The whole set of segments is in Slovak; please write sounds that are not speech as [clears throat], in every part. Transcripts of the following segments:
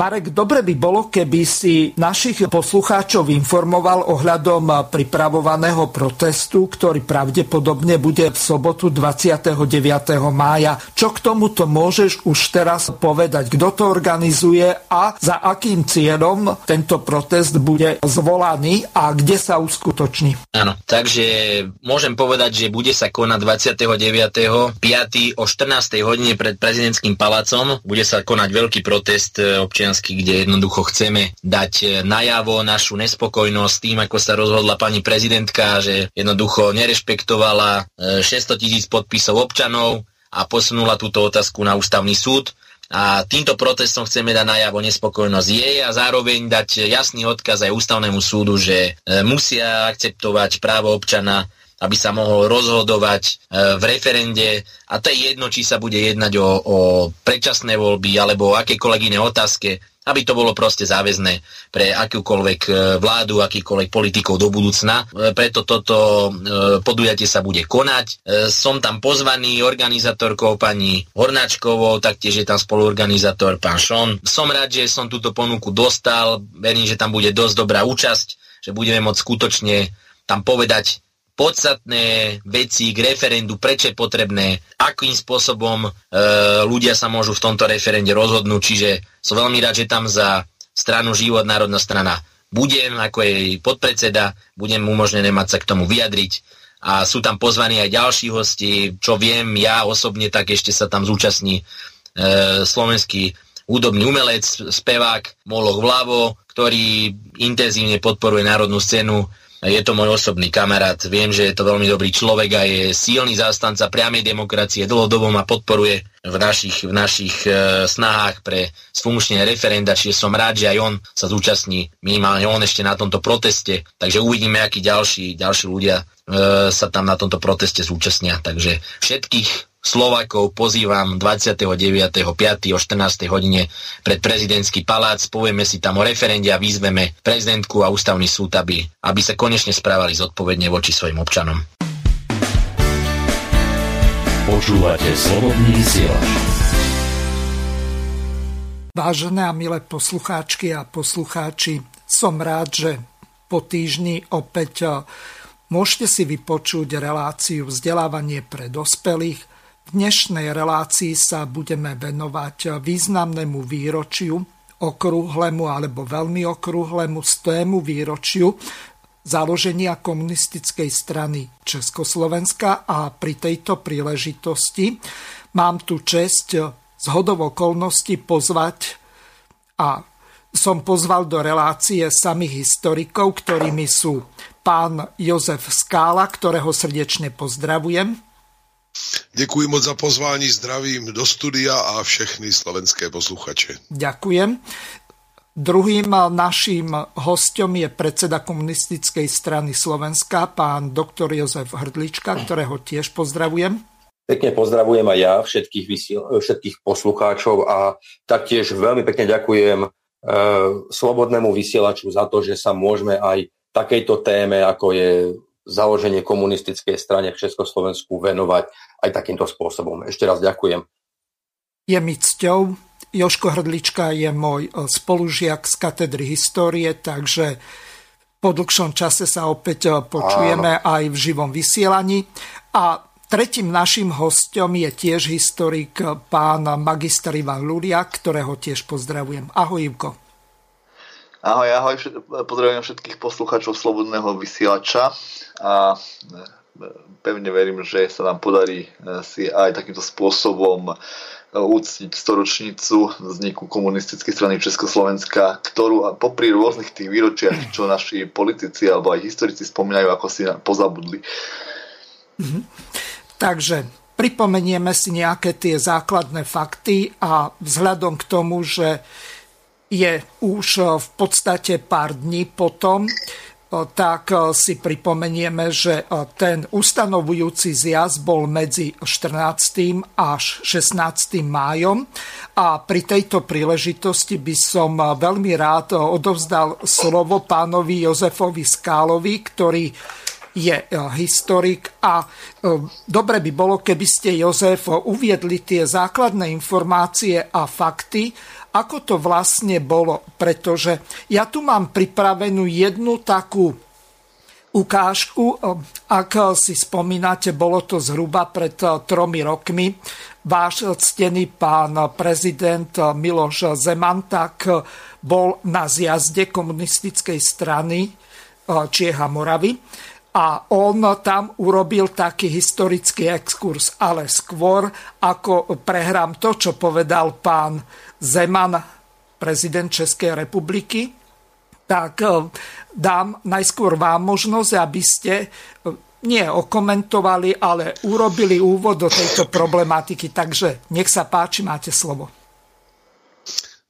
Marek, dobre by bolo, keby si našich poslucháčov informoval ohľadom pripravovaného protestu, ktorý pravdepodobne bude v sobotu 29. mája. Čo k tomuto môžeš už teraz povedať? Kto to organizuje a za akým cieľom tento protest bude zvolaný a kde sa uskutoční? Áno, takže môžem povedať, že bude sa konať 29. 5. o 14. hodine pred prezidentským palácom. Bude sa konať veľký protest občianských občiansky, kde jednoducho chceme dať e, najavo našu nespokojnosť tým, ako sa rozhodla pani prezidentka, že jednoducho nerešpektovala 600 e, tisíc podpisov občanov a posunula túto otázku na ústavný súd. A týmto protestom chceme dať najavo nespokojnosť jej a zároveň dať jasný odkaz aj ústavnému súdu, že e, musia akceptovať právo občana aby sa mohol rozhodovať v referende a to je jedno, či sa bude jednať o, o predčasné voľby alebo o akékoľvek iné otázke aby to bolo proste záväzné pre akúkoľvek e, vládu, akýkoľvek politikov do budúcna. E, preto toto e, podujatie sa bude konať. Som tam pozvaný organizátorkou pani Hornáčkovou, taktiež je tam spoluorganizátor pán Šon. Som rád, že som túto ponuku dostal, verím, že tam bude dosť dobrá účasť, že budeme môcť skutočne tam povedať podstatné veci k referendu, prečo je potrebné, akým spôsobom e, ľudia sa môžu v tomto referende rozhodnúť. Čiže som veľmi rád, že tam za stranu Život národná strana budem ako jej podpredseda, budem umožnené mať sa k tomu vyjadriť. A sú tam pozvaní aj ďalší hosti, čo viem, ja osobne tak ešte sa tam zúčastní e, slovenský hudobný umelec, spevák Moloch Vlavo, ktorý intenzívne podporuje národnú scénu je to môj osobný kamarát, viem, že je to veľmi dobrý človek a je silný zástanca priamej demokracie, dlhodobo ma podporuje v našich, v našich e, snahách pre sfunkčné referenda, čiže som rád, že aj on sa zúčastní, minimálne on ešte na tomto proteste, takže uvidíme, akí ďalší, ďalší ľudia e, sa tam na tomto proteste zúčastnia. Takže všetkých Slovakov pozývam 29.5. o 14. hodine pred prezidentský palác, povieme si tam o referende a výzveme prezidentku a ústavný súd, aby, aby sa konečne správali zodpovedne voči svojim občanom. Počúvate slobodný vysielač. Vážené a milé poslucháčky a poslucháči, som rád, že po týždni opäť eh, môžete si vypočuť reláciu vzdelávanie pre dospelých dnešnej relácii sa budeme venovať významnému výročiu, okrúhlemu alebo veľmi okrúhlemu stému výročiu založenia komunistickej strany Československa a pri tejto príležitosti mám tu čest z hodov okolností pozvať a som pozval do relácie samých historikov, ktorými sú pán Jozef Skála, ktorého srdečne pozdravujem. Děkuji moc za pozvání, zdravím do studia a všechny slovenské posluchače. Ďakujem. Druhým naším hostom je predseda komunistickej strany Slovenska, pán doktor Jozef Hrdlička, ktorého tiež pozdravujem. Pekne pozdravujem aj ja všetkých, vysiel, všetkých poslucháčov a taktiež veľmi pekne ďakujem e, Slobodnému vysielaču za to, že sa môžeme aj takejto téme, ako je založenie komunistickej strane v Československu venovať aj takýmto spôsobom. Ešte raz ďakujem. Je mi cťou. Joško Hrdlička je môj e, spolužiak z katedry histórie, takže po dlhšom čase sa opäť e, počujeme Áno. aj v živom vysielaní. A tretím našim hostom je tiež historik e, pán magister Ivan Luria, ktorého tiež pozdravujem. Ahoj, Ivko. Ahoj, ahoj, pozdravujem všetkých poslucháčov Slobodného vysielača a e, pevne verím, že sa nám podarí e, si aj takýmto spôsobom e, úctiť storočnicu vzniku komunistickej strany Československa, ktorú popri rôznych tých výročiach, čo naši politici alebo aj historici spomínajú, ako si pozabudli. Mhm. Takže pripomenieme si nejaké tie základné fakty a vzhľadom k tomu, že je už v podstate pár dní potom, tak si pripomenieme, že ten ustanovujúci zjazd bol medzi 14. až 16. májom a pri tejto príležitosti by som veľmi rád odovzdal slovo pánovi Jozefovi Skálovi, ktorý je historik a dobre by bolo, keby ste, Jozef, uviedli tie základné informácie a fakty, ako to vlastne bolo, pretože ja tu mám pripravenú jednu takú ukážku. Ak si spomínate, bolo to zhruba pred eh, tromi rokmi. Váš ctený pán prezident Miloš Zeman tak bol na zjazde komunistickej strany eh, Čieha Moravy a on tam urobil taký historický exkurs, ale skôr ako prehrám to, čo povedal pán Zeman, prezident Českej republiky, tak eh, dám najskôr vám možnosť, aby ste eh, nie okomentovali, ale urobili úvod do tejto problematiky. Takže nech sa páči, máte slovo.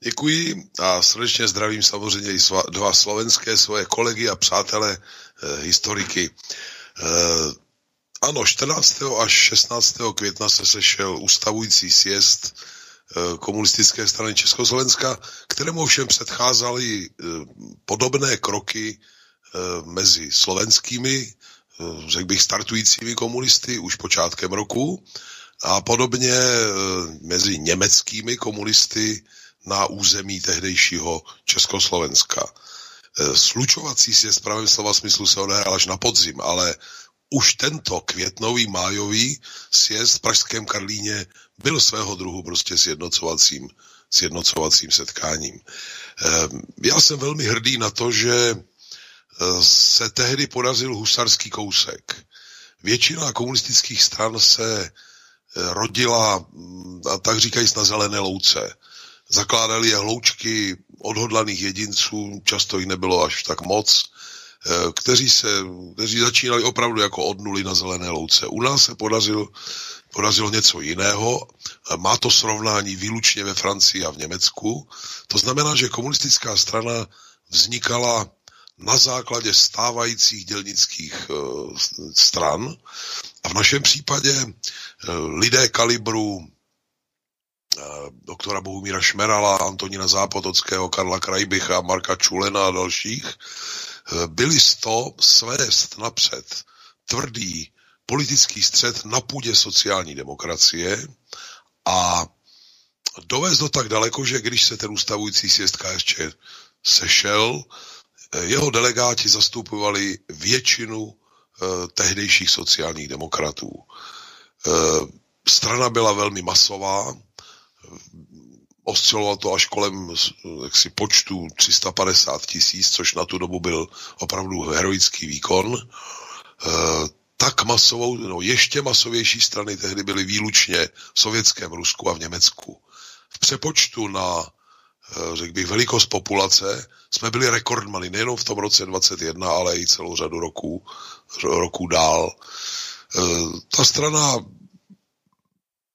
Děkuji a srdečně zdravím samozřejmě i dva slovenské svoje kolegy a přátelé eh, historiky. Eh, ano, 14. až 16. května se sešel ustavující sjezd komunistické strany Československa, kterému ovšem předcházely eh, podobné kroky eh, mezi slovenskými, řekl bych, startujícími komunisty už počátkem roku a podobně mezi německými komunisty na území tehdejšího Československa. Slučovací si je pravém slova smyslu se odehrál až na podzim, ale už tento květnový májový sjezd v Pražském Karlíně byl svého druhu prostě sjednocovacím, sjednocovacím setkáním. Ehm, já jsem velmi hrdý na to, že e, se tehdy podařil husarský kousek. Většina komunistických stran se e, rodila, mm, tak říkajíc, na zelené louce. Zakládali je hloučky odhodlaných jedinců, často jich nebylo až tak moc, e, kteří, se, kteří začínali opravdu jako od nuly na zelené louce. U nás se podařil podařilo něco jiného. Má to srovnání výlučně ve Francii a v Německu. To znamená, že komunistická strana vznikala na základě stávajících dělnických e, stran a v našem případě e, lidé kalibru e, doktora Bohumíra Šmerala, Antonína Zápotockého, Karla Krajbycha, Marka Čulena a dalších, byli z to svést napřed tvrdý politický střed na půdě sociální demokracie a dovést to tak daleko, že když se ten ustavující sjezd KSČ sešel, jeho delegáti zastupovali většinu eh, tehdejších sociálních demokratů. Eh, strana byla velmi masová, oscilovalo to až kolem jaksi, počtu 350 tisíc, což na tu dobu byl opravdu heroický výkon. Eh, tak masovou, no ještě masovější strany tehdy byly výlučně v sovětském Rusku a v Německu. V přepočtu na, eh, řekl bych, velikost populace jsme byli rekordmany nejenom v tom roce 21, ale i celou řadu roků, roků dál. Eh, ta strana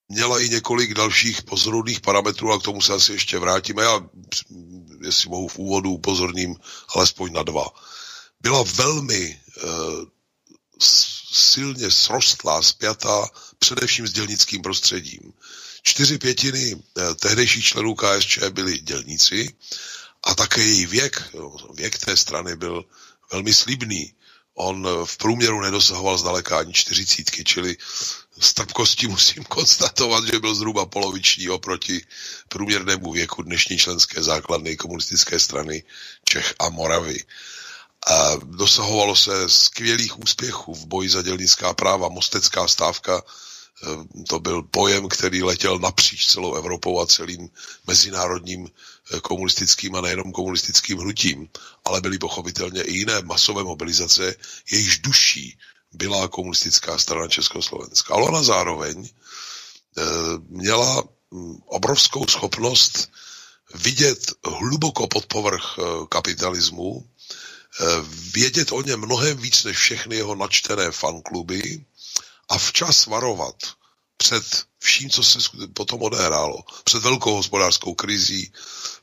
měla i několik dalších pozorodných parametrů, a k tomu se asi ještě vrátíme. Já, jestli mohu v úvodu upozorním, alespoň na dva. Byla velmi uh, silně srostlá, spjatá především s dělnickým prostředím. Čtyři pětiny eh, tehdejších členů KSČ byli dělníci a také její věk, věk té strany byl velmi slibný. On eh, v průměru nedosahoval zdaleka ani čtyřicítky, čili s trpkostí [laughs] musím konstatovat, že byl zhruba poloviční oproti průměrnému věku dnešní členské základny komunistické strany Čech a Moravy. A dosahovalo se skvělých úspěchů v boji za dělnická práva. Mostecká stávka eh, to byl pojem, který letěl napříč celou Evropou a celým mezinárodním eh, komunistickým a nejenom komunistickým hnutím, ale byly pochopitelně i jiné masové mobilizace, jejichž duší byla komunistická strana Československa. Ale ona zároveň eh, měla hm, obrovskou schopnost vidět hluboko pod povrch kapitalismu Eh, vědět o něm mnohem víc než všechny jeho načtené fankluby a včas varovat před vším, co se potom odehrálo, před velkou hospodářskou krizí,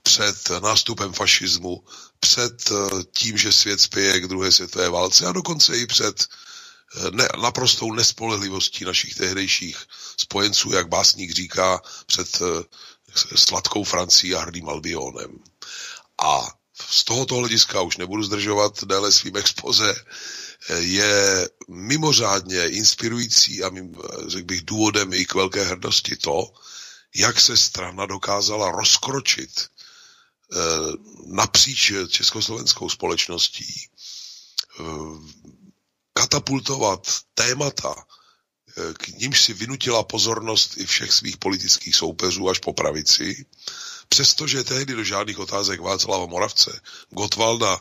před nástupem fašismu, před eh, tím, že svět spěje k druhé světové válce a dokonce i před eh, ne, naprostou nespolehlivostí našich tehdejších spojenců, jak básník říká, před eh, sladkou Francií a hrdým Albionem. A z tohoto hlediska už nebudu zdržovat déle svým expoze, je mimořádně inspirující a řekl bych důvodem i k velké hrdosti to, jak se strana dokázala rozkročit eh, napříč československou společností, eh, katapultovat témata, eh, k nímž si vynutila pozornost i všech svých politických soupeřů až po pravici, přestože tehdy do žádných otázek Václava Moravce, Gotwalda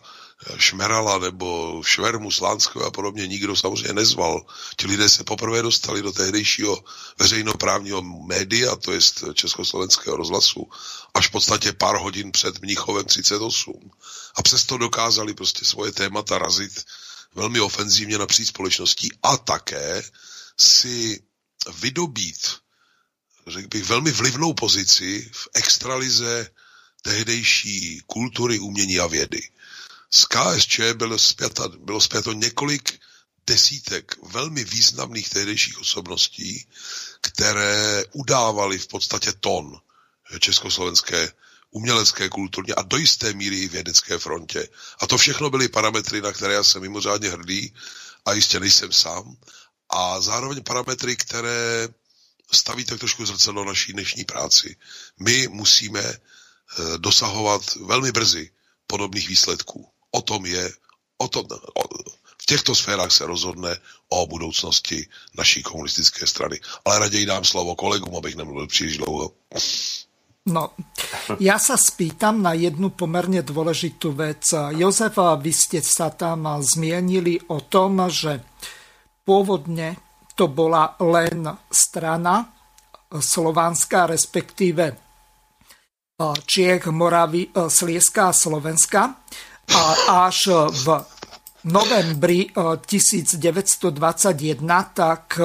Šmerala nebo Švermu, Slánského a podobně nikdo samozřejmě nezval. Ti lidé se poprvé dostali do tehdejšího veřejnoprávního média, to je Československého rozhlasu, až v podstatě pár hodin před Mnichovem 38. A přesto dokázali prostě svoje témata razit velmi ofenzívně napříč společností a také si vydobít, řekl bych, velmi vlivnou pozici v extralize tehdejší kultury, umění a vědy. Z KSČ bylo zpěto, bylo zpěto několik desítek velmi významných tehdejších osobností, které udávaly v podstatě ton československé umělecké, kulturně a do jisté míry i vědecké frontě. A to všechno byly parametry, na které já jsem mimořádně hrdý a jistě nejsem sám. A zároveň parametry, které staví tak trošku zrcadlo naší dnešní práci. My musíme eh, dosahovat velmi brzy podobných výsledků o tom je, o tom, o, v těchto sférách se rozhodne o budoucnosti naší komunistické strany. Ale raději dám slovo kolegům, abych nemluvil příliš dlouho. No, ja sa spýtam na jednu pomerne dôležitú vec. Jozef, vy ste sa tam zmienili o tom, že pôvodne to bola len strana slovanská, respektíve Čiech, Moravy, Slieska a Slovenska a až v novembri 1921 eh, tak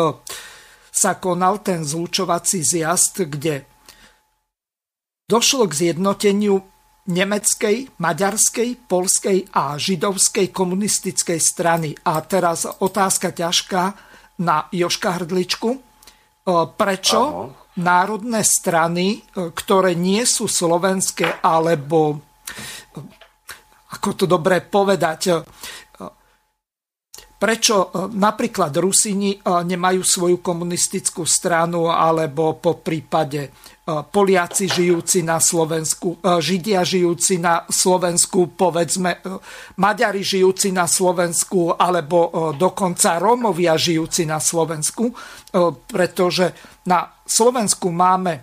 sa konal ten zlučovací zjazd, kde došlo k zjednoteniu nemeckej, maďarskej, polskej a židovskej komunistickej strany. A teraz otázka ťažká na Joška Hrdličku. Eh, prečo Aho. národné strany, ktoré nie sú slovenské alebo ako to dobre povedať, prečo e, napríklad Rusini e, nemajú svoju komunistickú stranu, alebo po prípade e, Poliaci žijúci na Slovensku, Židia žijúci na Slovensku, povedzme Maďari žijúci na Slovensku, alebo dokonca Rómovia žijúci na Slovensku, pretože na Slovensku máme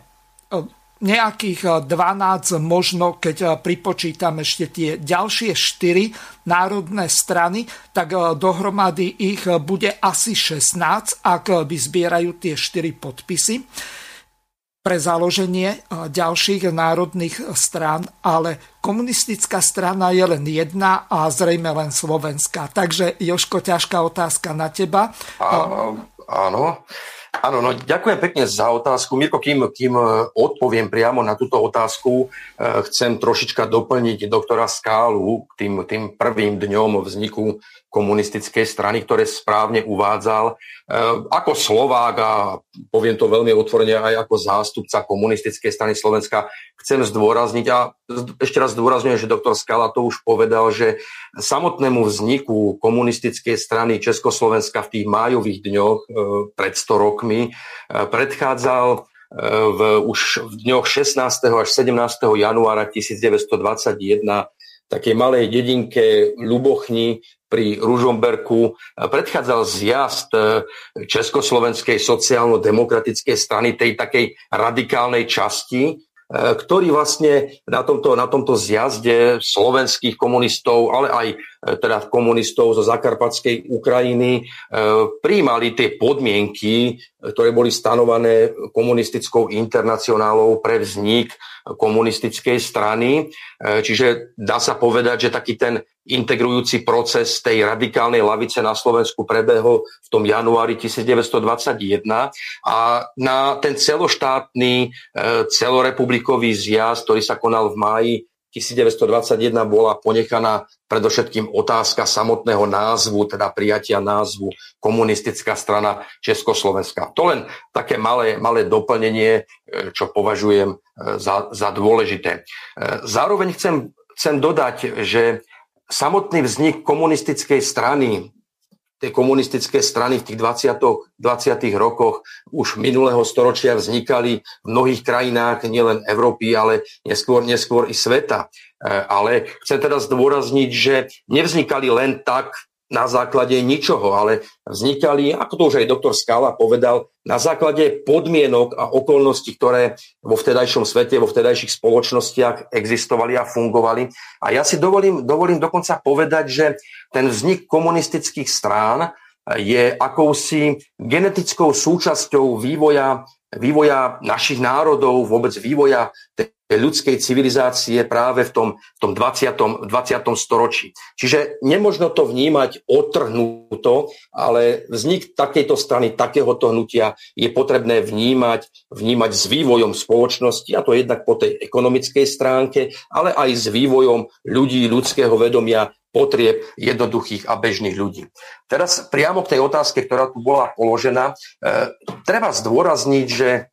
nejakých 12, eh, možno keď eh, pripočítam ešte tie ďalšie 4 národné strany, tak eh, dohromady ich bude asi 16, ak vyzbierajú tie 4 podpisy pre založenie ďalších národných strán, ale komunistická strana je len jedna a zrejme len slovenská. Takže Joško, ťažká otázka na teba. Áno, áno. Áno, no ďakujem pekne za otázku. Mirko, kým, kým e, odpoviem priamo na túto otázku, e, chcem trošička doplniť doktora Skálu k tým, tým prvým dňom vzniku komunistickej strany, ktoré správne uvádzal. E, ako Slovák a poviem to veľmi otvorene aj ako zástupca komunistickej strany Slovenska, chcem zdôrazniť a ešte raz zdôrazňujem, že doktor Skala to už povedal, že samotnému vzniku komunistickej strany Československa v tých májových dňoch e, pred 100 rokmi e, predchádzal v už v dňoch 16. až 17. januára 1921 takej malej dedinke Lubochni pri Ružomberku predchádzal zjazd e, Československej sociálno-demokratickej strany, tej takej radikálnej časti, e, ktorý vlastne na tomto, na tomto zjazde slovenských komunistov, ale aj e, teda komunistov zo zakarpatskej Ukrajiny príjmali tie podmienky, ktoré boli stanované komunistickou internacionálou pre vznik komunistickej strany. Čiže dá sa povedať, že taký ten integrujúci proces tej radikálnej lavice na Slovensku prebehol v tom januári 1921 a na ten celoštátny, e, celorepublikový zjazd, ktorý sa konal v máji 1921 bola ponechaná predovšetkým otázka samotného názvu, teda prijatia názvu komunistická strana Československa. To len také malé, malé doplnenie, e, čo považujem e, za, za dôležité. E, zároveň chcem, chcem dodať, že samotný vznik komunistickej strany tie komunistické strany v tých 20. 20. rokoch už minulého storočia vznikali v mnohých krajinách nielen Európy, ale neskôr, neskôr i sveta. E, ale chcem teda zdôrazniť, že nevznikali len tak na základe ničoho, ale vznikali, ako to už aj doktor Skala povedal, na základe podmienok a okolností, ktoré vo vtedajšom svete, vo vtedajších spoločnostiach existovali a fungovali. A ja si dovolím, dovolím dokonca povedať, že ten vznik komunistických strán je akousi genetickou súčasťou vývoja vývoja našich národov, vôbec vývoja ľudskej civilizácie práve v tom, v tom 20. 20. storočí. Čiže nemožno to vnímať otrhnuto, ale vznik takejto strany, takéhoto hnutia je potrebné vnímať, vnímať s vývojom spoločnosti, a to jednak po tej ekonomickej stránke, ale aj s vývojom ľudí, ľudského vedomia, potrieb jednoduchých a bežných ľudí. Teraz priamo k tej otázke, ktorá tu bola položená, e, treba zdôrazniť, že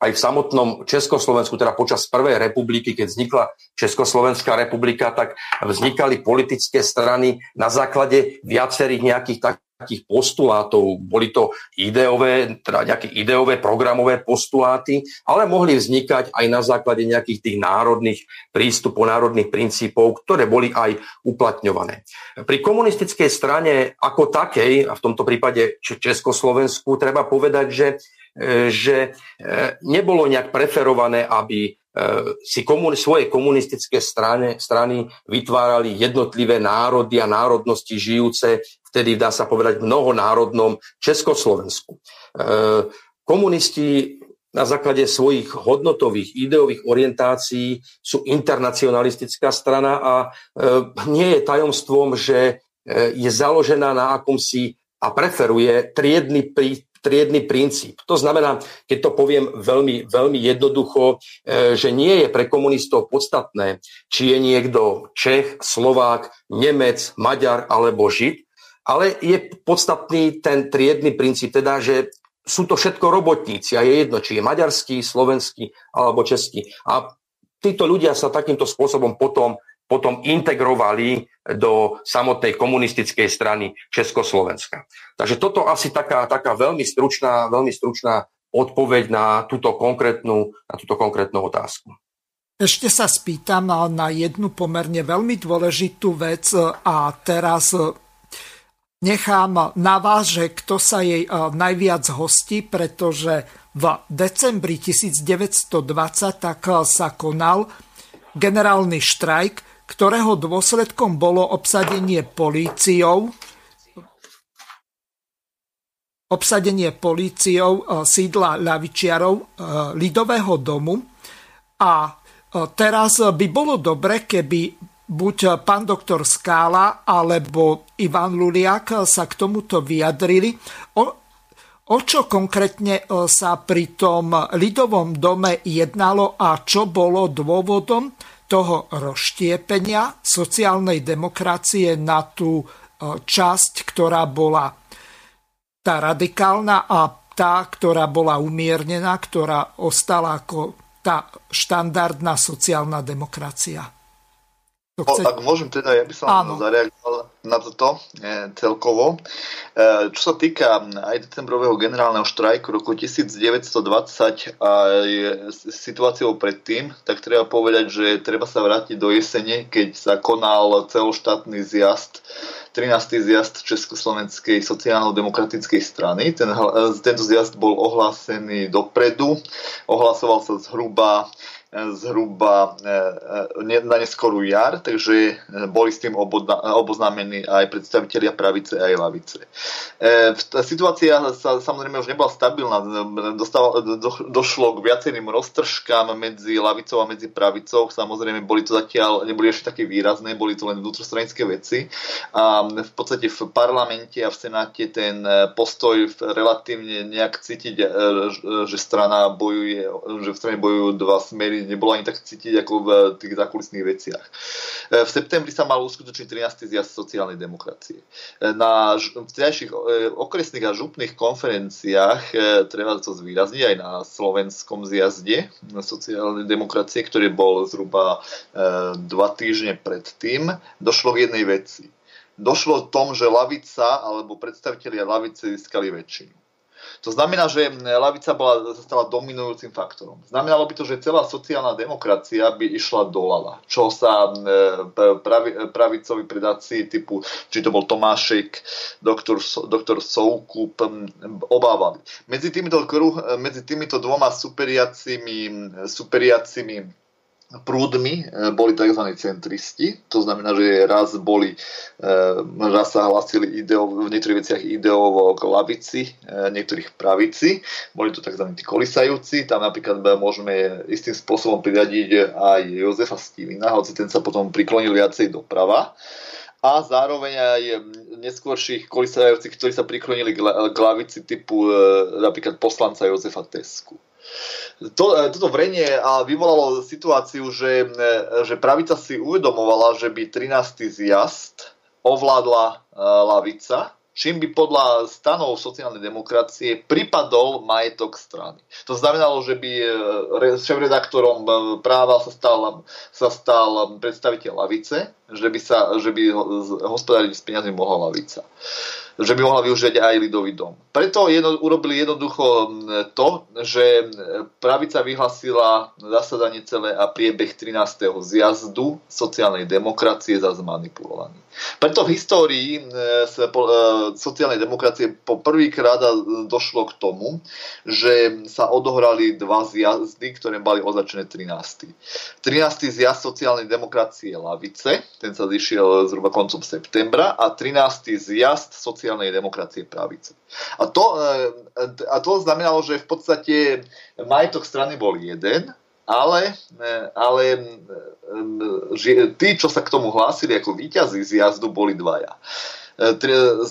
aj v samotnom Československu, teda počas prvej republiky, keď vznikla Československá republika, tak vznikali politické strany na základe viacerých nejakých tak, takých postulátov. Boli to ideové, teda nejaké ideové programové postuláty, ale mohli vznikať aj na základe nejakých tých národných prístupov, národných princípov, ktoré boli aj uplatňované. Pri komunistickej strane ako takej, a v tomto prípade Československu, treba povedať, že že e, nebolo nejak preferované, aby e, si komun- svoje komunistické strany, strany vytvárali jednotlivé národy a národnosti žijúce vtedy dá sa povedať mnohonárodnom Československu. E, komunisti na základe svojich hodnotových, ideových orientácií sú internacionalistická strana a nie je tajomstvom, že je založená na akomsi a preferuje triedny, triedny princíp. To znamená, keď to poviem veľmi, veľmi jednoducho, že nie je pre komunistov podstatné, či je niekto Čech, Slovák, Nemec, Maďar alebo Žid, ale je podstatný ten triedny princíp, teda, že sú to všetko robotníci a je jedno, či je maďarský, slovenský alebo český. A títo ľudia sa takýmto spôsobom potom, potom integrovali do samotnej komunistickej strany Československa. Takže toto asi taká, taká veľmi, stručná, veľmi stručná odpoveď na túto konkrétnu, na túto konkrétnu otázku. Ešte sa spýtam na jednu pomerne veľmi dôležitú vec a teraz nechám na vás, že kto sa jej eh, najviac hostí, pretože v decembri 1920 tak sa konal generálny štrajk, ktorého dôsledkom bolo obsadenie políciou obsadenie políciou eh, sídla ľavičiarov Lidového domu a teraz by bolo dobre, keby buď pán doktor Skála alebo Ivan Luliak sa k tomuto vyjadrili. O, o čo konkrétne e, sa pri tom Lidovom dome jednalo a čo bolo dôvodom toho rozštiepenia sociálnej demokracie na tú e, časť, ktorá bola tá radikálna a tá, ktorá bola umiernená, ktorá ostala ako tá štandardná sociálna demokracia. To chce... Ak môžem teda, ja by som Áno. zareagoval na toto e, celkovo. E, čo sa týka aj decembrového generálneho štrajku roku 1920 a situáciou predtým, tak treba povedať, že treba sa vrátiť do jesene, keď sa konal celoštátny zjazd 13. zjazd Československej sociálno-demokratickej strany. Ten, tento zjazd bol ohlásený dopredu. Ohlasoval sa zhruba zhruba na neskorú jar, takže boli s tým oboznámení aj predstavitelia pravice aj lavice. Situácia sa samozrejme už nebola stabilná, došlo k viacerým roztržkám medzi lavicou a medzi pravicou, samozrejme boli to zatiaľ, neboli ešte také výrazné, boli to len vnútrostranické veci a v podstate v parlamente a v senáte ten postoj relatívne nejak cítiť, že strana bojuje, že v strane bojujú dva smery, nebolo ani tak cítiť ako v tých zákulisných veciach. E, v septembri sa mal uskutočniť 13. zjazd sociálnej demokracie. E, na vtedajších okresných a župných konferenciách, treba to zvýrazniť aj na slovenskom zjazde sociálnej demokracie, ktorý bol zhruba dva týždne predtým, došlo k jednej veci. Došlo k tom, že lavica alebo predstavitelia lavice získali väčšinu. To znamená, že lavica bola, stala dominujúcim faktorom. Znamenalo by to, že celá sociálna demokracia by išla dolala, čo sa pravi, pravicoví predáci typu, či to bol Tomášek, doktor, doktor Soukup, obávali. Medzi týmito, kruh, medzi týmito dvoma superiacimi, superiacimi prúdmi e, boli tzv. centristi, to znamená, že raz boli, e, raz sa hlasili ideo, v niektorých veciach ideovo k lavici, e, niektorých pravici, boli to tzv. kolisajúci, tam napríklad môžeme istým spôsobom priradiť aj Jozefa Stivina, hoci ten sa potom priklonil viacej doprava a zároveň aj neskôrších kolisajúcich, ktorí sa priklonili k lavici typu napríklad poslanca Jozefa Tesku to, e, toto vrenie vyvolalo situáciu, že, e, že pravica si uvedomovala, že by 13. zjazd ovládla e, lavica, čím by podľa stanov sociálnej demokracie pripadol majetok strany. To znamenalo, že by šéf-redaktorom práva sa stal, sa stal predstaviteľ lavice, že by, sa, že by hospodáriť s peniazmi mohla lavica že by mohla využiť aj Lidový dom. Preto jedno, urobili jednoducho to, že pravica vyhlasila zasadanie celé a priebeh 13. zjazdu sociálnej demokracie za zmanipulovaný. Preto v histórii e, sociálnej demokracie po prvýkrát došlo k tomu, že sa odohrali dva zjazdy, ktoré boli označené 13. 13. zjazd sociálnej demokracie Lavice, ten sa zišiel zhruba koncom septembra a 13. zjazd sociálnej demokracie pravice. A to, e, a to znamenalo, že v podstate majetok strany bol jeden, ale, e, ale že tí, čo sa k tomu hlásili ako víťazi z jazdu, boli dvaja.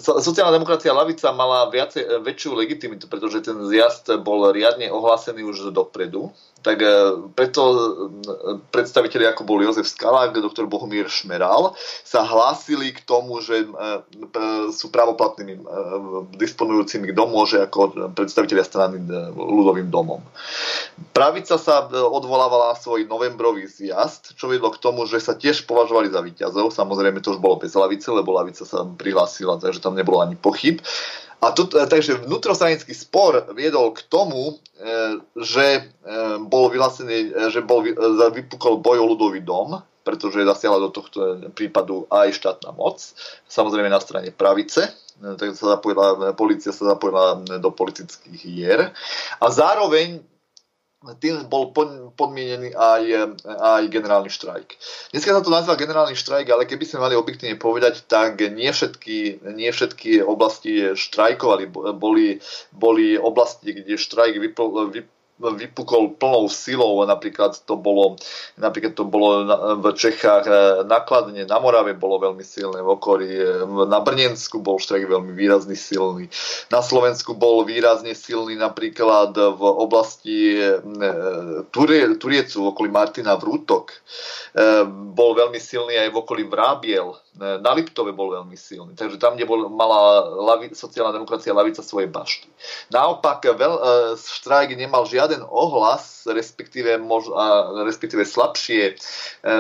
Sociálna demokracia Lavica mala viacej, väčšiu legitimitu, pretože ten zjazd bol riadne ohlásený už dopredu tak e, preto e, predstaviteľi ako bol Jozef Skalák, doktor Bohumír Šmeral, sa hlásili k tomu, že e, sú pravoplatnými disponujúcimi, kto môže ako predstaviteľia strany ľudovým domom. Pravica sa odvolávala na svoj novembrový zjazd, čo vedlo k tomu, že sa tiež považovali za víťazov. Samozrejme to už bolo bez lavice, lebo lavica sa prihlásila, takže tam nebolo ani pochyb. A tu, e, takže vnútrostranický spor viedol k tomu, e, že e, bol vyhlásený, že bol, vypukol boj o ľudový dom, pretože zasiahla do tohto prípadu aj štátna moc, samozrejme na strane pravice, tak sa zapojila, policia sa zapojila do politických hier. A zároveň tým bol podmienený aj, aj generálny štrajk. Dneska sa to nazýva generálny štrajk, ale keby sme mali objektívne povedať, tak nie všetky, nie všetky oblasti štrajkovali. Boli, boli oblasti, kde štrajk vypl, vypl, vypukol plnou silou, napríklad to bolo, napríklad to bolo v Čechách e, nakladne, na Morave bolo veľmi silné, v okolí, e, na Brnensku bol štrajk veľmi výrazný silný, na Slovensku bol výrazne silný napríklad v oblasti e, Turie, Turiecu, v okolí Martina Vrútok, bol veľmi silný aj v okolí Vrábiel, na Liptove bol veľmi silný. Takže tam, kde bol, mala lavi, sociálna demokracia lavica svoje bašty. Naopak, veľ, e, štrajk nemal žiaden ohlas, respektíve, mož, respektíve slabšie, e,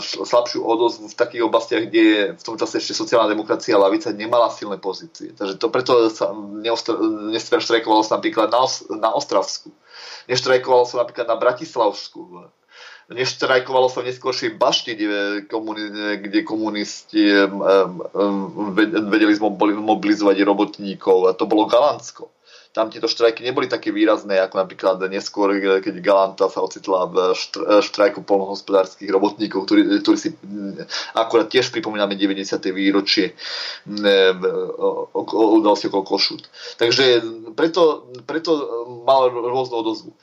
slabšiu odozvu v takých oblastiach, kde v tom čase ešte sociálna demokracia a lavica nemala silné pozície. Takže to preto sa neštrajkovalo sa napríklad na, na Ostravsku. Neštrajkovalo sa napríklad na Bratislavsku neštrajkovalo sa v neskôršej bašti, kde, kde komunisti vedeli zmobilizovať robotníkov a to bolo Galánsko. Tam tieto štrajky neboli také výrazné, ako napríklad neskôr, keď Galanta sa ocitla v štrajku polnohospodárských robotníkov, ktorí, ktorí si akurát tiež pripomíname 90. výročie udalosti okolo Košut. Takže preto, preto mal rôznu odozvu.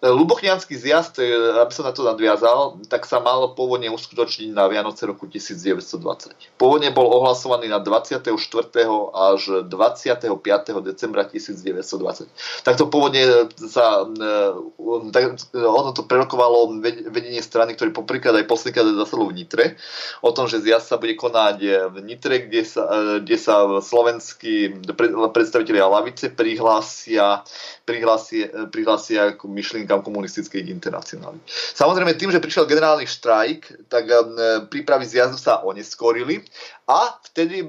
Lubochnianský zjazd, aby som na to nadviazal, tak sa mal pôvodne uskutočniť na Vianoce roku 1920. Pôvodne bol ohlasovaný na 24. až 25. decembra 1920 2020. Takto pôvodne sa e, tak, ono to prerokovalo vedenie strany, ktorý poprvýkrát aj poslýkrát zasadlo v Nitre, o tom, že zjazd sa bude konať v Nitre, kde sa, e, kde sa slovenskí predstavitelia lavice prihlásia, prihlásia, prihlásia k myšlienkam komunistickej internacionály. Samozrejme, tým, že prišiel generálny štrajk, tak e, prípravy zjazdu sa oneskorili a vtedy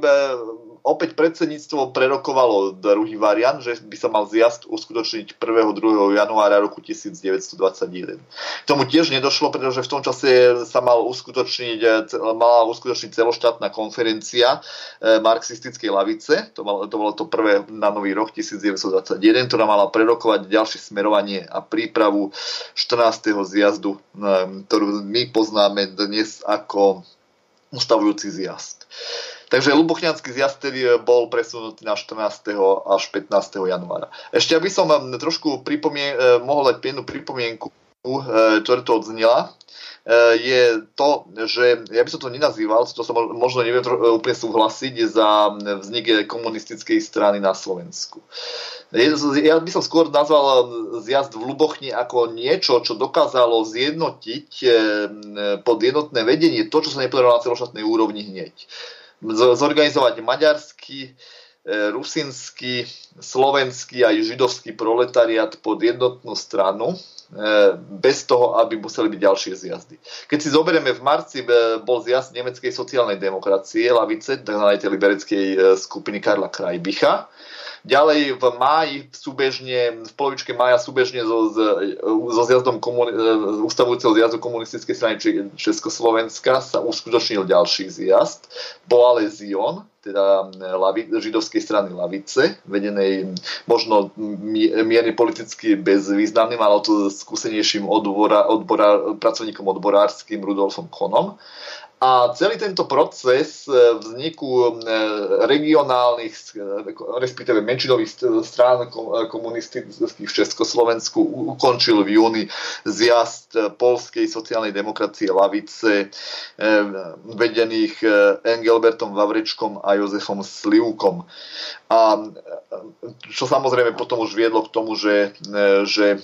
opäť predsedníctvo prerokovalo druhý variant, že by sa mal zjazd uskutočniť 1. 2. januára roku 1921. K tomu tiež nedošlo, pretože v tom čase sa mal uskutočniť, mala uskutočniť celoštátna konferencia e, marxistickej lavice, to, mal, to bolo to prvé na nový rok 1921, ktorá mala prerokovať ďalšie smerovanie a prípravu 14. zjazdu, e, ktorú my poznáme dnes ako ustavujúci zjazd. Takže Lubochňanský zjazd tedy e, bol presunutý na 14. až 15. januára. Ešte aby som vám trošku pripomien- e, mohol dať jednu pripomienku, e, ktorá to odznela, je to, že ja by som to nenazýval, to som možno neviem úplne súhlasiť, za vznik komunistickej strany na Slovensku. Ja by som skôr nazval zjazd v Lubochni ako niečo, čo dokázalo zjednotiť pod jednotné vedenie to, čo sa nepodarilo na celoštátnej úrovni hneď zorganizovať maďarský, e, rusinský, slovenský aj židovský proletariat pod jednotnú stranu, e, bez toho, aby museli byť ďalšie zjazdy. Keď si zoberieme, v marci e, bol zjazd nemeckej sociálnej demokracie, lavice, tzv. libereckej skupiny Karla Krajbicha, Ďalej v máji súbežne, v polovičke mája súbežne so, so zjazdom komuni- ustavujúceho zjazdu komunistickej strany Československa sa uskutočnil ďalší zjazd. Boale Zion, teda lavi, židovskej strany Lavice, vedenej možno mierne politicky bezvýznamným, ale to skúsenejším odbora, odbora, pracovníkom odborárským Rudolfom Konom. A celý tento proces e, vzniku e, regionálnych, e, respektíve menšinových strán komunistických v Československu ukončil v júni zjazd polskej sociálnej demokracie Lavice, vedených Engelbertom Vavrečkom a Jozefom Slivkom. A čo samozrejme potom už viedlo k tomu, že, že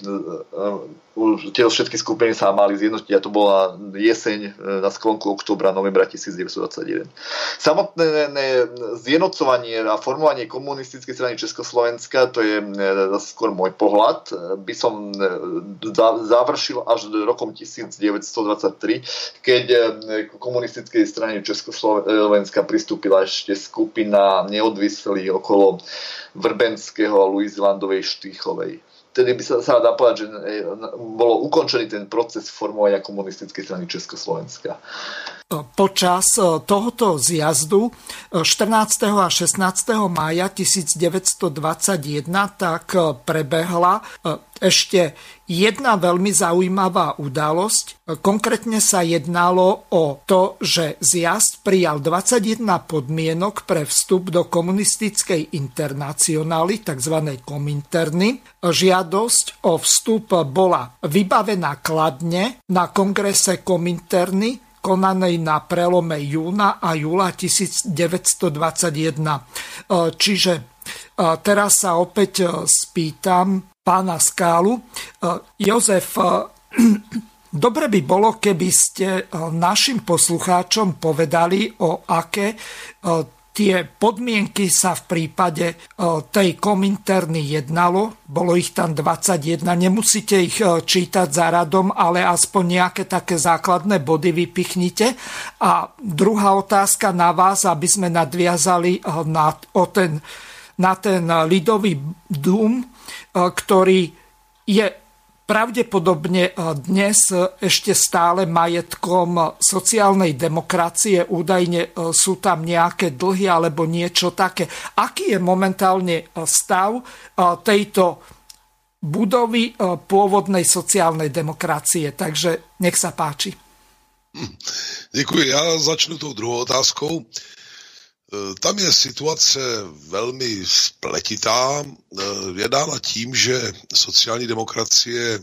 tie všetky skupiny sa mali zjednotiť a to bola jeseň na sklonku oktobra, novembra 1921. Samotné zjednocovanie a formovanie komunistickej strany Československa, to je skôr môj pohľad, by som završil až rokom 1923, keď k komunistickej strane Československa pristúpila ešte skupina neodvislých okolo okolo Vrbenského a Luizlandovej Štýchovej. Vtedy by sa, sa dá povedať, že e, bolo ukončený ten proces formovania komunistickej strany Československa. Počas e, tohoto zjazdu 14. E, a 16. mája 1921 tak prebehla ešte jedna veľmi zaujímavá udalosť. Konkrétne sa jednalo o to, že zjazd prijal 21 podmienok pre vstup do komunistickej internacionály, tzv. kominterny. Žiadosť o vstup bola vybavená kladne na kongrese kominterny konanej na prelome júna a júla 1921. Čiže teraz sa opäť spýtam pána Skálu. E, Jozef, e, [clears throat] dobre by bolo, keby ste e, našim poslucháčom povedali, o aké tie podmienky sa v prípade tej kominterny jednalo. Bolo ich tam 21, nemusíte ich čítať za radom, ale aspoň nejaké také základné body vypichnite. A druhá otázka na vás, aby sme nadviazali na, o ten, na ten lidový dům, E, ktorý je pravdepodobne dnes ešte stále majetkom sociálnej demokracie. Údajne sú tam nejaké dlhy alebo niečo také. Aký je momentálne stav tejto budovy pôvodnej sociálnej demokracie? Takže nech sa páči. Hm, děkuji. Já začnu tou druhou otázkou. E, tam je situace velmi spletitá. E, je dána tím, že sociální demokracie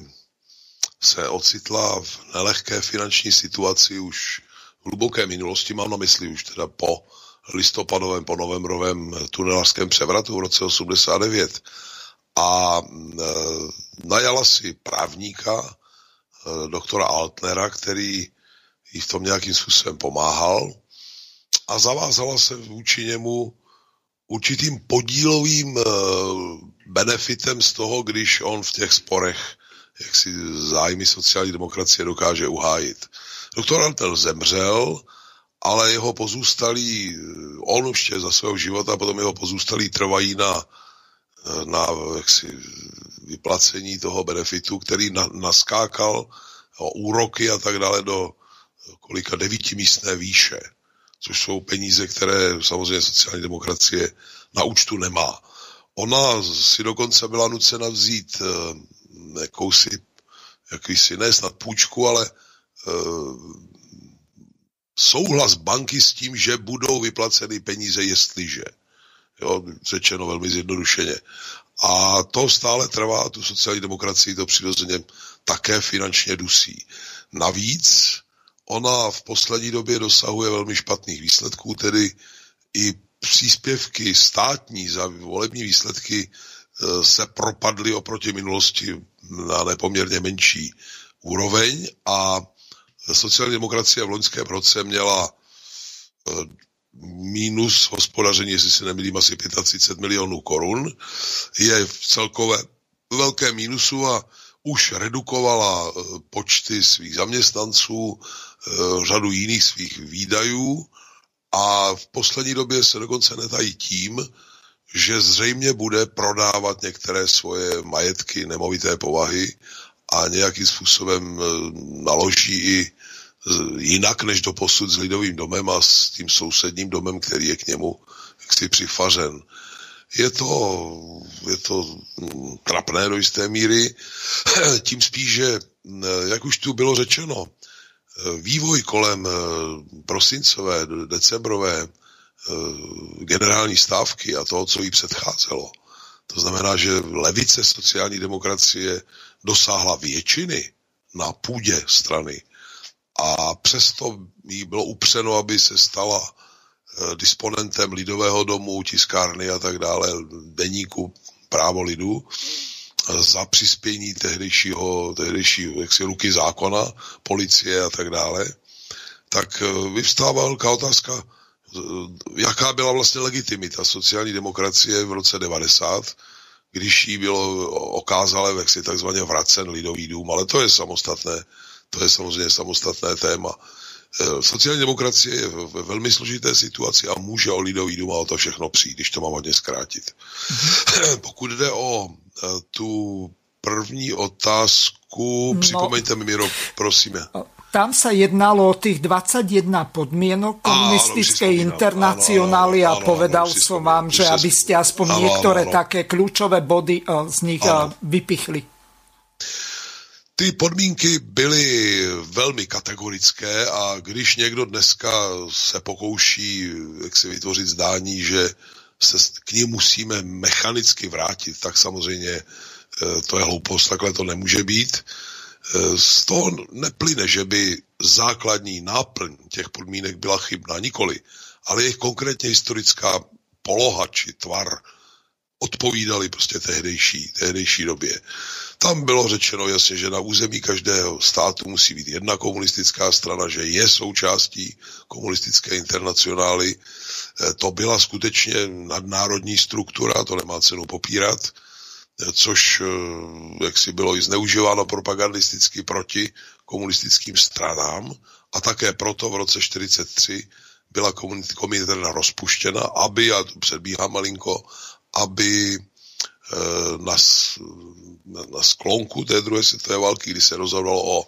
se ocitla v nelehké finanční situaci už v hluboké minulosti, mám na mysli už teda po listopadovém, po novembrovém tunelářském převratu v roce 89. A e, najala si právníka, doktora Altnera, který jí v tom nějakým způsobem pomáhal a zavázala se vůči němu určitým podílovým eh, benefitem z toho, když on v těch sporech jak si zájmy sociální demokracie dokáže uhájit. Doktor Antel zemřel, ale jeho pozůstalí, eh, on ještě za svého života, potom jeho pozůstalí trvají na, eh, na jaksi, vyplacení toho benefitu, který na, naskákal o úroky a tak dále do kolika devítimístné výše což jsou peníze, které samozřejmě sociální demokracie na účtu nemá. Ona si dokonce byla nucena vzít uh, jakousi, jakýsi, ne snad půjčku, ale uh, souhlas banky s tím, že budou vyplaceny peníze, jestliže. Jo, řečeno velmi zjednodušeně. A to stále trvá, tu sociální demokracii to přirozeně také finančně dusí. Navíc ona v poslední době dosahuje velmi špatných výsledků, tedy i příspěvky státní za volební výsledky e, se propadly oproti minulosti na nepoměrně menší úroveň a sociální demokracie v loňském roce měla e, mínus hospodaření, jestli se nemýlím, asi 35 milionů korun, je v celkové velké mínusu a už redukovala e, počty svých zaměstnanců, řadu jiných svých výdajů a v poslední době se dokonce netají tím, že zřejmě bude prodávat některé svoje majetky nemovité povahy a nějakým způsobem eh, naloží i jinak než do posud s Lidovým domem a s tím sousedním domem, který je k němu jaksi přifařen. Je to, je to hm, trapné do jisté míry, [clears throat] tím spíš, že, jak už tu bylo řečeno, vývoj kolem eh, prosincové, decembrové eh, generální stávky a toho, co jí předcházelo, to znamená, že levice sociální demokracie dosáhla většiny na půdě strany a přesto jí bylo upřeno, aby se stala eh, disponentem Lidového domu, tiskárny a tak dále, deníku právo lidu, za přispění tehdejšího, tehdejší jaksi ruky zákona, policie a tak dále, tak eh, vyvstává velká otázka, eh, jaká byla vlastně legitimita sociální demokracie v roce 90, když jí bylo okázale jaksi takzvaně vracen lidový dům, ale to je samostatné, to je samozřejmě samostatné téma. Eh, sociální demokracie je ve velmi složité situaci a může o lidový dům a o to všechno přijít, když to mám hodně zkrátit. Mm-hmm. [clears throat] Pokud jde o eh, tu první otázku, no, připomeňte mi, Miro, prosíme. Tam sa jednalo o tých 21 podmienok komunistickej internacionály a povedal som vám, že aby ste aspoň áno, niektoré áno, áno. také kľúčové body eh, z nich áno. vypichli. Ty podmínky byly velmi kategorické a když někdo dneska se pokouší jak si vytvořit zdání, že se k ní musíme mechanicky vrátit, tak samozřejmě eh, to je hloupost, takhle to nemůže být. Eh, z toho neplyne, že by základní náplň těch podmínek byla chybná, nikoli, ale jejich konkrétně historická poloha či tvar odpovídali prostě tehdejší, tehdejší době. Tam bylo řečeno jasně, že na území každého státu musí být jedna komunistická strana, že je součástí komunistické internacionály. Eh, to byla skutečně nadnárodní struktura, to nemá cenu popírat, eh, což eh, jak si bylo i zneužíváno propagandisticky proti komunistickým stranám a také proto v roce 1943 byla komunitárna rozpuštěna, aby, já tu předbíhám malinko, aby na, na sklonku té druhé světové války, kdy se rozhodovalo o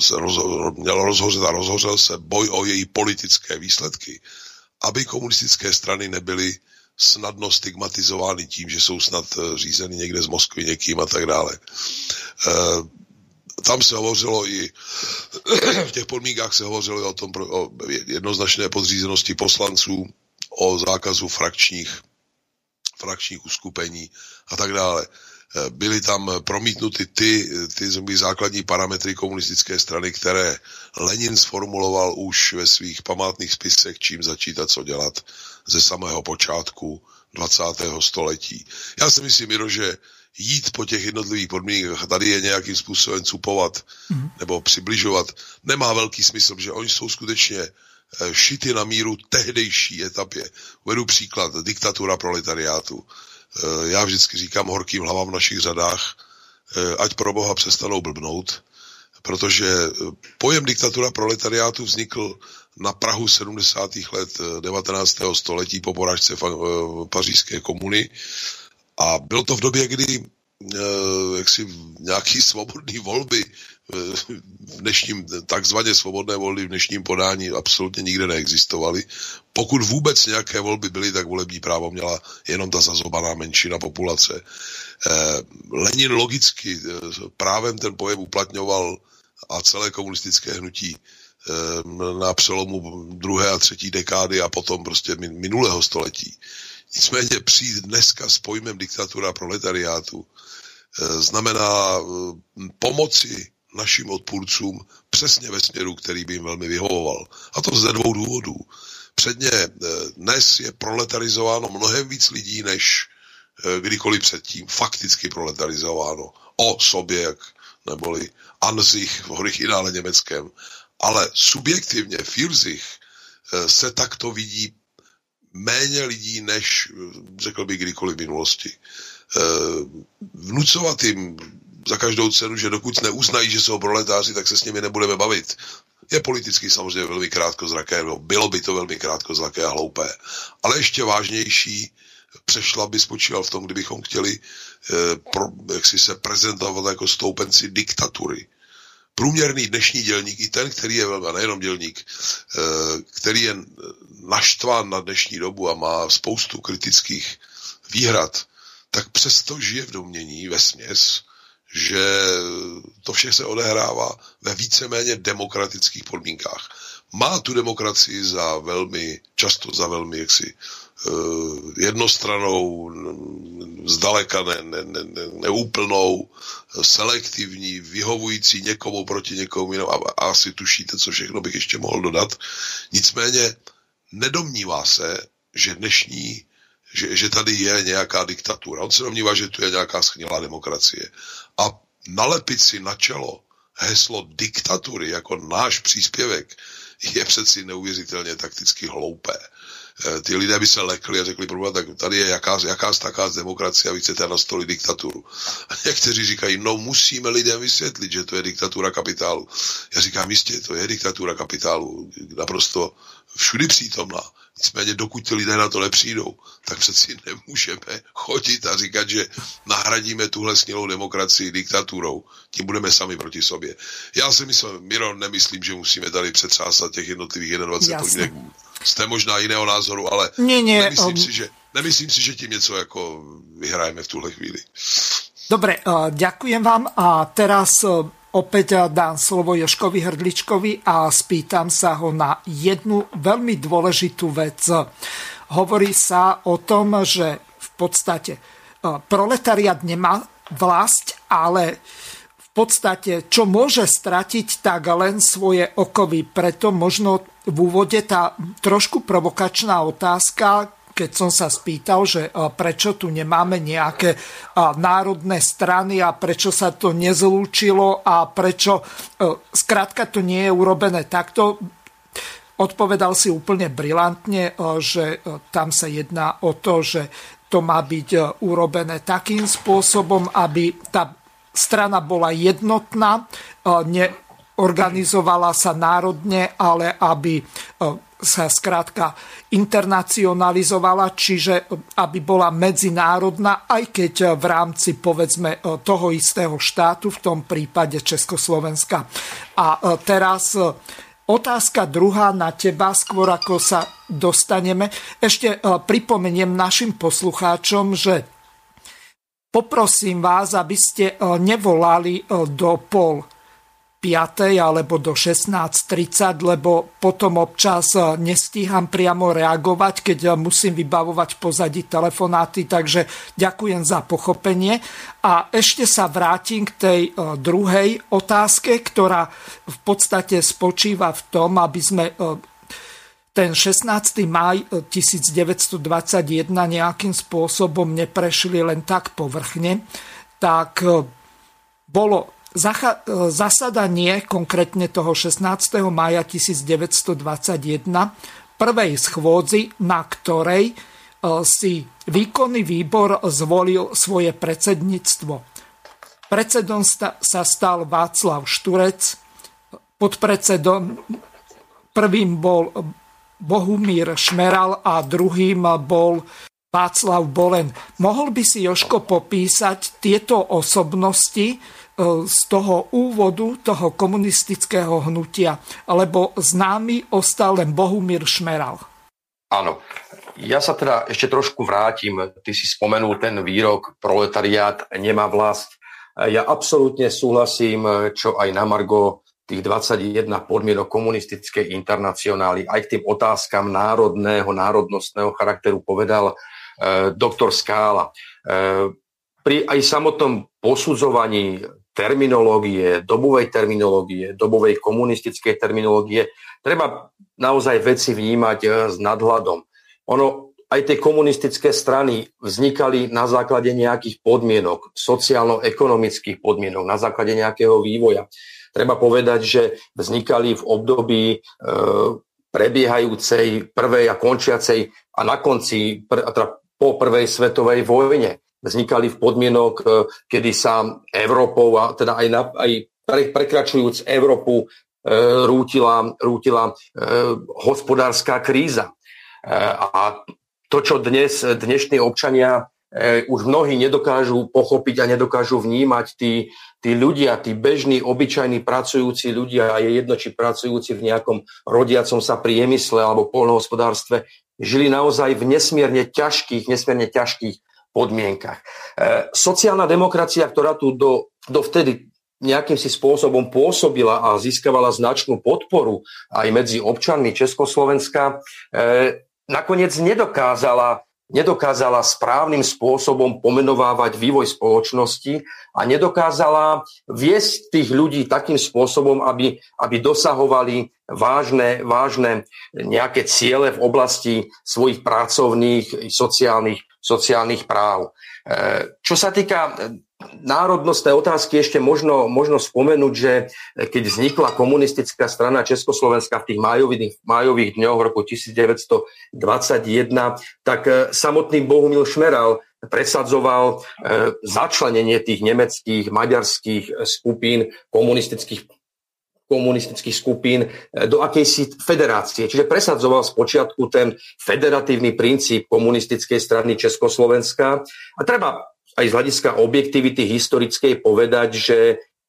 se rozho, měl rozhořet a rozhořel se boj o její politické výsledky, aby komunistické strany nebyly snadno stigmatizovány tím, že jsou snad řízeny někde z Moskvy někým a tak dále tam se hovořilo i, v těch podmínkách se hovořilo o tom o jednoznačné podřízenosti poslanců, o zákazu frakčních, frakčních uskupení a tak dále. Byly tam promítnuty ty, ty základní parametry komunistické strany, které Lenin sformuloval už ve svých památných spisech, čím začít a co dělat ze samého počátku 20. století. Já si myslím, Miro, že jít po těch jednotlivých podmínkách a tady je nějakým způsobem cupovat mm. nebo přibližovat, nemá velký smysl, že oni jsou skutečně eh, šity na míru tehdejší etapě. Uvedu příklad, diktatura proletariátu. Eh, já vždycky říkám horkým hlavám v našich řadách, eh, ať pro boha přestanou blbnout, protože pojem diktatura proletariátu vznikl na Prahu 70. let 19. století po porážce pařížské komuny a bylo to v době, kdy eh, jaksi nějaký svobodný volby eh, v dnešním, takzvaně svobodné volby v dnešním podání absolutně nikde neexistovaly. Pokud vůbec nějaké volby byly, tak volební právo měla jenom ta zazobaná menšina populace. Eh, Lenin logicky právem ten pojem uplatňoval a celé komunistické hnutí na přelomu druhé a třetí dekády a potom prostě minulého století. Nicméně přijít dneska s pojmem diktatura proletariátu eh, znamená eh, pomoci našim odpůrcům přesně ve směru, který by jim velmi vyhovoval. A to ze dvou důvodů. Předně eh, dnes je proletarizováno mnohem víc lidí, než kdykoliv předtím. Fakticky proletarizováno. O sobě, jak neboli Anzich v originále německém. Ale subjektivně Firzich se takto vidí méně lidí, než řekl bych kdykoliv v minulosti. Eh, vnucovat jim za každou cenu, že dokud neuznají, že jsou proletáři, tak se s nimi nebudeme bavit. Je politicky samozřejmě velmi krátkozraké, no bylo by to velmi krátkozraké a hloupé. Ale ještě vážnější přešla by spočíval v tom, kdybychom chtěli eh, pro, jak si se prezentovat jako stoupenci diktatury průměrný dnešní dělník, i ten, který je, a nejenom dělník, eh, který je naštván na dnešní dobu a má spoustu kritických výhrad, tak přesto žije v domění ve směs, že to vše se odehrává ve víceméně demokratických podmínkách. Má tu demokracii za velmi, často za velmi jaksi Eh, jednostranou, zdaleka ne, ne, ne, ne, neúplnou, selektivní, vyhovující někomu proti někomu jinému a, a asi tušíte, co všechno bych ještě mohl dodat. Nicméně nedomnívá se, že dnešní, že, že tady je nějaká diktatura. On se domnívá, že tu je nějaká schnilá demokracie. A nalepit si na čelo heslo diktatury jako náš příspěvek je přeci neuvěřitelně takticky hloupé. Eh, ty lidé by se lekli a řekli, problém, tak tady je jaká, jaká taká demokracie a vy chcete nastolit diktaturu. A někteří říkají, no musíme lidem vysvětlit, že to je diktatura kapitálu. Já říkám, jistě, to je diktatura kapitálu, naprosto všudy přítomná. Nicméně dokud ty lidé na to nepřijdou, tak přeci nemůžeme chodit a říkat, že nahradíme tuhle snělou demokracii diktaturou. Tím budeme sami proti sobě. Já si myslím, Miro, nemyslím, že musíme tady přetřásat těch jednotlivých 21 podmínek. Jste možná jiného názoru, ale nie, nie, nemyslím, um... si, že, nemyslím si, že tím něco jako vyhrajeme v tuhle chvíli. Dobre, uh, ďakujem vám a teraz uh, Opäť dám slovo Joškovi Hrdličkovi a spýtam sa ho na jednu veľmi dôležitú vec. Hovorí sa o tom, že v podstate e, proletariat nemá vlast, ale v podstate, čo môže stratiť, tak len svoje okovy. Preto možno v úvode tá trošku provokačná otázka, keď som sa spýtal, že prečo tu nemáme nejaké národné strany a prečo sa to nezlúčilo a prečo skrátka to nie je urobené takto, odpovedal si úplne brilantne, že tam sa jedná o to, že to má byť urobené takým spôsobom, aby tá strana bola jednotná, neorganizovala sa národne, ale aby sa skrátka internacionalizovala, čiže aby bola medzinárodná, aj keď v rámci povedzme toho istého štátu, v tom prípade Československa. A teraz Otázka druhá na teba, skôr ako sa dostaneme. Ešte pripomeniem našim poslucháčom, že poprosím vás, aby ste nevolali do pol 5. alebo do 16.30, lebo potom občas eh, nestíham priamo reagovať, keď eh, musím vybavovať pozadí telefonáty, takže ďakujem za pochopenie. A ešte sa vrátim k tej eh, druhej otázke, ktorá v podstate spočíva v tom, aby sme ten 16. maj 1921 nejakým spôsobom neprešli len tak povrchne, tak bolo zasadanie konkrétne toho 16. maja 1921 prvej schôdzi, na ktorej e, si výkonný výbor zvolil svoje predsedníctvo. Predsedom sa stal Václav Šturec, podpredsedom prvým bol Bohumír Šmeral a druhým bol Václav Bolen. Mohol by si Joško popísať tieto osobnosti, z toho úvodu toho komunistického hnutia, lebo známy ostal len Bohumír Šmeral. Áno. Ja sa teda ešte trošku vrátim. Ty si spomenul ten výrok proletariát nemá vlast. Ja absolútne súhlasím, čo aj na Margo tých 21 podmienok komunistickej internacionály, aj k tým otázkam národného, národnostného charakteru povedal e, doktor Skála. E, pri aj samotnom posudzovaní terminológie, dobovej terminológie, dobovej komunistickej terminológie, treba naozaj veci vnímať eh, s nadhľadom. Ono, aj tie komunistické strany vznikali na základe nejakých podmienok, sociálno-ekonomických podmienok, na základe nejakého vývoja. Treba povedať, že vznikali v období e, prebiehajúcej prvej a končiacej a na konci, pr, teda po prvej svetovej vojne vznikali v podmienok, e, kedy sa Európou, a teda aj, na, aj pre, prekračujúc Európu, e, rútila, rútila e, hospodárska kríza. A to, čo dnes dnešní občania už mnohí nedokážu pochopiť a nedokážu vnímať, tí, tí ľudia, tí bežní, obyčajní pracujúci ľudia, a je jedno, či pracujúci v nejakom rodiacom sa priemysle alebo polnohospodárstve, žili naozaj v nesmierne ťažkých, nesmierne ťažkých podmienkach. E, sociálna demokracia, ktorá tu do, dovtedy nejakým si spôsobom pôsobila a získavala značnú podporu aj medzi občanmi Československa, e, nakoniec nedokázala, nedokázala správnym spôsobom pomenovávať vývoj spoločnosti a nedokázala viesť tých ľudí takým spôsobom, aby, aby dosahovali vážne, vážne nejaké ciele v oblasti svojich pracovných, sociálnych sociálnych práv. E, čo sa týka e, národnostné otázky, ešte možno, možno spomenúť, že keď vznikla komunistická strana Československa v tých májových, májových dňoch roku 1921, tak e, samotný Bohumil Šmeral presadzoval začlenenie tých nemeckých, maďarských skupín komunistických komunistických skupín e, do akejsi federácie. Čiže presadzoval spočiatku ten federatívny princíp komunistickej strany Československa. A treba aj z hľadiska objektivity historickej povedať, že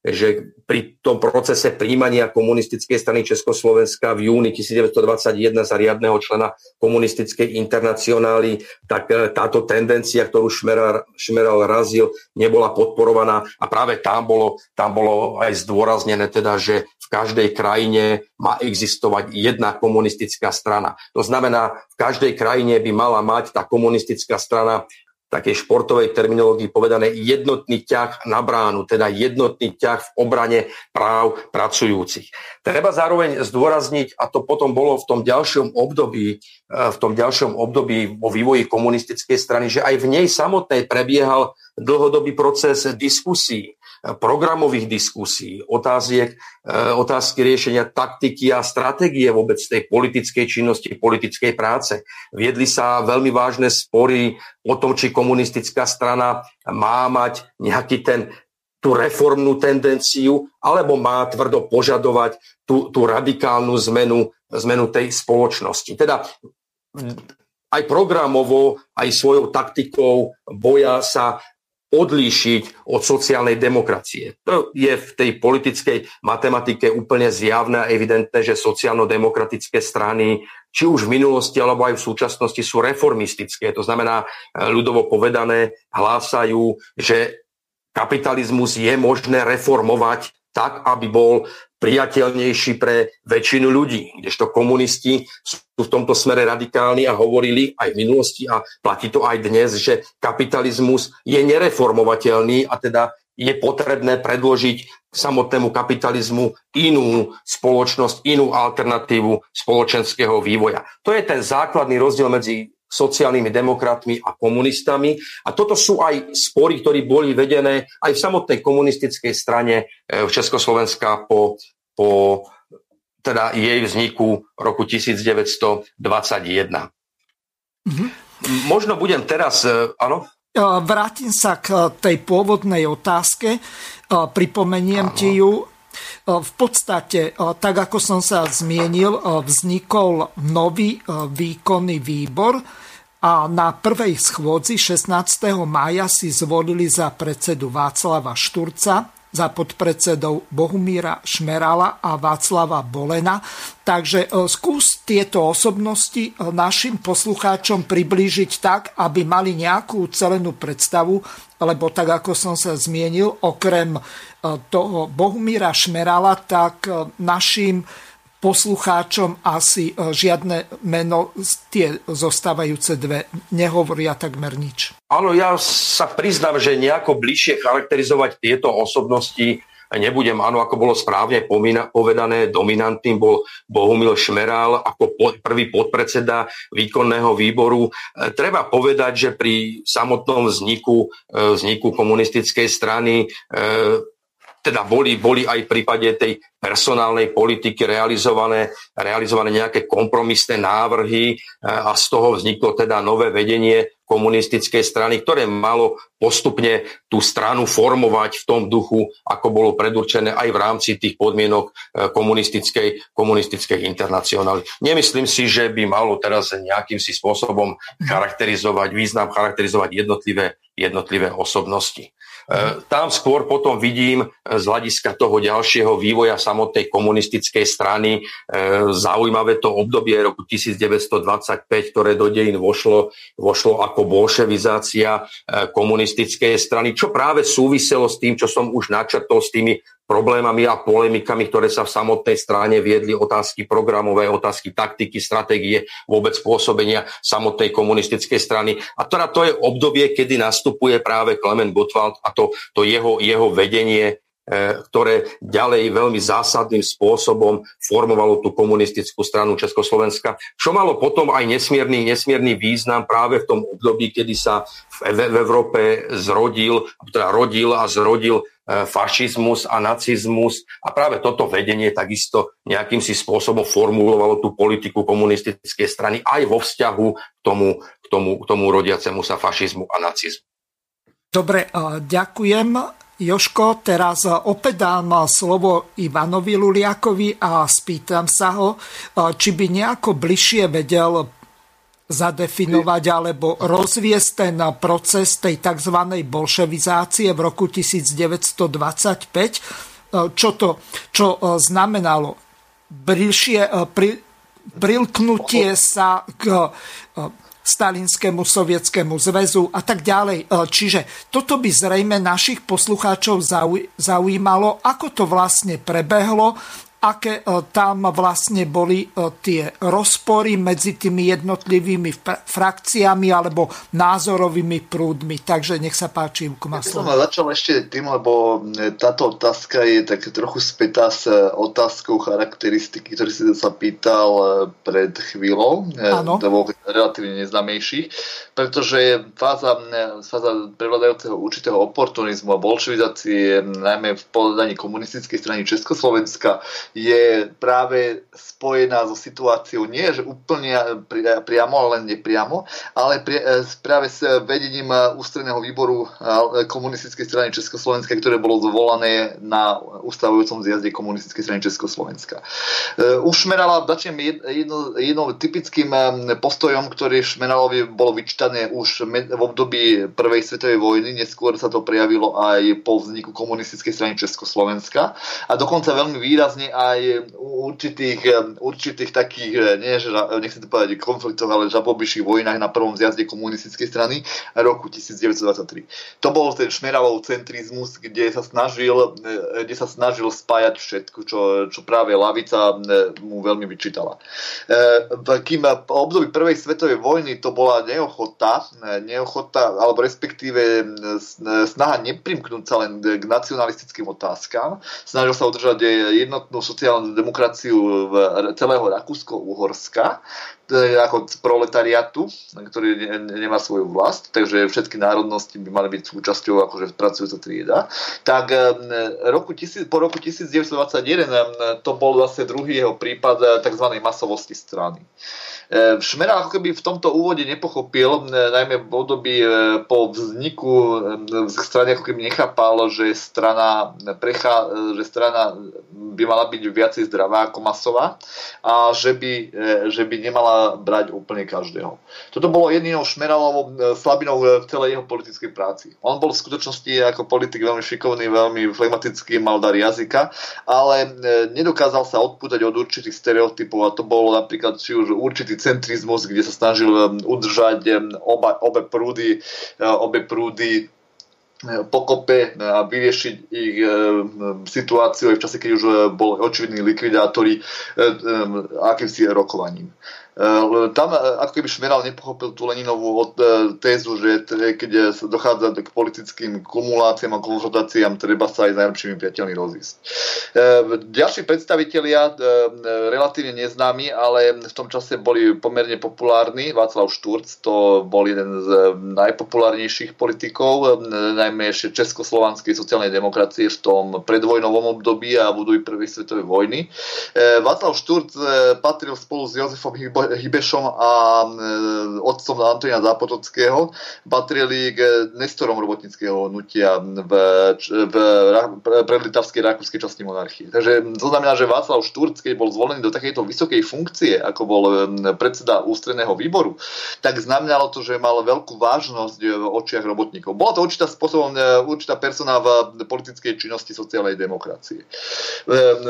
že pri tom procese príjmania komunistickej strany Československa v júni 1921 za riadného člena komunistickej internacionály, tak e, táto tendencia, ktorú Šmeral, Šmeral razil, nebola podporovaná a práve tam bolo, tam bolo aj zdôraznené teda, že v každej krajine má existovať jedna komunistická strana. To znamená, v každej krajine by mala mať tá komunistická strana takej športovej terminológii povedané jednotný ťah na bránu, teda jednotný ťah v obrane práv pracujúcich. Treba zároveň zdôrazniť, a to potom bolo v tom ďalšom období, v tom ďalšom období vo vývoji komunistickej strany, že aj v nej samotnej prebiehal dlhodobý proces diskusí programových diskusí, otáziek, e, otázky riešenia taktiky a stratégie vôbec tej politickej činnosti, politickej práce. Viedli sa veľmi vážne spory o tom, či komunistická strana má mať nejaký ten tú reformnú tendenciu, alebo má tvrdo požadovať tú, tú radikálnu zmenu zmenu tej spoločnosti. Teda aj programovo, aj svojou taktikou boja sa odlíšiť od sociálnej demokracie. To je v tej politickej matematike úplne zjavné a evidentné, že sociálno-demokratické strany, či už v minulosti alebo aj v súčasnosti sú reformistické. To znamená, e, ľudovo povedané, hlásajú, že kapitalizmus je možné reformovať tak, aby bol priateľnejší pre väčšinu ľudí. Kdežto komunisti sú v tomto smere radikálni a hovorili aj v minulosti a platí to aj dnes, že kapitalizmus je nereformovateľný a teda je potrebné predložiť samotnému kapitalizmu inú spoločnosť, inú alternatívu spoločenského vývoja. To je ten základný rozdiel medzi sociálnymi demokratmi a komunistami. A toto sú aj spory, ktoré boli vedené aj v samotnej komunistickej strane e, v Československa po, po teda jej vzniku roku 1921. Mm-hmm. Možno budem teraz, e, áno? E, vrátim sa k tej pôvodnej otázke. Pripomeniem ano. ti ju. V podstate, tak ako som sa zmienil, vznikol nový výkonný výbor, a na prvej schôdzi 16. mája si zvolili za predsedu Václava Šturca, za podpredsedov Bohumíra Šmerala a Václava Bolena. Takže skús tieto osobnosti našim poslucháčom priblížiť tak, aby mali nejakú celenú predstavu, lebo tak ako som sa zmienil, okrem e, toho Bohumíra Šmerala, tak našim poslucháčom asi e, žiadne meno, tie zostávajúce dve, nehovoria takmer nič. Áno, ja sa priznám, že nejako bližšie charakterizovať tieto osobnosti nebudem. Áno, ako bolo správne povedané, dominantným bol Bohumil Šmeral ako prvý podpredseda výkonného výboru. E, treba povedať, že pri samotnom vzniku, e, vzniku komunistickej strany teda boli, boli aj v prípade tej personálnej politiky realizované, realizované nejaké kompromisné návrhy e, a z toho vzniklo teda nové vedenie komunistickej strany, ktoré malo postupne tú stranu formovať v tom duchu, ako bolo predurčené aj v rámci tých podmienok e, komunistickej, komunistickej internacionály. Nemyslím si, že by malo teraz nejakým si spôsobom charakterizovať, význam charakterizovať jednotlivé, jednotlivé osobnosti. E, tam skôr potom vidím e, z hľadiska toho ďalšieho vývoja samotnej komunistickej strany e, zaujímavé to obdobie roku 1925, ktoré do dejín vošlo, vošlo ako bolševizácia komunistickej strany, čo práve súviselo s tým, čo som už načrtol s tými problémami a polemikami, ktoré sa v samotnej strane viedli, otázky programové, otázky taktiky, stratégie, vôbec pôsobenia samotnej komunistickej strany. A teda to je obdobie, kedy nastupuje práve Klement Gottwald a to, to jeho, jeho vedenie e, ktoré ďalej veľmi zásadným spôsobom formovalo tú komunistickú stranu Československa, čo malo potom aj nesmierny, nesmierny význam práve v tom období, kedy sa v, v Európe zrodil, teda rodil a zrodil fašizmus a nacizmus a práve toto vedenie takisto nejakým si spôsobom formulovalo tú politiku komunistickej strany aj vo vzťahu k tomu, k tomu, k tomu rodiacemu sa fašizmu a nacizmu. Dobre, e, ďakujem. Joško, teraz opäť dám slovo Ivanovi Luliakovi a spýtam sa ho, e, či by nejako bližšie vedel zadefinovať alebo rozviesť ten proces tej tzv. bolševizácie v roku 1925. Čo to čo e, znamenalo? Bližšie e, pri, prilknutie sa k e, Stalinskému sovietskému zväzu a tak ďalej. Čiže toto by zrejme našich poslucháčov zaujímalo, ako to vlastne prebehlo aké e, tam vlastne boli e, tie rozpory medzi tými jednotlivými frakciami alebo názorovými prúdmi. Takže nech sa páči, Júko Ja som začal ešte tým, lebo e, táto otázka je tak trochu spätá s otázkou charakteristiky, ktorý si sa pýtal pred chvíľou. Bol relatívne neznámejší, pretože je fáza, fáza prevládajúceho určitého oportunizmu a bolševizácie, najmä v podaní komunistickej strany Československa, je práve spojená so situáciou nie, že úplne priamo, ale nepriamo, ale práve s vedením ústredného výboru komunistickej strany Československa, ktoré bolo zvolané na ustavujúcom zjazde komunistickej strany Československa. Už Šmerala začnem jedno, jednou typickým postojom, ktorý Šmeralovi bolo vyčtané už v období prvej svetovej vojny, neskôr sa to prejavilo aj po vzniku komunistickej strany Československa a dokonca veľmi výrazne aj u určitých, určitých takých, nie, že, nechcem to povedať konfliktoch, ale žabobyších vojnách na prvom zjazde komunistickej strany roku 1923. To bol ten Šmeralov centrizmus, kde sa snažil, kde sa snažil spájať všetko, čo, čo práve lavica mu veľmi vyčítala. Kým období prvej svetovej vojny to bola neochota, neochota alebo respektíve snaha neprimknúť sa len k nacionalistickým otázkam. Snažil sa udržať jednotnú sociálnu demokraciu celého Rakúsko-Uhorska ako proletariatu, ktorý nemá svoju vlast, takže všetky národnosti by mali byť súčasťou akože pracujúca trieda. Tak roku, po roku 1921 to bol zase druhý jeho prípad tzv. masovosti strany. Šmera ako keby v tomto úvode nepochopil, najmä v období po vzniku strany ako keby nechápal, že strana, prechá, že strana by mala byť viacej zdravá ako masová a že by, že by nemala brať úplne každého. Toto bolo jedinou Šmeralovou slabinou v celej jeho politickej práci. On bol v skutočnosti ako politik veľmi šikovný, veľmi flegmatický, mal dar jazyka, ale nedokázal sa odpútať od určitých stereotypov a to bolo napríklad či už určitý centrizmus, kde sa snažil udržať oba, obe prúdy, obe prúdy pokope a vyriešiť ich situáciu aj v čase, keď už bol očividný likvidátori akýmsi rokovaním. Eh, tam eh, ako keby Šmeral nepochopil tú Leninovú eh, tézu, že keď sa dochádza k politickým kumuláciám a konfrontáciám, treba sa aj s najlepšími priateľmi rozísť. Ďalší predstavitelia, relatívne neznámi, ale v tom čase boli pomerne populárni. Václav Šturc, to bol jeden z najpopulárnejších politikov, najmä ešte Českoslovanskej sociálnej demokracie v tom predvojnovom období a období prvej svetovej vojny. Václav Šturc patril spolu s Jozefom Hybešom a e, otcom Antonia Zápotockého patrili k nestorom robotnického hnutia v, v predlitavskej rakúskej časti monarchie. Takže to znamená, že Václav Šturc, keď bol zvolený do takejto vysokej funkcie, ako bol e, predseda ústredného výboru, tak znamenalo to, že mal veľkú vážnosť v očiach robotníkov. Bola to určitá spôsobom, e, určitá persona v politickej činnosti sociálnej demokracie.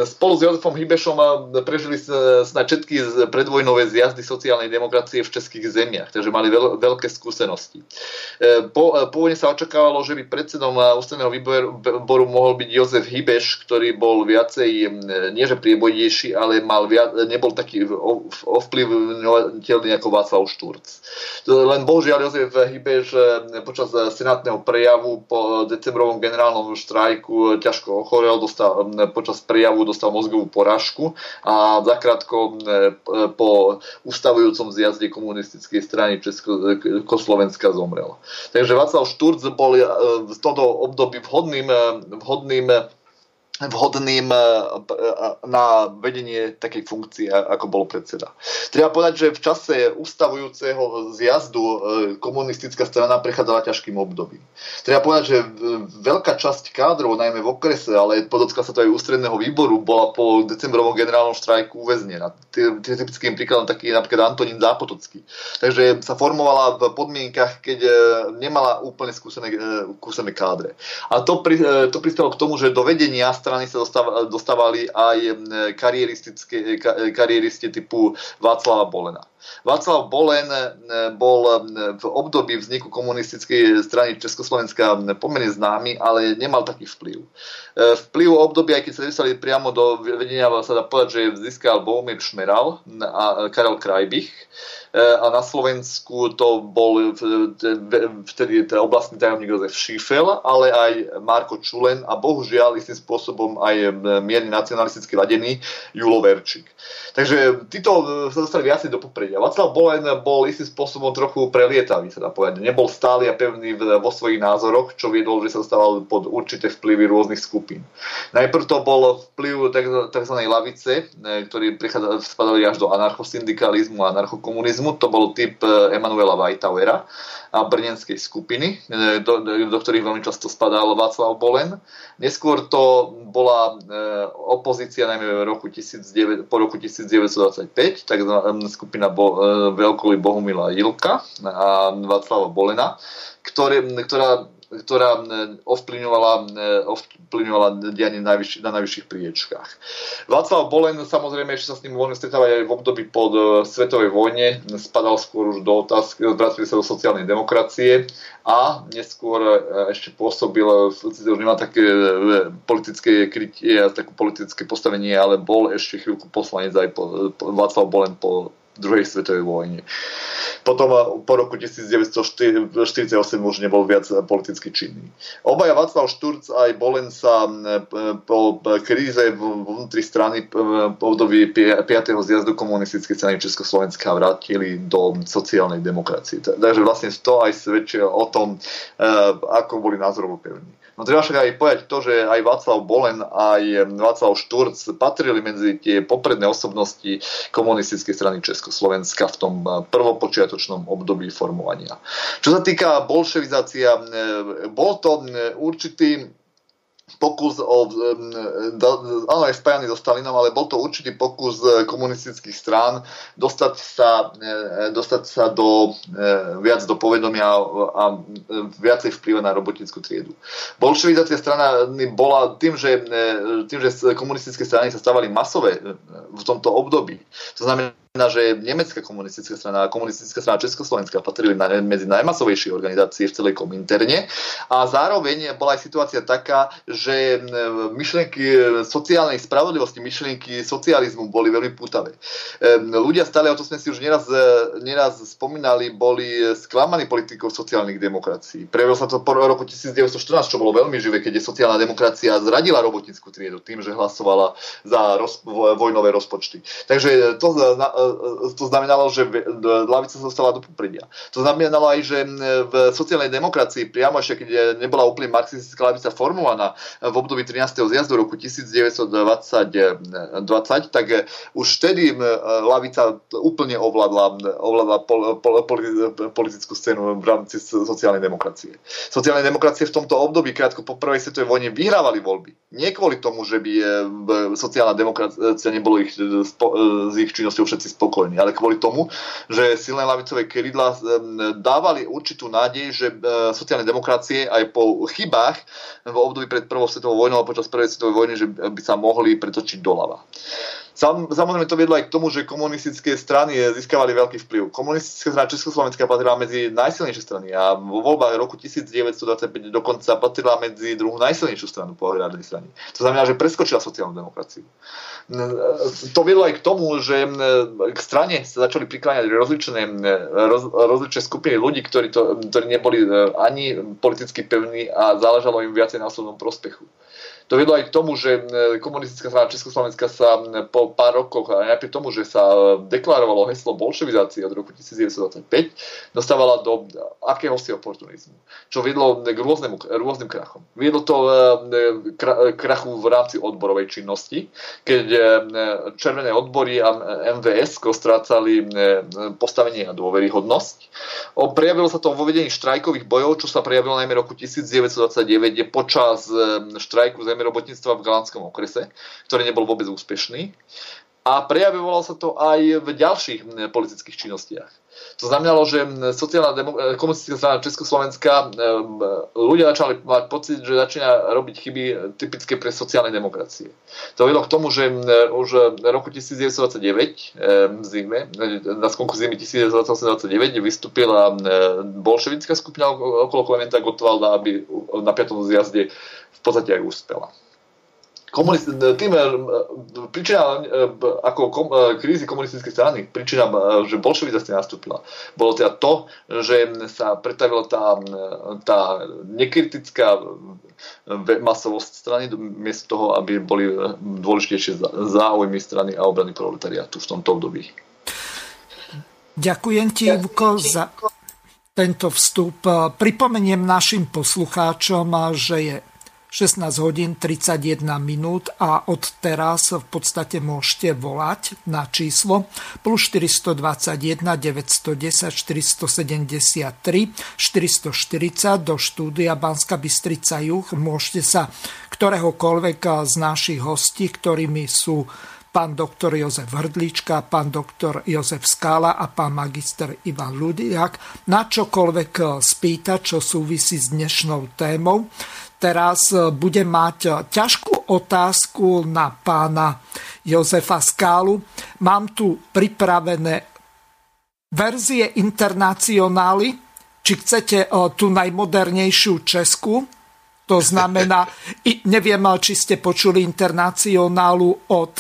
Spolu s Jozefom Hybešom prežili snad všetky predvojnové zjazdy jazdy sociálnej demokracie v českých zemiach, takže mali veľ, veľké skúsenosti. E, po, e, pôvodne sa očakávalo, že by predsedom ústredného výboru mohol byť Jozef Hibeš, ktorý bol viacej, nie že priebojnejší, ale mal viac, nebol taký ovplyvňovateľný ako Václav Šturc. Len bohužiaľ Jozef Hibeš e, počas senátneho prejavu po decembrovom generálnom štrajku ťažko ochorel, dostal, počas prejavu dostal mozgovú porážku a zakrátko po ustavujúcom zjazde komunistickej strany Československa zomrel. Takže Václav Šturc bol e, v tomto období vhodným, e, vhodným vhodným eh, na vedenie takej funkcie, ako bol predseda. Treba povedať, že v čase ustavujúceho zjazdu eh, komunistická strana prechádzala ťažkým obdobím. Treba povedať, že veľká časť kádrov, najmä v okrese, ale podotkla sa to aj ústredného výboru, bola po decembrovom generálnom štrajku uväznená. Typickým príkladom taký je napríklad Antonín Zápotocký. Takže sa formovala v podmienkach, keď eh, nemala úplne skúsené kádre. A to, pri, to pristalo k tomu, že do vedenia strany sa dostávali aj kariéristi typu Václava Bolena. Václav Bolen bol v období vzniku komunistickej strany Československa pomerne známy, ale nemal taký vplyv. E, vplyv obdobia, aj keď sa dostali priamo do vedenia, sa dá povedať, že získal Bohumír Šmeral a Karel Krajbich. A na Slovensku to bol vtedy oblastný tajomník Jozef Šífel, ale aj Marko Čulen a bohužiaľ istým spôsobom aj mierny nacionalisticky ladený Julo Verčík. Takže títo sa dostali viacej do popredia. Václav Bolen bol istým spôsobom trochu prelietavý, sa dá povedať. Nebol stály a pevný vo svojich názoroch, čo viedol, že sa dostával pod určité vplyvy rôznych skupín. Najprv to bol vplyv tzv. lavice, e, ktorý spadali až do anarchosyndikalizmu a anarchokomunizmu. To bol typ e, Emanuela Weitauera a brnenskej skupiny, e, do, do ktorých veľmi často spadal Václav Bolen. Neskôr to bola opozícia najmä v roku 19, po roku 1925, tak skupina Bo, Veľkolí Bohumila Jilka a Václava Bolena, ktoré, ktorá ktorá ovplyvňovala, ovplyvňovala dianie najvyšší, na najvyšších priečkách. Václav Bolen samozrejme ešte sa s ním mohli stretávať aj v období po e, svetovej vojne, spadal skôr už do otázky, vrátili sa do sociálnej demokracie a neskôr e, ešte pôsobil, už nemá také e, politické krytie také politické postavenie, ale bol ešte chvíľku poslanec aj po, Václav Bolen po druhej svetovej vojne. Potom eh, po roku 1948 už nebol viac eh, politicky činný. Obaja Václav Šturc aj Bolen sa eh, po kríze vnútri strany po období 5. zjazdu komunistickej strany Československa vrátili do sociálnej demokracie. Takže vlastne to aj svedčia o tom, ako boli názorovo pevní. No treba však aj povedať to, že aj Václav Bolen, aj Václav Šturc patrili medzi tie popredné osobnosti komunistickej strany Československa v tom eh, prvopočiatočnom období formovania. Čo sa týka bolševizácia, eh, bol to eh, určitý pokus o, áno, aj spájany so Stalinom, ale bol to určitý pokus e, komunistických strán dostať sa, e, dostať sa do, e, viac do povedomia a viacej vplyva na robotnickú triedu. Bolševizácia strana bola tým, že, tým, že komunistické strany sa stávali masové v tomto období. To znamená, že nemecká komunistická strana a komunistická strana Československa patrili na, medzi najmasovejšie organizácie v celej kominterne a zároveň bola aj situácia taká, že myšlienky sociálnej spravodlivosti, myšlienky socializmu boli veľmi pútavé. Ľudia stále, o to sme si už neraz, neraz spomínali, boli sklamaní politikou sociálnych demokracií. Prejavilo sa to po roku 1914, čo bolo veľmi živé, keď je sociálna demokracia zradila robotnickú triedu tým, že hlasovala za roz, vojnové rozpočty. Takže to to znamenalo, že lavica sa dostala do popredia. To znamenalo aj, že v sociálnej demokracii, priamo ešte keď nebola úplne marxistická lavica formovaná v období 13. zjazdu roku 1920, 20, tak už vtedy lavica úplne ovládla, ovládla pol, pol, pol, politickú scénu v rámci sociálnej demokracie. Sociálnej demokracie v tomto období, krátko po prvej svetovej vojne, vyhrávali voľby. Nie kvôli tomu, že by sociálna demokracia nebolo ich, s ich činnosťou všetci spokojní, ale kvôli tomu, že silné lavicové krídla dávali určitú nádej, že e, sociálne demokracie aj po chybách v období pred prvou svetovou vojnou a počas prvej svetovej vojny, že by sa mohli pretočiť doľava. Samozrejme to viedlo aj k tomu, že komunistické strany získavali veľký vplyv. Komunistická strana Československa patrila medzi najsilnejšie strany a vo voľbách roku 1925 dokonca patrila medzi druhú najsilnejšiu stranu po agrárnej strane. To znamená, že preskočila sociálnu demokraciu. To viedlo aj k tomu, že k strane sa začali prikláňať rozličné, roz, rozličné skupiny ľudí, ktorí, to, ktorí neboli e, ani politicky pevní a záležalo im viacej na osobnom prospechu. To vedlo aj k tomu, že komunistická strana Československa sa po pár rokoch, napriek tomu, že sa deklarovalo heslo bolševizácie od roku 1925, dostávala do akéhosi oportunizmu, čo viedlo k rôznemu, rôznym krachom. Viedlo to krachu v rámci odborovej činnosti, keď červené odbory a MVS strácali postavenie a dôveryhodnosť. Prejavilo sa to vo vedení štrajkových bojov, čo sa prejavilo najmä roku 1929 počas štrajku z robotníctva v Galánskom okrese, ktorý nebol vôbec úspešný. A prejavovalo sa to aj v ďalších politických činnostiach. To znamenalo, že sociálna demo- e, komunistická strana Československa e, ľudia začali mať pocit, že začína robiť chyby typické pre sociálne demokracie. To vedlo k tomu, že už v roku 1929 v zime, na skonku zimy 1929 vystúpila bolševická skupina okolo Klementa Gottwalda, aby na 5. zjazde v podstate aj uspela. Komunist, tým príčina ako kom, krízy komunistickej strany, príčina, že bolševizácia nastúpila, bolo teda to, že sa pretavila tá, tá nekritická masovosť strany miesto toho, aby boli dôležitejšie záujmy strany a obrany proletariátu v tomto období. Ďakujem ti, Ivko, za tento vstup. Pripomeniem našim poslucháčom, že je 16 hodín 31 minút a od teraz v podstate môžete volať na číslo plus 421 910 473 440 do štúdia Banska Bystrica Juch. Môžete sa ktoréhokoľvek z našich hostí, ktorými sú pán doktor Jozef Hrdlička, pán doktor Jozef Skála a pán magister Ivan Ludiak na čokoľvek spýtať, čo súvisí s dnešnou témou. Teraz budem mať ťažkú otázku na pána Jozefa Skálu. Mám tu pripravené verzie internacionály, či chcete tú najmodernejšiu Česku, to znamená, neviem, či ste počuli internacionálu od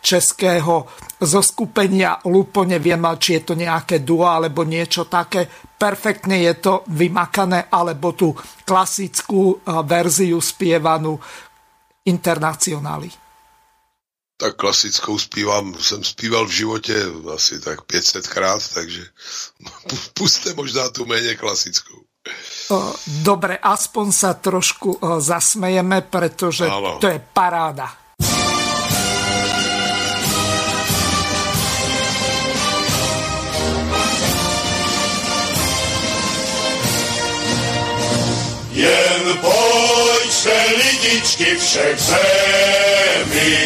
českého zoskupenia Lupo, neviem, či je to nejaké duo alebo niečo také. Perfektne je to vymakané, alebo tú klasickú eh, verziu spievanú internacionály. Tak klasickou zpívám, jsem zpíval v životě asi tak 500 krát, takže [laughs] puste možná tu méně klasickou. Dobre, aspoň sa trošku zasmejeme, pretože Halo. to je paráda. Jen pojďte lidičky všech zemí,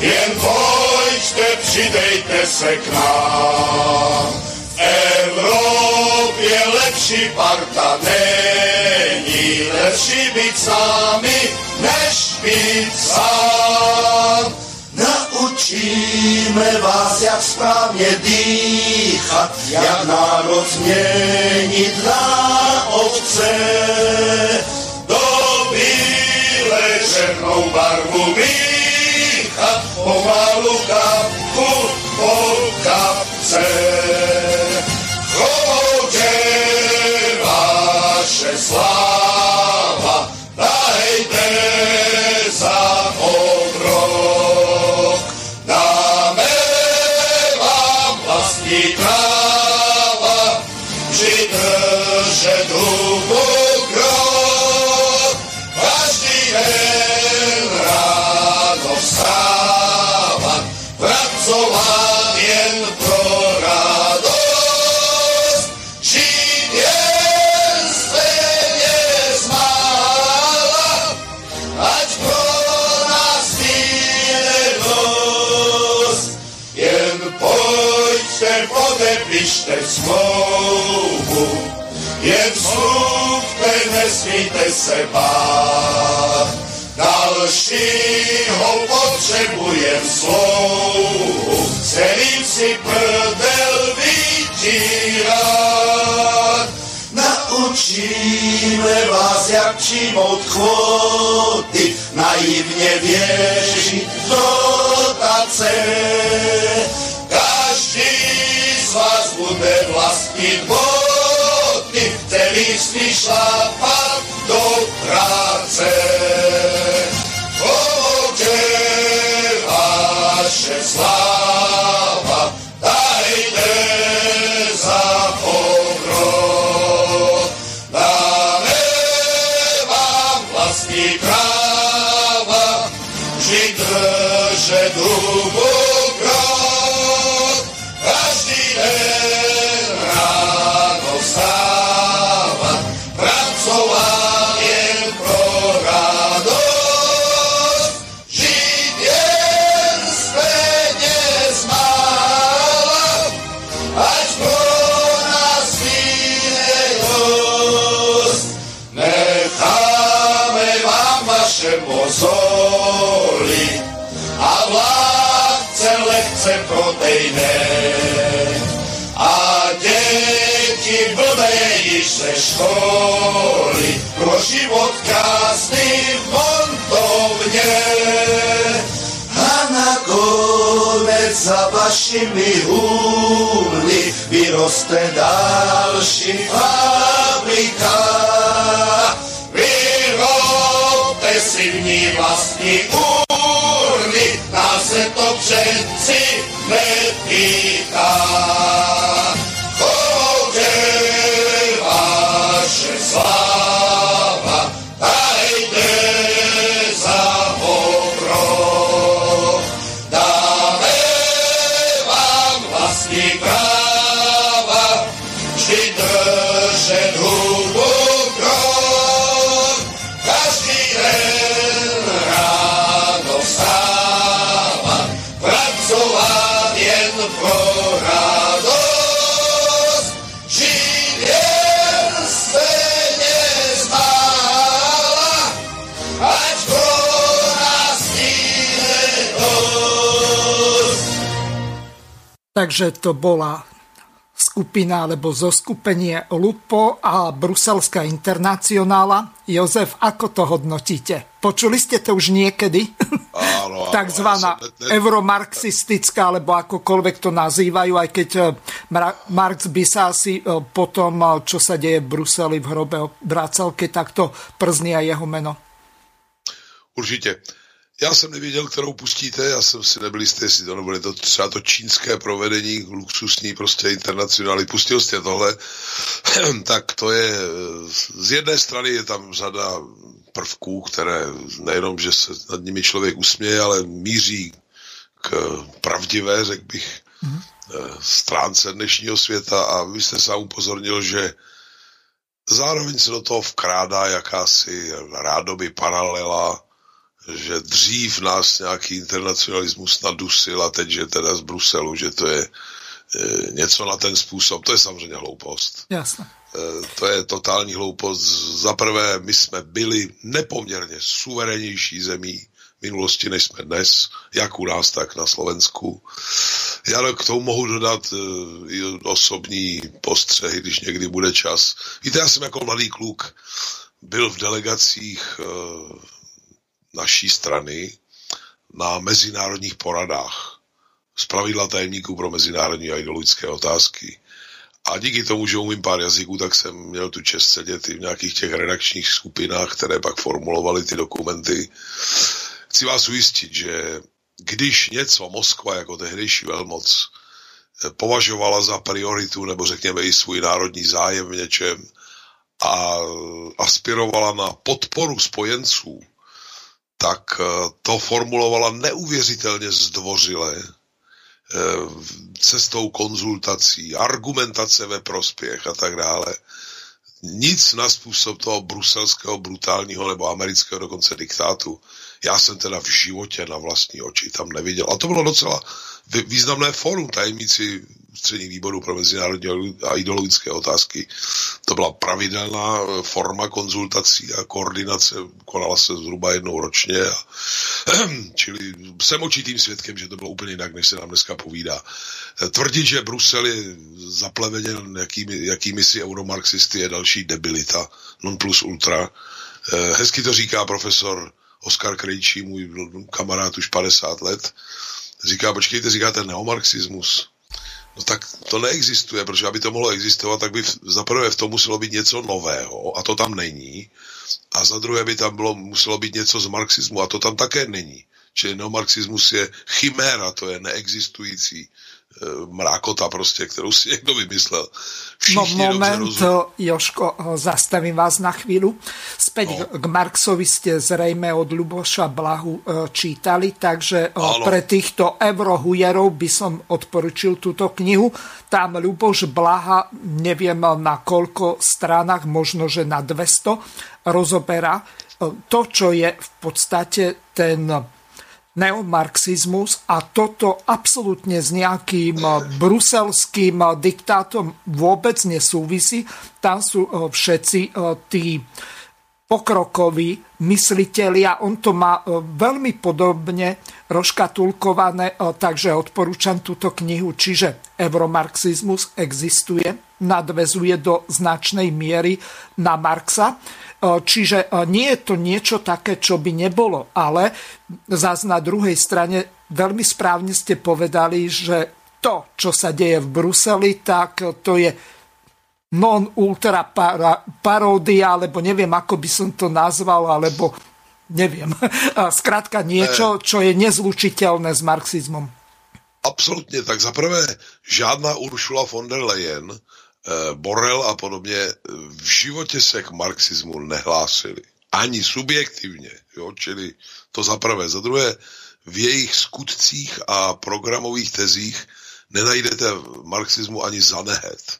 jen pojďte, přidejte se k nám. Evropě lepší parta není, lepší být sami, než být sám. Naučíme vás, jak správně dýchat, jak národ změnit na ovce. Do černou barvu míchat, pomalu kapku smlouvu, jen slúbte, nesmíte se bát. Dalšího potřebujem slouhu, celým si prdel vytírat. Naučíme vás, jak přijmout kvóty, naivně věřit dotace. Každý z vás bude vlastniť boty, celý smí šlápať do školy, pro život krásny v montovne. A nakonec za vašimi humny vyroste ďalší fabrika. Vyrobte si v ní vlastní urny, nás se to přeci netýká. Takže to bola skupina alebo zoskupenie Lupo a Bruselská internacionála. Jozef, ako to hodnotíte? Počuli ste to už niekedy? Áno, áno, Takzvaná ja ne, ne, euromarxistická, alebo akokoľvek to nazývajú, aj keď eh, Marx by sa asi eh, potom, eh, čo sa deje v Bruseli v hrobe obracal, keď takto prznie aj jeho meno. Určitě. Já jsem nevěděl, kterou pustíte, já jsem si nebyl jistý, jestli to nebude to třeba to čínské provedení, luxusní prostě internacionály. Pustil jste tohle, [clears throat] tak to je, z jedné strany je tam řada prvků, které nejenom, že se nad nimi člověk usměje, ale míří k pravdivé, řekl bych, mm-hmm. stránce dnešního světa a vy jste sám upozornil, že zároveň se do toho vkrádá jakási rádoby paralela že dřív nás nějaký internacionalismus nadusil a teď, že teda z Bruselu, že to je e, něco na ten způsob, to je samozřejmě hloupost. Jasne. E, to je totální hloupost. Za prvé, my jsme byli nepoměrně suverénnější zemí v minulosti, než jsme dnes, jak u nás, tak na Slovensku. Já k tomu mohu dodat e, i osobní postřehy, když někdy bude čas. Víte, já jsem jako mladý kluk byl v delegacích e, naší strany na mezinárodních poradách z pravidla tajemníků pro mezinárodní a ideologické otázky. A díky tomu, že umím pár jazyků, tak jsem měl tu čest sedět i v nějakých těch redakčních skupinách, které pak formulovaly ty dokumenty. Chci vás ujistit, že když něco Moskva jako tehdejší velmoc považovala za prioritu, nebo řekněme i svůj národní zájem v něčem a aspirovala na podporu spojenců, tak eh, to formulovala neuvěřitelně zdvořile eh, cestou konzultací, argumentace ve prospěch a tak dále. Nic na způsob toho bruselského brutálního nebo amerického dokonce diktátu. Já jsem teda v životě na vlastní oči tam neviděl. A to bylo docela významné fórum tajemníci ústředních výborů pro mezinárodní a ideologické otázky. To byla pravidelná eh, forma konzultací a koordinace, konala se zhruba jednou ročně. A, [clears throat] čili jsem očitým svědkem, že to bylo úplně jinak, než se nám dneska povídá. Eh, tvrdit, že Brusel je zapleveněn jakými, jakými si euromarxisty je další debilita, non plus ultra. Eh, hezky to říká profesor Oskar Krejčí, můj kamarád už 50 let. Říká, počkejte, říkáte neomarxismus. No tak to neexistuje, protože aby to mohlo existovat, tak by za prvé v tom muselo být něco nového a to tam není. A za druhé by tam bylo, muselo být něco z marxismu a to tam také není. Čili neomarxismus je chiméra, to je neexistující mrákota prostě, kterou si někdo vymyslel. Všichni no moment, Joško, zastavím vás na chvíľu. Späť no. k Marxovi ste zrejme od Luboša Blahu eh, čítali, takže ano. pre týchto eurohujerov by som odporučil túto knihu. Tam Luboš Blaha, neviem na koľko stranách, možno že na 200, rozoberá to, čo je v podstate ten neomarxizmus a toto absolútne s nejakým bruselským diktátom vôbec nesúvisí. Tam sú eh, všetci tí pokrokoví mysliteľia. On to má eh, veľmi podobne rozkatulkované, takže odporúčam túto knihu. Čiže euromarxizmus existuje, nadvezuje do značnej miery na Marxa E, čiže e, nie je to niečo také, čo by nebolo, ale zás na druhej strane veľmi správne ste povedali, že to, čo sa deje v Bruseli, tak to je non ultra para, paródia, alebo neviem, ako by som to nazval, alebo neviem. [laughs] Skrátka niečo, čo je nezlučiteľné s marxizmom. Absolutně, tak za prvé, žádná Uršula von der Leyen, eh, Borel a podobně eh, v životě se k marxismu nehlásili. Ani subjektivně, jo? čili to za prvé. Za druhé, v jejich skutcích a programových tezích nenajdete marxismu ani zanehet.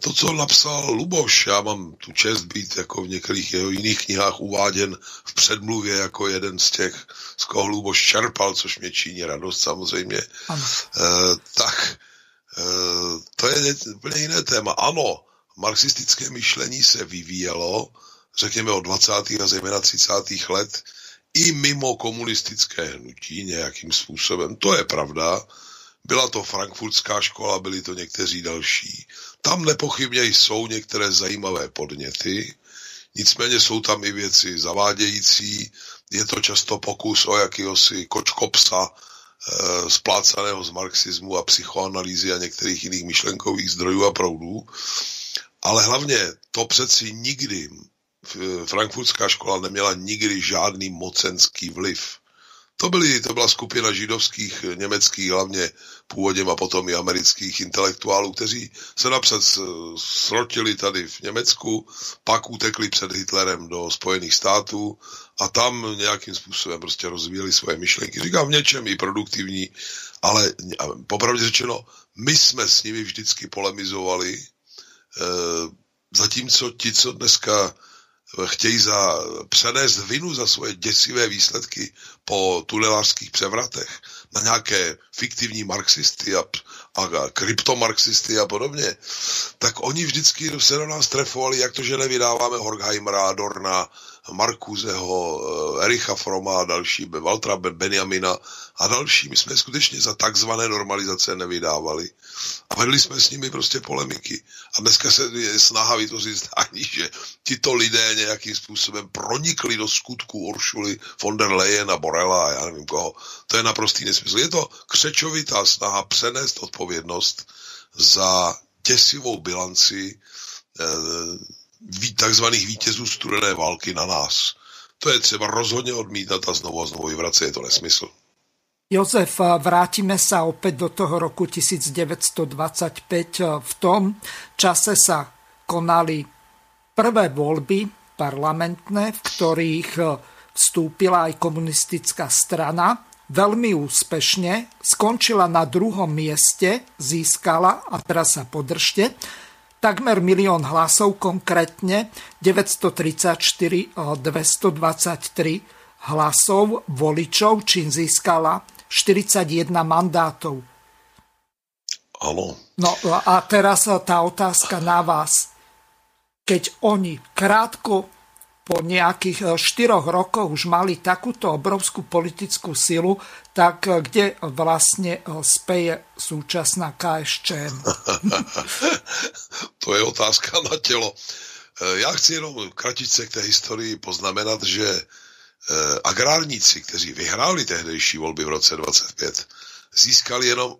To, co napsal Luboš, já mám tu čest být jako v některých jeho jiných knihách uváděn v předmluvě jako jeden z těch, z koho Luboš čerpal, což mě činí radost samozřejmě, ano. Eh, tak eh, to je úplně jiné téma. Ano, marxistické myšlení se vyvíjelo, řekněme od 20. a zejména 30. let, i mimo komunistické hnutí nějakým způsobem. To je pravda. Byla to frankfurtská škola, byli to někteří další. Tam nepochybně jsou některé zajímavé podněty, nicméně jsou tam i věci zavádějící, je to často pokus o jakýhosi kočkopsa e, splácaného z marxismu a psychoanalýzy a některých jiných myšlenkových zdrojů a proudů. Ale hlavně to přeci nikdy, frankfurtská škola neměla nikdy žádný mocenský vliv. To, byly, to byla skupina židovských, německých, hlavně původem a potom i amerických intelektuálů, kteří se napřed srotili tady v Německu, pak utekli před Hitlerem do Spojených států a tam nějakým způsobem prostě rozvíjeli svoje myšlenky. Říkám v něčem i produktivní, ale popravdě řečeno, my jsme s nimi vždycky polemizovali, e, zatímco ti, co dneska chtějí za, přenést vinu za svoje děsivé výsledky po tunelářských převratech na nějaké fiktivní marxisty a, a kryptomarxisty a podobně, tak oni vždycky se do nás trefovali, jak to, že nevydáváme Horkheimera, Dorna, Markuzeho, eh, Ericha Froma a další, Valtra Benjamina a další. My jsme skutečně za takzvané normalizace nevydávali. A vedli jsme s nimi prostě polemiky. A dneska se je snaha vytvořit zdání, že tito lidé nějakým způsobem pronikli do skutku Uršuly von der Leyen a Borela a já nevím koho. To je naprostý nesmysl. Je to křečovitá snaha přenést odpovědnost za děsivou bilanci eh, takzvaných vítězů studené války na nás. To je třeba rozhodně odmítat a znovu a znovu vyvracet, je to nesmysl. Jozef, vrátime sa opäť do toho roku 1925. V tom čase sa konali prvé voľby parlamentné, v ktorých vstúpila aj komunistická strana. Veľmi úspešne skončila na druhom mieste, získala, a teraz sa podržte, takmer milión hlasov, konkrétne 934 223 hlasov voličov, čím získala 41 mandátov. Áno. No a teraz tá otázka na vás. Keď oni krátko po nejakých 4 e, rokoch už mali takúto obrovskú politickú silu, tak e, kde vlastne e, speje súčasná KSČM? [laughs] to je otázka na telo. Já chci jenom kratice k té historii poznamenat, že agrárníci, kteří vyhráli tehdejší volby v roce 25, získali jenom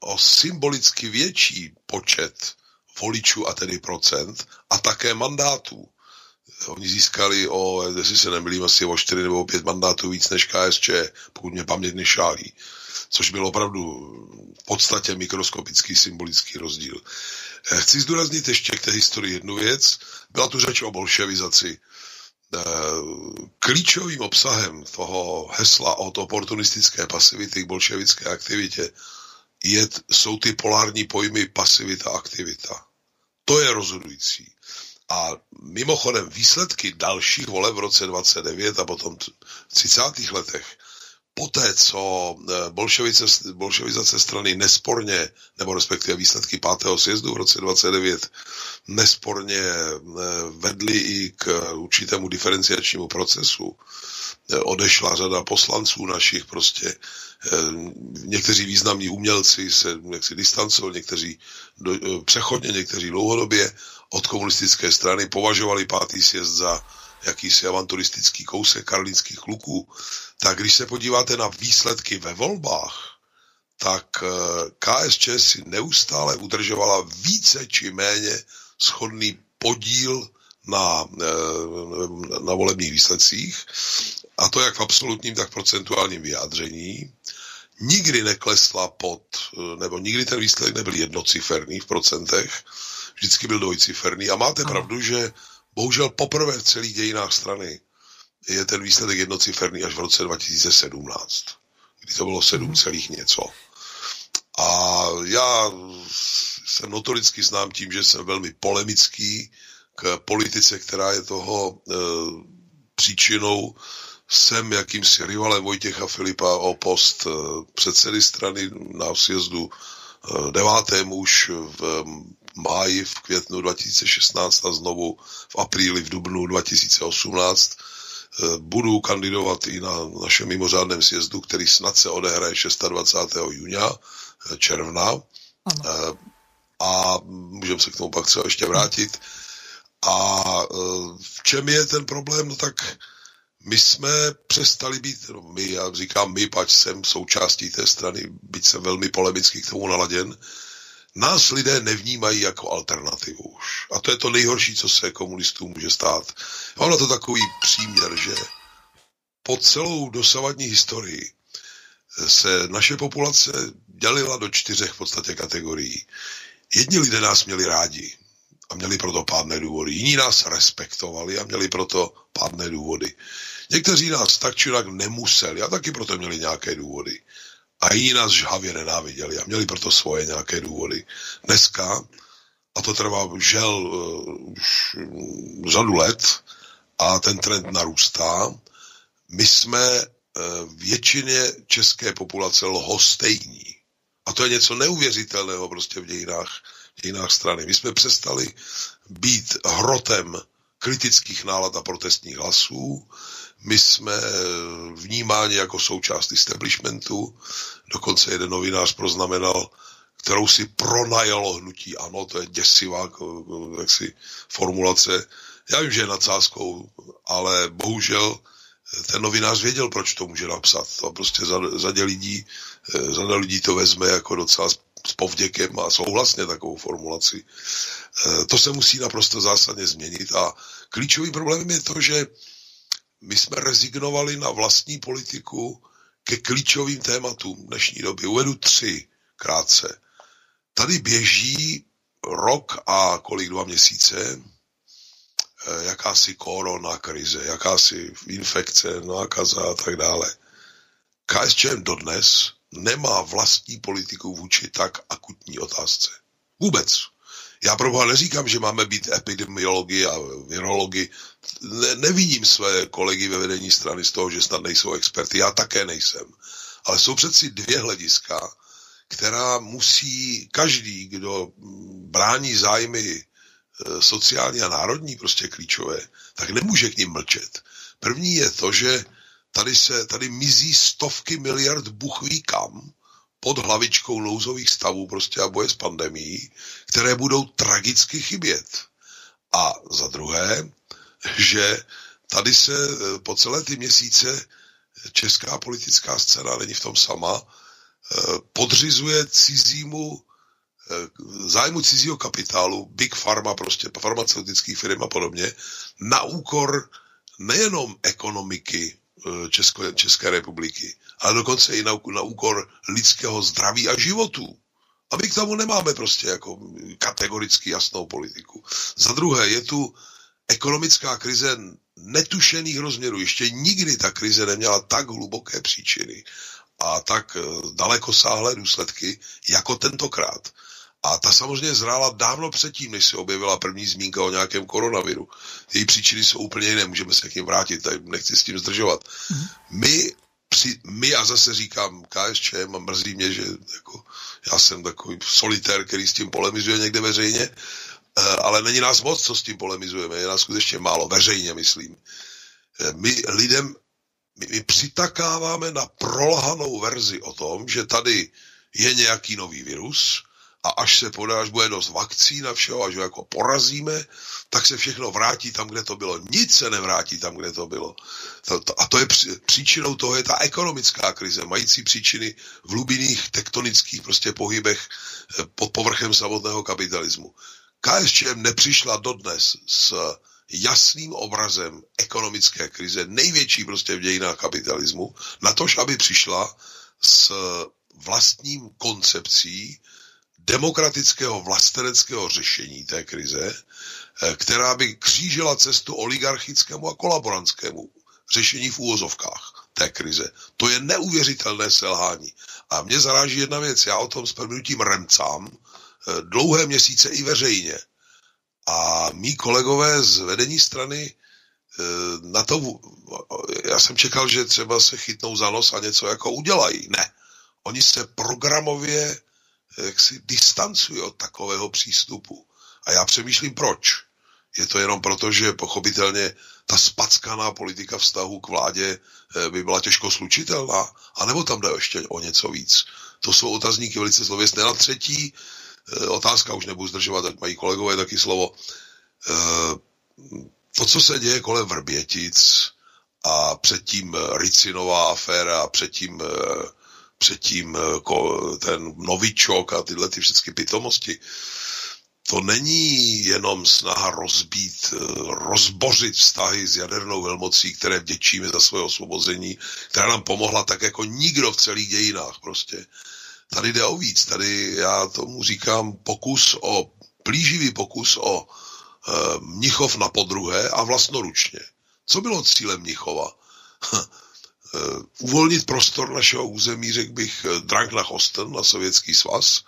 o symbolicky větší počet voličů a tedy procent a také mandátů. Oni získali o, jestli se nemýlím, asi o 4 nebo 5 mandátů víc než KSČ, pokud mě paměť nešálí. Což byl opravdu v podstatě mikroskopický symbolický rozdíl. Eh, chci zdůraznit ještě k té historii jednu věc. Byla tu řeč o bolševizaci Eh, klíčovým obsahem toho hesla od oportunistické pasivity k bolševické aktivitě je, jsou ty polární pojmy pasivita aktivita. To je rozhodující. A mimochodem výsledky dalších voleb v roce 29 a potom v 30. letech poté, co eh, bolševice, bolševizace strany nesporně, nebo respektive výsledky pátého sjezdu v roce 29 nesporně eh, vedly i k určitému diferenciačnímu procesu, eh, odešla řada poslanců našich prostě, někteří významní umělci se jaksi distancovali, někteří přechodně, někteří dlouhodobě od komunistické strany považovali pátý sjezd za jakýsi avanturistický kousek karlínských kluků, tak když se podíváte na výsledky ve volbách, tak eh, KSČ si neustále udržovala více či méně schodný podíl na, eh, na volebních výsledcích, a to jak v absolutním, tak v procentuálním vyjádření. Nikdy neklesla pod, eh, nebo nikdy ten výsledek nebyl jednociferný v procentech, vždycky byl dvojciferný. A máte pravdu, že bohužel poprvé v celých dějinách strany je ten výsledek jednociferný až v roce 2017, kdy to bylo 7 celých něco. A já se notoricky znám tím, že jsem velmi polemický k politice, která je toho e, příčinou. Jsem jakýmsi rivalem Vojtěcha Filipa o post e, předsedy strany na sjezdu e, devátém už v máji, v květnu 2016 a znovu v apríli, v dubnu 2018 e, budu kandidovat i na našem mimořádném sjezdu, který snad se odehraje 26. júna, e, června. Ano. A můžeme se k tomu pak třeba ještě vrátit. A v čem je ten problém? No tak my jsme přestali být, no my, já říkám my, pač jsem součástí té strany, byť jsem velmi polemicky k tomu naladěn, nás lidé nevnímají jako alternativu už. A to je to nejhorší, co se komunistům může stát. Mám na to takový příměr, že po celou dosavadní historii se naše populace dělila do čtyřech v podstatě kategorií. Jedni lidé nás měli rádi a měli proto pádné důvody. Jiní nás respektovali a měli proto pádné důvody. Někteří nás tak či tak nemuseli a taky proto měli nějaké důvody a jiní nás žhavě nenáviděli a měli proto svoje nějaké důvody. Dneska, a to trvá žel uh, už řadu let a ten trend narůstá, my jsme uh, většině české populace lhostejní. A to je něco neuvěřitelného prostě v dějinách, v dějinách strany. My jsme přestali být hrotem kritických nálad a protestních hlasů. My jsme vnímáni jako součást establishmentu. Dokonce jeden novinář proznamenal, kterou si pronajalo hnutí. Ano, to je děsivá jaksi, formulace. Já vím, že je nadsázkou, ale bohužel ten novinář věděl, proč to může napsat. To prostě řadě lidí, řada lidí to vezme jako docela s povděkem a souhlasně takovou formulaci. To se musí naprosto zásadně změnit a klíčovým problémem je to, že my jsme rezignovali na vlastní politiku ke klíčovým tématům dnešní doby. Uvedu tři krátce. Tady běží rok a kolik dva měsíce e, jakási korona krize, jakási infekce, nákaza a tak dále. KSČM dodnes nemá vlastní politiku vůči tak akutní otázce. Vůbec. Já pro neříkám, že máme být epidemiologi a virologi. Ne, nevidím své kolegy ve vedení strany z toho, že snad nejsou experty. Já také nejsem. Ale jsou přeci dvě hlediska, která musí každý, kdo brání zájmy e, sociální a národní, prostě klíčové, tak nemůže k ním mlčet. První je to, že tady se, tady mizí stovky miliard buch ví kam pod hlavičkou nouzových stavů prostě a boje s pandemí, které budou tragicky chybět. A za druhé, že tady se eh, po celé ty měsíce česká politická scéna není v tom sama, eh, podřizuje cizímu eh, zájmu cizího kapitálu, big pharma, prostě farmaceutických firm a podobně, na úkor nejenom ekonomiky Česko, České republiky, ale dokonce i na, na úkor lidského zdraví a životů. A my k tomu nemáme prostě jako kategoricky jasnou politiku. Za druhé, je tu ekonomická krize netušených rozměrů. Ještě nikdy ta krize neměla tak hluboké příčiny a tak eh, dalekosáhlé důsledky jako tentokrát. A ta samozřejmě zrála dávno předtím, než se objevila první zmínka o nějakém koronaviru. Její příčiny jsou úplně jiné, můžeme se k ním vrátit, tady nechci s tím zdržovat. Mm. My, při, my, a zase říkám KSČM a mrzí mě, že jako, já jsem takový solitér, který s tím polemizuje někde veřejně, ale není nás moc, co s tím polemizujeme, je nás skutečně málo, veřejně myslím. Eh, my lidem, my, my přitakáváme na prolhanou verzi o tom, že tady je nějaký nový virus, a až se podá, až bude dost vakcín a všeho, až ho jako porazíme, tak se všechno vrátí tam, kde to bylo. Nic se nevrátí tam, kde to bylo. A to je příčinou toho je ta ekonomická krize, mající příčiny v hlubinných tektonických prostě pohybech eh, pod povrchem samotného kapitalismu. KSČM nepřišla dodnes s jasným obrazem ekonomické krize, největší prostě v dějinách kapitalismu, na tož, aby přišla s vlastním koncepcí demokratického vlasteneckého řešení té krize, eh, která by křížila cestu oligarchickému a kolaborantskému řešení v úvozovkách té krize. To je neuvěřitelné selhání. A mě zaráží jedna věc, já o tom s prvnutím remcám dlouhé měsíce i veřejně. A mý kolegové z vedení strany eh, na to, já jsem čekal, že třeba se chytnou za nos a něco jako udělají. Ne. Oni se programově jak si distancují od takového přístupu. A já přemýšlím, proč. Je to jenom proto, že pochopitelně ta spackaná politika vztahu k vládě eh, by byla těžko slučitelná, anebo tam jde ještě o něco víc. To jsou otazníky velice slověstné. Na třetí eh, otázka, už nebudu zdržovat, ať mají kolegové taky slovo. To, co se děje kolem Vrbětic a předtím Ricinová aféra a předtím předtím eh, ten novičok a tyhle ty všechny pitomosti, to není jenom snaha rozbít, rozbořit vztahy s jadernou velmocí, které vděčíme za svoje osvobození, která nám pomohla tak jako nikdo v celých dějinách prostě. Tady jde o víc, tady já tomu říkám pokus o, plíživý pokus o e, Mnichov na podruhé a vlastnoručně. Co bylo cílem Mnichova? [laughs] Eh, uvolnit prostor našeho území, řekl bych, eh, Drang na Osten, na Sovětský svaz,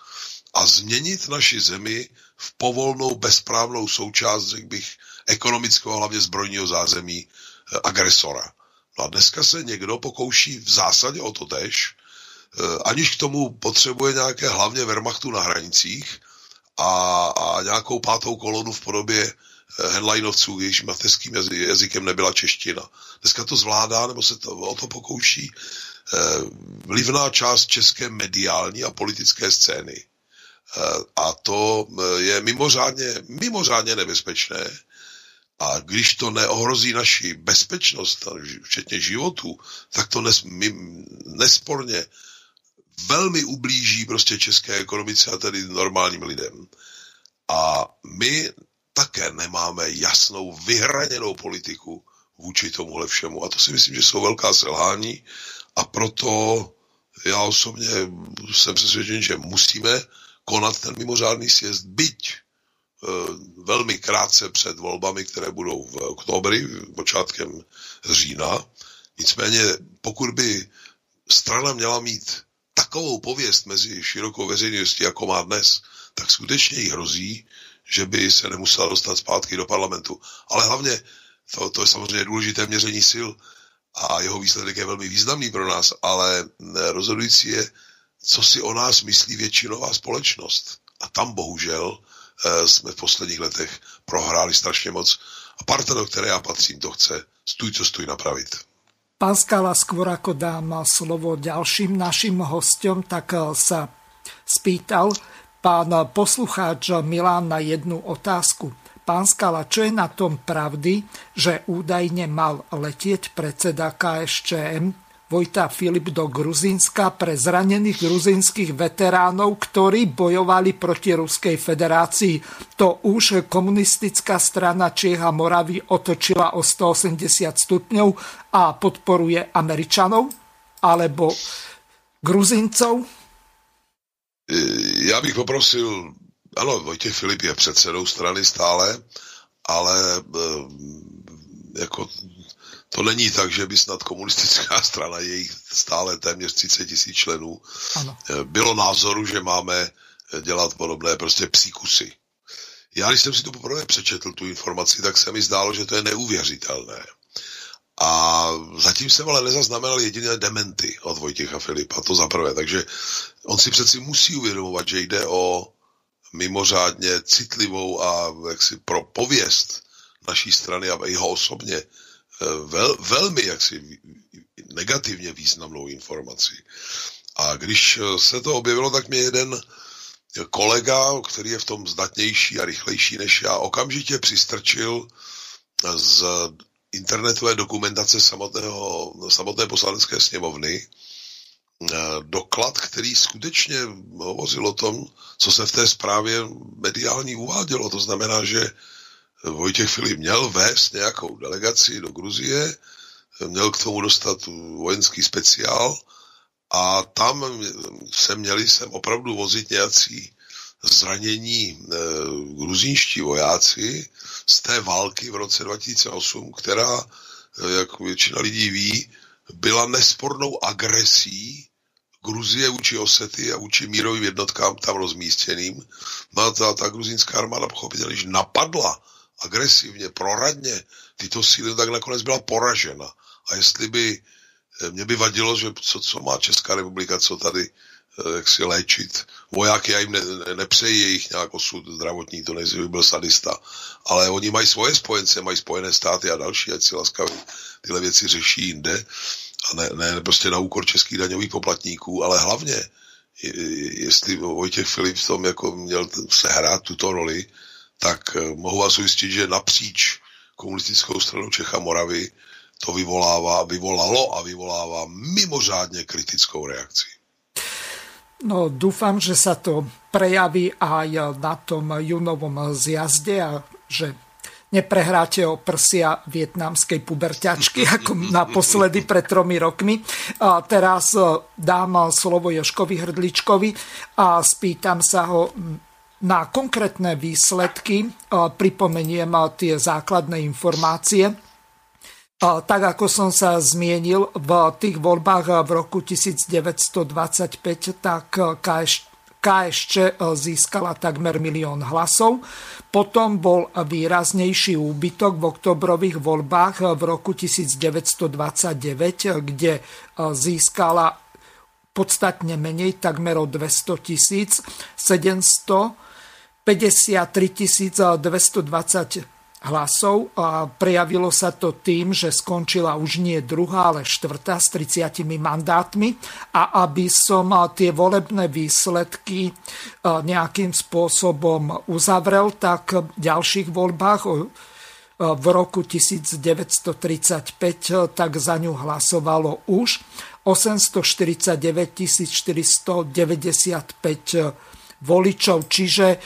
a změnit naši zemi v povolnou, bezprávnou součást, řekl bych, ekonomického, hlavně zbrojního zázemí agresora. No a dneska se někdo pokouší v zásadě o to tež, aniž k tomu potřebuje nějaké hlavně Wehrmachtu na hranicích a, a nějakou pátou kolonu v podobě headlinovců, jejichž mateřským jazykem nebyla čeština. Dneska to zvládá, nebo se to, o to pokouší eh, vlivná část české mediální a politické scény. Eh, a to eh, je mimořádně, mimořádně nebezpečné. A když to neohrozí naši bezpečnost, včetně životu, tak to nes, nesporně velmi ublíží prostě české ekonomice a tedy normálním lidem. A my také nemáme jasnou, vyhraněnou politiku vůči tomuhle všemu. A to si myslím, že jsou velká selhání a proto já osobně jsem přesvědčen, že musíme konat ten mimořádný sjezd, byť e, velmi krátce před volbami, které budou v oktobri, počátkem října. Nicméně, pokud by strana měla mít takovou pověst mezi širokou veřejností, jako má dnes, tak skutečně jí hrozí, že by se nemusela dostat zpátky do parlamentu. Ale hlavně, to, to je samozřejmě důležité měření sil a jeho výsledek je velmi významný pro nás, ale rozhodující je, co si o nás myslí většinová společnost. A tam bohužel eh, jsme v posledních letech prohráli strašně moc. A parta, do které já patřím, to chce stůj, co stůj napravit. Pán Skala, skôr ako dám slovo ďalším našim hostom, tak eh, sa spýtal, Pán poslucháč Milán na jednu otázku. Pán Skala, čo je na tom pravdy, že údajne mal letieť predseda KSČM Vojta Filip do Gruzínska pre zranených gruzínskych veteránov, ktorí bojovali proti Ruskej federácii. To už komunistická strana Čiech Moravy otočila o 180 stupňov a podporuje Američanov alebo Gruzincov? Eh, já bych poprosil, ano, Vojtěch Filip je předsedou strany stále, ale eh, jako to není tak, že by snad komunistická [laughs] strana, jejich stále téměř 30 tisíc členů, ano. Eh, bylo názoru, že máme dělat podobné prostě psíkusy. Já, když jsem si to poprvé přečetl, tu informaci, tak se mi zdálo, že to je neuvěřitelné. A zatím jsem ale nezaznamenal jediné dementy od Vojtěcha Filipa, to za prvé. Takže on si přeci musí uvědomovat, že jde o mimořádně citlivou a jaksi pro pověst naší strany a jeho osobně eh, vel, velmi jaksi negativně významnou informaci. A když se to objevilo, tak mě jeden kolega, který je v tom zdatnější a rychlejší než já, okamžitě přistrčil z internetové dokumentace samotného, samotné poslanecké sněmovny eh, doklad, který skutečně hovořil o tom, co se v té zprávě mediální uvádělo. To znamená, že Vojtěch Filip měl vést nějakou delegaci do Gruzie, měl k tomu dostat vojenský speciál a tam se měli sem opravdu vozit nějací zranění e, gruzínští vojáci z té války v roce 2008, která, e, jak většina lidí ví, byla nespornou agresí Gruzie vůči Osety a vůči mírovým jednotkám tam rozmístěným. No ta, ta gruzínská armáda pochopitelně, když napadla agresivně, proradně tyto síly, tak nakonec byla poražena. A jestli by, eh, mě by vadilo, že co, co má Česká republika, co tady eh, jak si léčit vojáky, já jim ne, ne, nepřeji jejich nějak osud zdravotní, to nejsi by byl sadista, ale oni mají svoje spojence, mají spojené státy a další, ať si laskavě tyhle věci řeší jinde a ne, ne prostě na úkor českých daňových poplatníků, ale hlavně, jestli Vojtěch Filip v tom jako měl sehrát tuto roli, tak eh, mohu vás ujistit, že napříč komunistickou stranou Čecha Moravy to vyvolává, vyvolalo a vyvolává mimořádne kritickou reakci. No, dúfam, že sa to prejaví aj na tom junovom zjazde a že neprehráte o prsia vietnamskej puberťačky, [laughs] ako naposledy pred tromi rokmi. A teraz e, dám slovo Joškovi Hrdličkovi a spýtam sa ho na konkrétne výsledky. Pripomeniem tie základné informácie tak ako som sa zmienil, v tých voľbách v roku 1925 tak KSČ získala takmer milión hlasov. Potom bol výraznejší úbytok v oktobrových voľbách v roku 1929, kde získala podstatne menej, takmer o 200 tisíc, 753 220 hlasov a prejavilo sa to tým, že skončila už nie druhá, ale štvrtá s 30 mandátmi. A aby som tie volebné výsledky nejakým spôsobom uzavrel, tak v ďalších voľbách v roku 1935 tak za ňu hlasovalo už 849 495 voličov. Čiže e,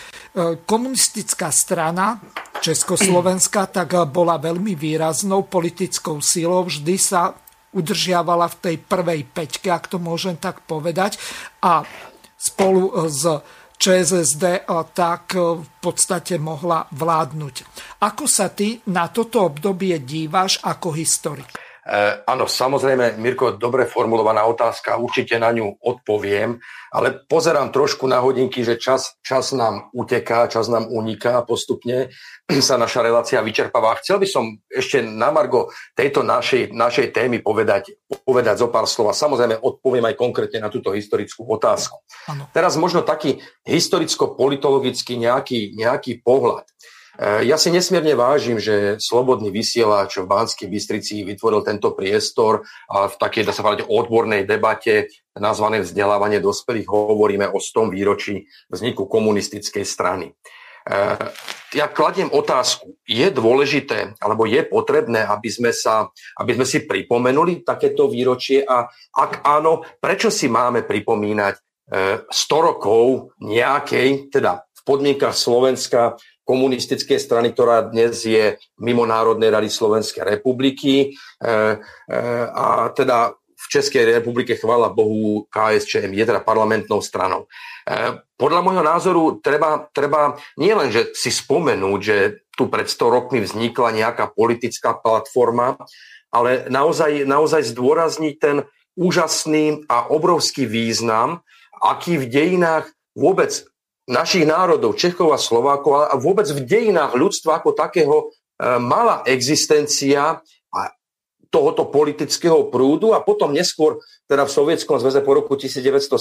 komunistická strana Československa tak bola veľmi výraznou politickou sílou. Vždy sa udržiavala v tej prvej peťke, ak to môžem tak povedať. A spolu s ČSSD e, tak e, v podstate mohla vládnuť. Ako sa ty na toto obdobie díváš ako historik? E, áno, samozrejme, Mirko, dobre formulovaná otázka, určite na ňu odpoviem, ale pozerám trošku na hodinky, že čas, čas nám uteká, čas nám uniká postupne, [clears throat] sa naša relácia vyčerpáva. Chcel by som ešte na Margo tejto našej, našej témy povedať, povedať zo pár slov a samozrejme odpoviem aj konkrétne na túto historickú otázku. Ano. Teraz možno taký historicko-politologický nejaký, nejaký pohľad. Ja si nesmierne vážim, že slobodný vysielač v Banskej Bystrici vytvoril tento priestor a v takej, dá sa povedať, odbornej debate nazvané vzdelávanie dospelých hovoríme o 100 výročí vzniku komunistickej strany. Ja kladiem otázku, je dôležité alebo je potrebné, aby sme, sa, aby sme si pripomenuli takéto výročie a ak áno, prečo si máme pripomínať 100 rokov nejakej, teda podmienkach Slovenska komunistickej strany, ktorá dnes je mimo Národnej rady Slovenskej republiky. E, e, a teda v Českej republike, chvála Bohu, KSČM je teda parlamentnou stranou. E, podľa môjho názoru treba, treba nielen, že si spomenúť, že tu pred 100 rokmi vznikla nejaká politická platforma, ale naozaj, naozaj zdôrazniť ten úžasný a obrovský význam, aký v dejinách vôbec našich národov, Čechov a Slovákov a vôbec v dejinách ľudstva ako takého e, mala existencia tohoto politického prúdu a potom neskôr teda v Sovietskom zväze po roku 1917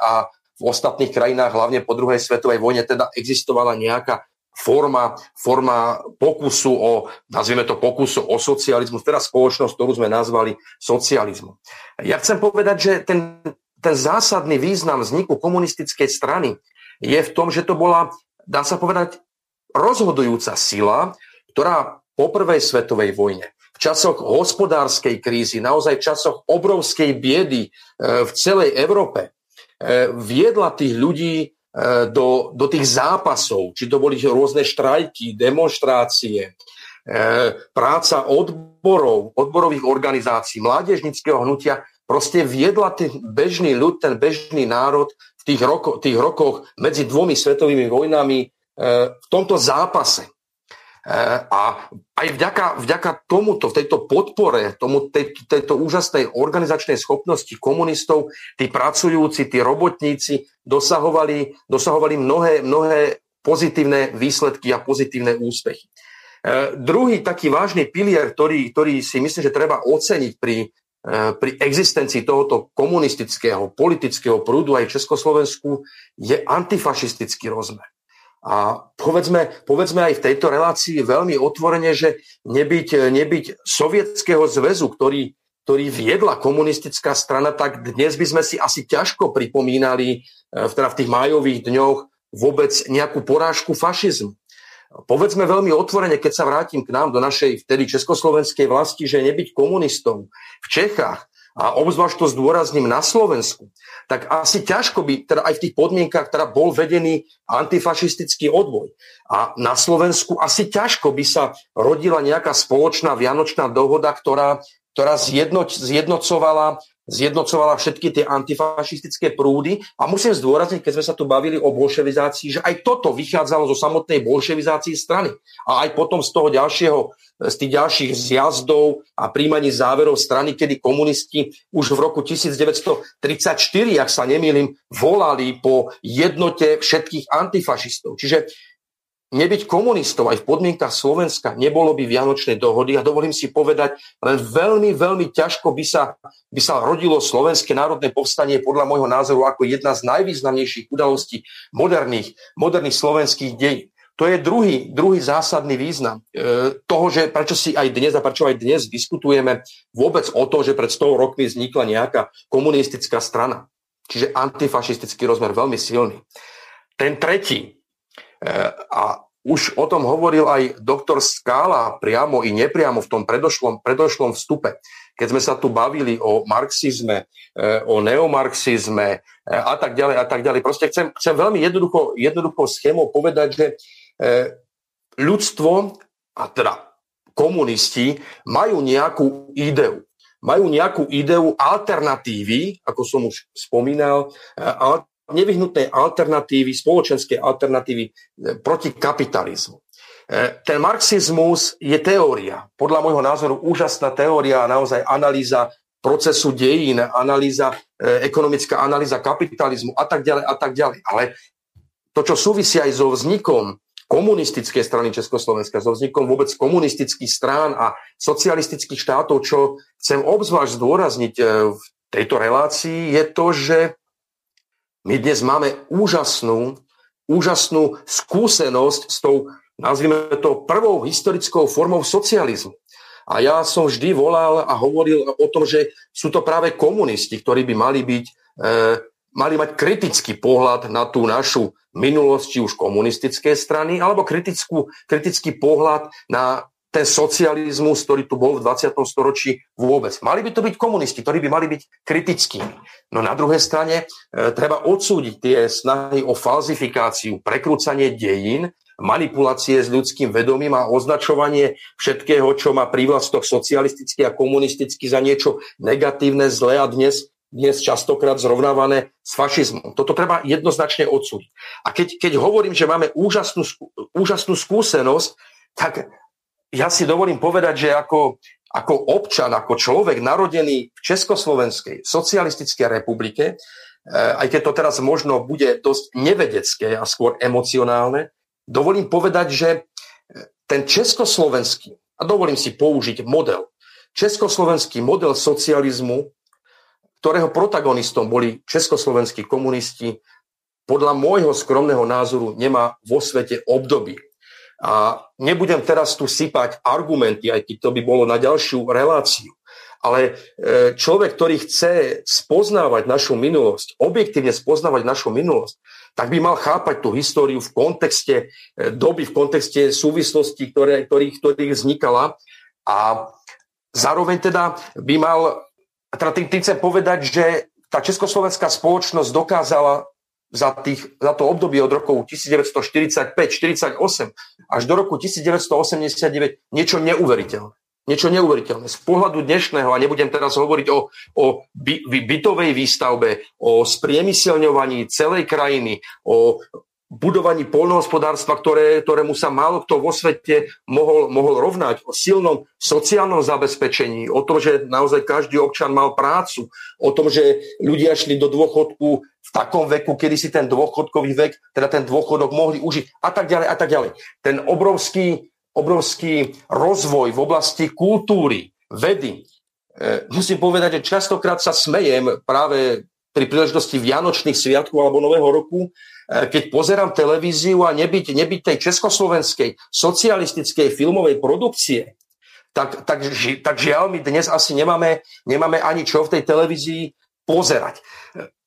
a v ostatných krajinách, hlavne po druhej svetovej vojne, teda existovala nejaká forma, forma pokusu o, nazvime to pokusu o socializmus, teda spoločnosť, ktorú sme nazvali socializmu. Ja chcem povedať, že ten, ten zásadný význam vzniku komunistickej strany je v tom, že to bola, dá sa povedať, rozhodujúca sila, ktorá po prvej svetovej vojne, v časoch hospodárskej krízy, naozaj v časoch obrovskej biedy e, v celej Európe, e, viedla tých ľudí e, do, do tých zápasov, či to boli rôzne štrajky, demonstrácie, práca odborov, odborových organizácií, mládežnického hnutia, proste viedla ten bežný ľud, ten bežný národ v tých, roko, tých rokoch medzi dvomi svetovými vojnami v tomto zápase. Eh, a aj vďaka, vďaka tomuto, v tejto podpore, tomu, tej, tejto úžasnej organizačnej schopnosti komunistov, tí pracujúci, tí robotníci dosahovali, dosahovali mnohé, mnohé pozitívne výsledky a pozitívne úspechy. E, druhý taký vážny pilier, ktorý, ktorý si myslím, že treba oceniť pri, e, pri existencii tohoto komunistického politického prúdu aj v Československu, je antifašistický rozmer. A povedzme, povedzme aj v tejto relácii veľmi otvorene, že nebyť, nebyť Sovietskeho zväzu, ktorý, ktorý viedla komunistická strana, tak dnes by sme si asi ťažko pripomínali e, teda v tých májových dňoch vôbec nejakú porážku fašizmu. Povedzme veľmi otvorene, keď sa vrátim k nám do našej vtedy československej vlasti, že nebyť komunistov v Čechách a obzvlášť to zdôrazním na Slovensku, tak asi ťažko by, teda aj v tých podmienkach, teda bol vedený antifašistický odboj. A na Slovensku asi ťažko by sa rodila nejaká spoločná vianočná dohoda, ktorá, ktorá zjednoč, zjednocovala zjednocovala všetky tie antifašistické prúdy. A musím zdôrazniť, keď sme sa tu bavili o bolševizácii, že aj toto vychádzalo zo samotnej bolševizácii strany. A aj potom z toho ďalšieho, z tých ďalších zjazdov a príjmaní záverov strany, kedy komunisti už v roku 1934, ak sa nemýlim, volali po jednote všetkých antifašistov. Čiže nebyť komunistov aj v podmienkach Slovenska nebolo by Vianočnej dohody a dovolím si povedať, len veľmi, veľmi ťažko by sa, by sa rodilo Slovenské národné povstanie podľa môjho názoru ako jedna z najvýznamnejších udalostí moderných, moderných slovenských dejí. To je druhý, druhý zásadný význam e, toho, že prečo si aj dnes a prečo aj dnes diskutujeme vôbec o to, že pred 100 rokmi vznikla nejaká komunistická strana. Čiže antifašistický rozmer veľmi silný. Ten tretí, a už o tom hovoril aj doktor Skála priamo i nepriamo v tom predošlom, predošlom vstupe. Keď sme sa tu bavili o marxizme, e, o neomarxizme e, a tak ďalej a tak ďalej. Proste chcem, chcem veľmi jednoducho, jednoducho schémou povedať, že ľudstvo, a teda komunisti, majú nejakú ideu. Majú nejakú ideu alternatívy, ako som už spomínal, nevyhnutnej alternatívy, spoločenskej alternatívy e, proti kapitalizmu. E, ten marxizmus je teória. Podľa môjho názoru úžasná teória a naozaj analýza procesu dejín, analýza, e, ekonomická analýza kapitalizmu a tak ďalej a tak ďalej. Ale to, čo súvisí aj so vznikom komunistickej strany Československa, so vznikom vôbec komunistických strán a socialistických štátov, čo chcem obzvlášť zdôrazniť v tejto relácii, je to, že my dnes máme úžasnú, úžasnú skúsenosť s tou, nazvime to, prvou historickou formou socializmu. A ja som vždy volal a hovoril o tom, že sú to práve komunisti, ktorí by mali byť, e, mali mať kritický pohľad na tú našu minulosť, či už komunistické strany, alebo kritickú, kritický pohľad na ten socializmus, ktorý tu bol v 20. storočí vôbec. Mali by to byť komunisti, ktorí by mali byť kritickí. No na druhej strane e, treba odsúdiť tie snahy o falzifikáciu, prekrúcanie dejín, manipulácie s ľudským vedomím a označovanie všetkého, čo má prívlastok socialistický a komunistický za niečo negatívne, zlé a dnes dnes častokrát zrovnávané s fašizmom. Toto treba jednoznačne odsúdiť. A keď, keď hovorím, že máme úžasnú, úžasnú skúsenosť, tak ja si dovolím povedať, že ako, ako občan, ako človek narodený v Československej socialistickej republike, eh, aj keď to teraz možno bude dosť nevedecké a skôr emocionálne, dovolím povedať, že eh, ten československý, a dovolím si použiť model, československý model socializmu, ktorého protagonistom boli československí komunisti, podľa môjho skromného názoru nemá vo svete obdobie. A nebudem teraz tu sypať argumenty, aj keď to by bolo na ďalšiu reláciu. Ale e, človek, ktorý chce spoznávať našu minulosť, objektívne spoznávať našu minulosť, tak by mal chápať tú históriu v kontexte e, doby, v kontexte súvislostí, ktoré, ktorých, ktorých vznikala. A zároveň teda by mal, teda tým, tým chcem povedať, že tá československá spoločnosť dokázala za, tých, za to obdobie od rokov 1945-48 až do roku 1989 niečo neuveriteľné. Niečo neuveriteľné. Z pohľadu dnešného, a nebudem teraz hovoriť o, o by, bytovej výstavbe, o spriemyselňovaní celej krajiny, o budovaní polnohospodárstva, ktoré, ktorému sa málo kto vo svete mohol, mohol rovnať, o silnom sociálnom zabezpečení, o tom, že naozaj každý občan mal prácu, o tom, že ľudia šli do dôchodku v takom veku, kedy si ten dôchodkový vek, teda ten dôchodok mohli užiť a tak ďalej a tak ďalej. Ten obrovský, obrovský rozvoj v oblasti kultúry, vedy. E, musím povedať, že častokrát sa smejem práve pri príležitosti Vianočných sviatkov alebo Nového roku, keď pozerám televíziu a nebyť, nebyť tej československej socialistickej filmovej produkcie, tak, tak, tak žiaľ, my dnes asi nemáme, nemáme ani čo v tej televízii pozerať.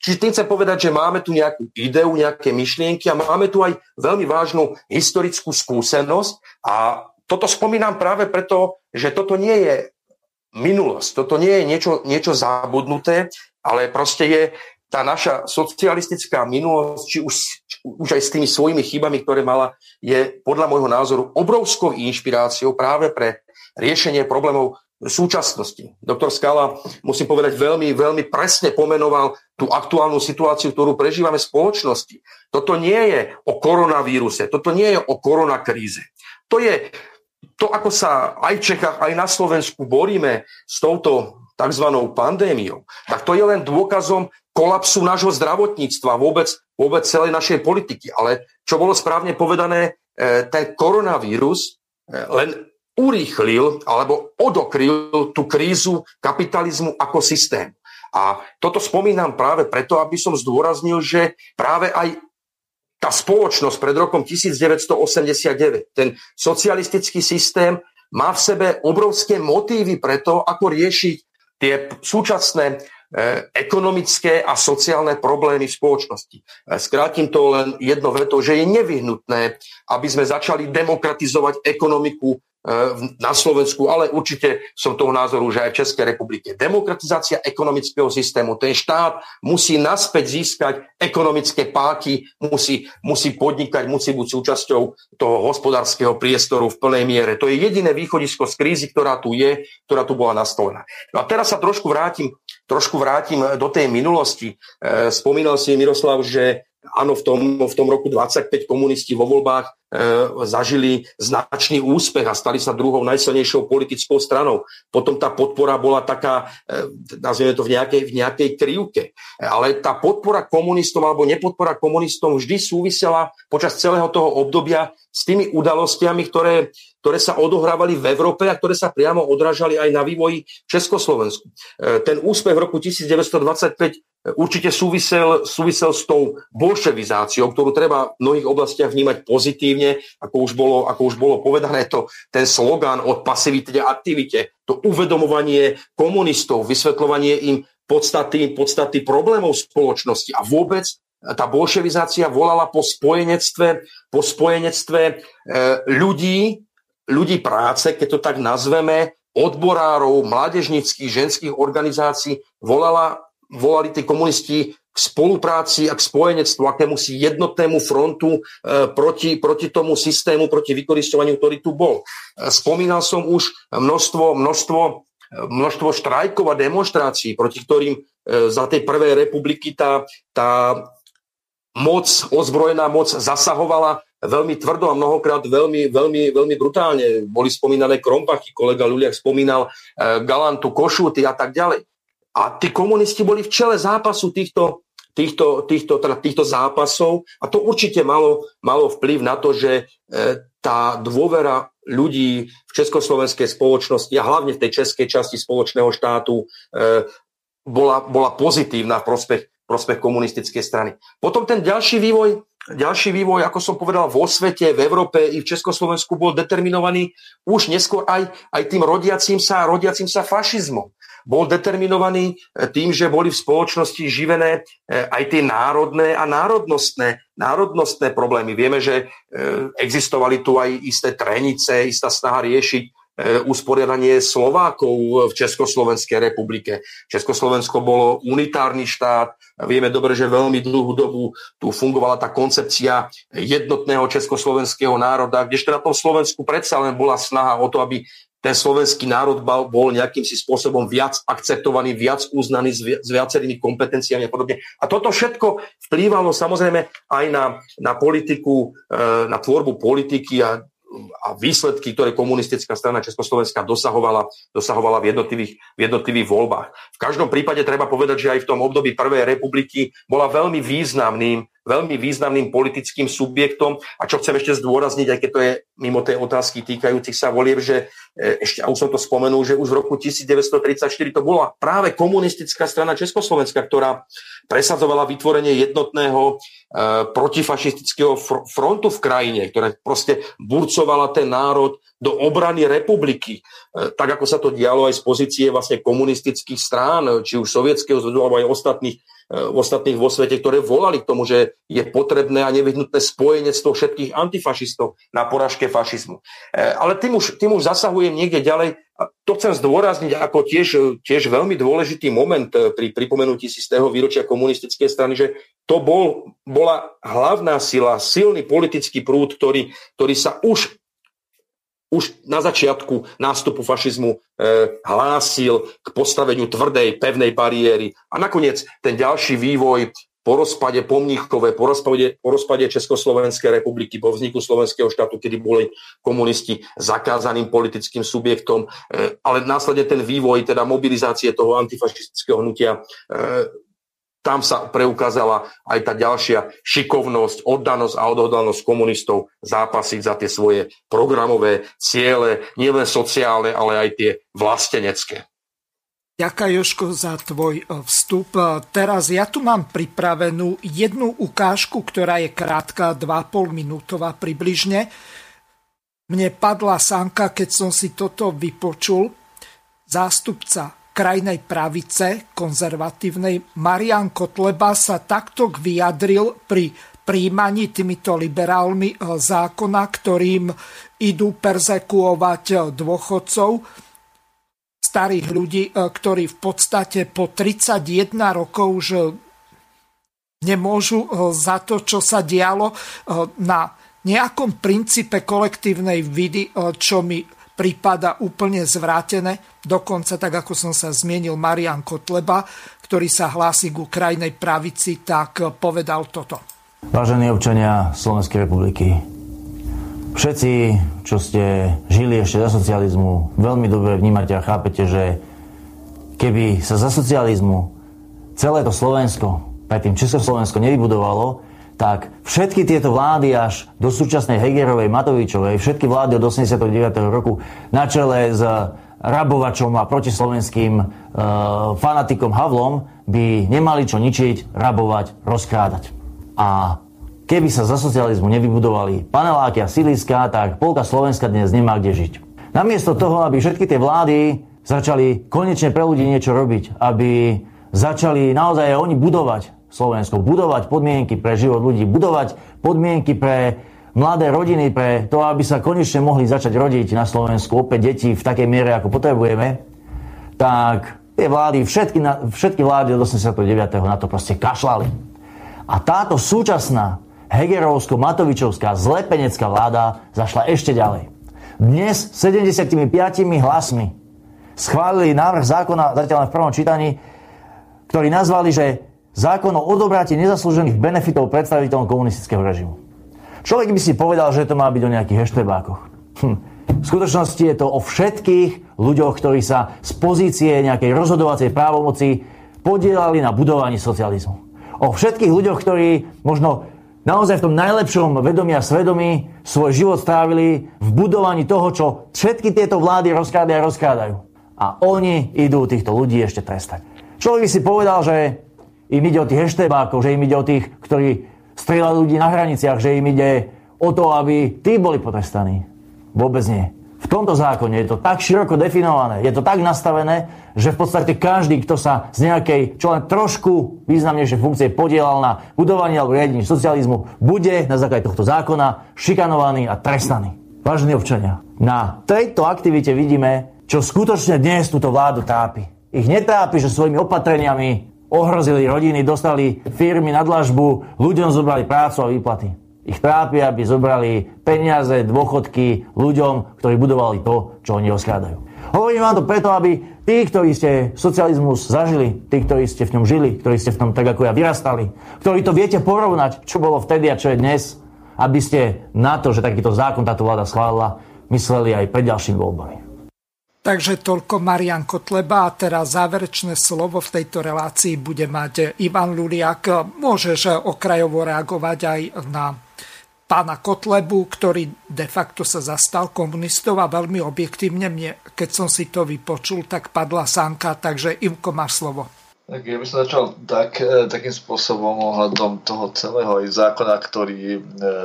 Čiže tým chcem povedať, že máme tu nejakú ideu, nejaké myšlienky a máme tu aj veľmi vážnu historickú skúsenosť a toto spomínam práve preto, že toto nie je minulosť, toto nie je niečo, niečo zabudnuté, ale proste je, tá naša socialistická minulosť, či už, už aj s tými svojimi chybami, ktoré mala, je podľa môjho názoru obrovskou inšpiráciou práve pre riešenie problémov súčasnosti. Doktor Skala, musím povedať, veľmi, veľmi presne pomenoval tú aktuálnu situáciu, ktorú prežívame v spoločnosti. Toto nie je o koronavíruse, toto nie je o koronakríze. To je to, ako sa aj v Čechách, aj na Slovensku boríme s touto tzv. pandémiou, tak to je len dôkazom kolapsu nášho zdravotníctva, vôbec, vôbec celej našej politiky. Ale čo bolo správne povedané, e, ten koronavírus e, len urýchlil alebo odokryl tú krízu kapitalizmu ako systém. A toto spomínam práve preto, aby som zdôraznil, že práve aj tá spoločnosť pred rokom 1989, ten socialistický systém má v sebe obrovské motívy preto, ako riešiť tie súčasné ekonomické a sociálne problémy v spoločnosti. E, skrátim to len jedno veto, že je nevyhnutné, aby sme začali demokratizovať ekonomiku na Slovensku, ale určite som toho názoru, že aj v Českej republike. Demokratizácia ekonomického systému. Ten štát musí naspäť získať ekonomické páky, musí, musí podnikať, musí byť súčasťou toho hospodárskeho priestoru v plnej miere. To je jediné východisko z krízy, ktorá tu je, ktorá tu bola nastolená. No a teraz sa trošku vrátim, trošku vrátim do tej minulosti. E, spomínal si Miroslav, že áno, v tom, v tom roku 25 komunisti vo voľbách E, zažili značný úspech a stali sa druhou najsilnejšou politickou stranou. Potom tá podpora bola taká, e, nazvieme to v nejakej, v nejakej krivke. Ale tá podpora komunistom alebo nepodpora komunistom vždy súvisela počas celého toho obdobia s tými udalostiami, ktoré, ktoré sa odohrávali v Európe a ktoré sa priamo odrážali aj na vývoji Československu. E, ten úspech v roku 1925 určite súvisel, súvisel s tou bolševizáciou, ktorú treba v mnohých oblastiach vnímať pozitívne, ako už bolo, ako už bolo povedané, to, ten slogán od pasivite a aktivite, to uvedomovanie komunistov, vysvetľovanie im podstaty, podstaty problémov spoločnosti. A vôbec tá bolševizácia volala po spojenectve, po spojenectve e, ľudí, ľudí práce, keď to tak nazveme, odborárov, mládežnických, ženských organizácií, volala volali tí komunisti k spolupráci a k spojenectvu, akému si jednotnému frontu e, proti, proti tomu systému, proti vykoristovaniu, ktorý tu bol. E, spomínal som už množstvo, množstvo, e, množstvo štrajkov a demonstrácií, proti ktorým za tej prvej republiky tá, tá moc, ozbrojená moc zasahovala veľmi tvrdo a mnohokrát veľmi, veľmi, veľmi brutálne. Boli spomínané krompachy, kolega Ľuliak spomínal Galantu, Košúty a tak ďalej. A tí komunisti boli v čele zápasu týchto, týchto, týchto, teda týchto zápasov a to určite malo, malo vplyv na to, že e, tá dôvera ľudí v československej spoločnosti a hlavne v tej českej časti spoločného štátu e, bola, bola pozitívna v prospech, prospech komunistickej strany. Potom ten ďalší vývoj, ďalší vývoj, ako som povedal, vo svete, v Európe i v Československu bol determinovaný už neskôr aj, aj tým rodiacím sa, rodiacím sa fašizmom. Bol determinovaný e, tým, že boli v spoločnosti živené e, aj tie národné a národnostné, národnostné problémy. Vieme, že existovali tu aj isté trenice, istá snaha riešiť usporiadanie Slovákov v Československej republike. Československo bolo unitárny štát. Vieme dobre, že veľmi dlhú dobu tu fungovala tá koncepcia jednotného československého národa, kdežto na tom Slovensku predsa len bola snaha o to, aby ten slovenský národ bol nejakým si spôsobom viac akceptovaný, viac uznaný s viacerými kompetenciami a podobne. A toto všetko vplývalo samozrejme aj na, na politiku, e, na tvorbu politiky a a výsledky, ktoré komunistická strana Československa dosahovala, dosahovala v, jednotlivých, v jednotlivých voľbách. V každom prípade treba povedať, že aj v tom období Prvej republiky bola veľmi významným veľmi významným politickým subjektom. A čo chcem ešte zdôrazniť, aj keď to je mimo tej otázky týkajúcich sa volieb, že e, ešte, a už som to spomenul, že už v roku 1934 to bola práve komunistická strana Československa, ktorá presadzovala vytvorenie jednotného e, protifašistického fr- frontu v krajine, ktorá proste burcovala ten národ do obrany republiky. E, tak ako sa to dialo aj z pozície vlastne komunistických strán, či už sovietského zvedu, alebo aj ostatných ostatných vo svete, ktoré volali k tomu, že je potrebné a nevyhnutné spojenectvo všetkých antifašistov na poražke fašizmu. E, ale tým už, tým už zasahujem niekde ďalej. To chcem zdôrazniť ako tiež, tiež veľmi dôležitý moment e, pri pripomenutí si z toho výročia komunistickej strany, že to bol, bola hlavná sila, silný politický prúd, ktorý, ktorý sa už už na začiatku nástupu fašizmu e, hlásil k postaveniu tvrdej, pevnej bariéry. A nakoniec ten ďalší vývoj po rozpade Pomníchkové, po rozpade, po rozpade Československej republiky, po vzniku slovenského štátu, kedy boli komunisti zakázaným politickým subjektom, e, ale následne ten vývoj, teda mobilizácie toho antifašistického hnutia e, tam sa preukázala aj tá ďalšia šikovnosť, oddanosť a odhodlanosť komunistov zápasiť za tie svoje programové ciele, nielen sociálne, ale aj tie vlastenecké. Ďakujem, Joško, za tvoj e, vstup. E, teraz ja tu mám pripravenú jednu ukážku, ktorá je krátka, 2,5 minútová približne. Mne padla sanka, keď som si toto vypočul. Zástupca krajnej pravice, konzervatívnej, Marian Kotleba sa takto vyjadril pri príjmaní týmito liberálmi eh, zákona, ktorým idú perzekuovať eh, dôchodcov, starých ľudí, eh, ktorí v podstate po 31 rokov už nemôžu za to, čo sa dialo na nejakom princípe kolektívnej vidy, čo mi prípada úplne zvrátené. Dokonca, tak ako som sa zmienil, Marian Kotleba, ktorý sa hlási ku krajnej pravici, tak povedal toto. Vážení občania Slovenskej republiky, všetci, čo ste žili ešte za socializmu, veľmi dobre vnímate a chápete, že keby sa za socializmu celé to Slovensko, predtým Československo nevybudovalo, tak všetky tieto vlády až do súčasnej Hegerovej, Matovičovej, všetky vlády od 89. roku na čele s Rabovačom a protislovenským e, fanatikom Havlom by nemali čo ničiť, rabovať, rozkrádať. A keby sa za socializmu nevybudovali paneláky a síliska, tak polka Slovenska dnes nemá kde žiť. Namiesto toho, aby všetky tie vlády začali konečne pre ľudí niečo robiť, aby začali naozaj oni budovať Slovensko. Budovať podmienky pre život ľudí, budovať podmienky pre mladé rodiny, pre to, aby sa konečne mohli začať rodiť na Slovensku opäť deti v takej miere, ako potrebujeme, tak tie vlády, všetky, všetky vlády od 89. na to proste kašľali. A táto súčasná Hegerovsko-Matovičovská zlepenecká vláda zašla ešte ďalej. Dnes 75 hlasmi schválili návrh zákona, zatiaľ v prvom čítaní, ktorý nazvali, že zákon o odobrate nezaslúžených benefitov predstaviteľom komunistického režimu. Človek by si povedal, že to má byť o nejakých heštebákoch. Hm. V skutočnosti je to o všetkých ľuďoch, ktorí sa z pozície nejakej rozhodovacej právomoci podielali na budovaní socializmu. O všetkých ľuďoch, ktorí možno naozaj v tom najlepšom vedomí a svedomí svoj život strávili v budovaní toho, čo všetky tieto vlády rozkrádajú a rozkrádajú. A oni idú týchto ľudí ešte trestať. Človek by si povedal, že im ide o tých heštebákov, že im ide o tých, ktorí strieľali ľudí na hraniciach, že im ide o to, aby tí boli potrestaní. Vôbec nie. v tomto zákone je to tak široko definované, je to tak nastavené, že v podstate každý, kto sa z nejakej, čo len trošku významnejšej funkcie podielal na budovaní alebo riadení socializmu, bude na základe tohto zákona šikanovaný a trestaný. Vážení občania, na tejto aktivite vidíme, čo skutočne dnes túto vládu tápi. Ich netrápi, že svojimi opatreniami ohrozili rodiny, dostali firmy na dlažbu, ľuďom zobrali prácu a výplaty. Ich trápia, aby zobrali peniaze, dôchodky ľuďom, ktorí budovali to, čo oni oskádajú. Hovorím vám to preto, aby tí, ktorí ste socializmus zažili, tí, ktorí ste v ňom žili, ktorí ste v tom tak ako ja vyrastali, ktorí to viete porovnať, čo bolo vtedy a čo je dnes, aby ste na to, že takýto zákon táto vláda schválila, mysleli aj pred ďalšími voľbami. Takže toľko Marian Kotleba a teraz záverečné slovo v tejto relácii bude mať Ivan Luliak. Môžeš okrajovo reagovať aj na pána Kotlebu, ktorý de facto sa zastal komunistov a veľmi objektívne mne, keď som si to vypočul, tak padla sánka, takže Ivko máš slovo. Tak ja by som začal tak, e, takým spôsobom ohľadom toho celého zákona, ktorý e,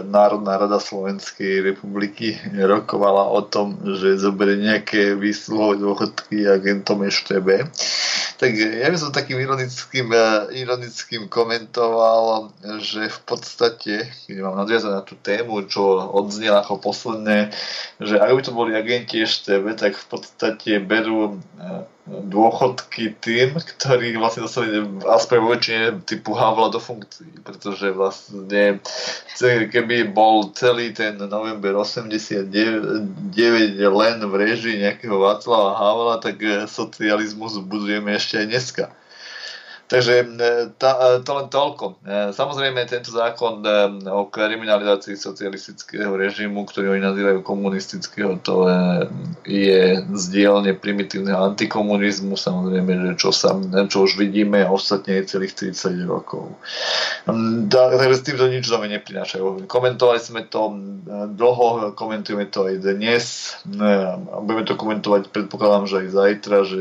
Národná rada Slovenskej republiky rokovala o tom, že zoberie nejaké výsluhové dôchodky agentom EŠTB. Tak ja by som takým ironickým, e, ironickým komentoval, že v podstate, keď mám nadviazať na tú tému, čo odznela ako posledné, že ak by to boli agenti EŠTB, tak v podstate berú dôchodky tým, ktorí vlastne dostali aspoň vo väčšine typu Havla do funkcií, pretože vlastne keby bol celý ten november 89 len v režii nejakého Václava Havla, tak socializmus budujeme ešte aj dneska. Takže e, tá, e, to len toľko. E, samozrejme, tento zákon o kriminalizácii socialistického režimu, ktorý oni nazývajú komunistického, to je zdielne primitívneho antikomunizmu, samozrejme, že čo, sa, čo už vidíme ostatne celých 30 rokov. Takže s týmto nič nové neprinášajú. Komentovali sme to dlho, komentujeme to aj dnes, budeme to komentovať, predpokladám, že aj zajtra, že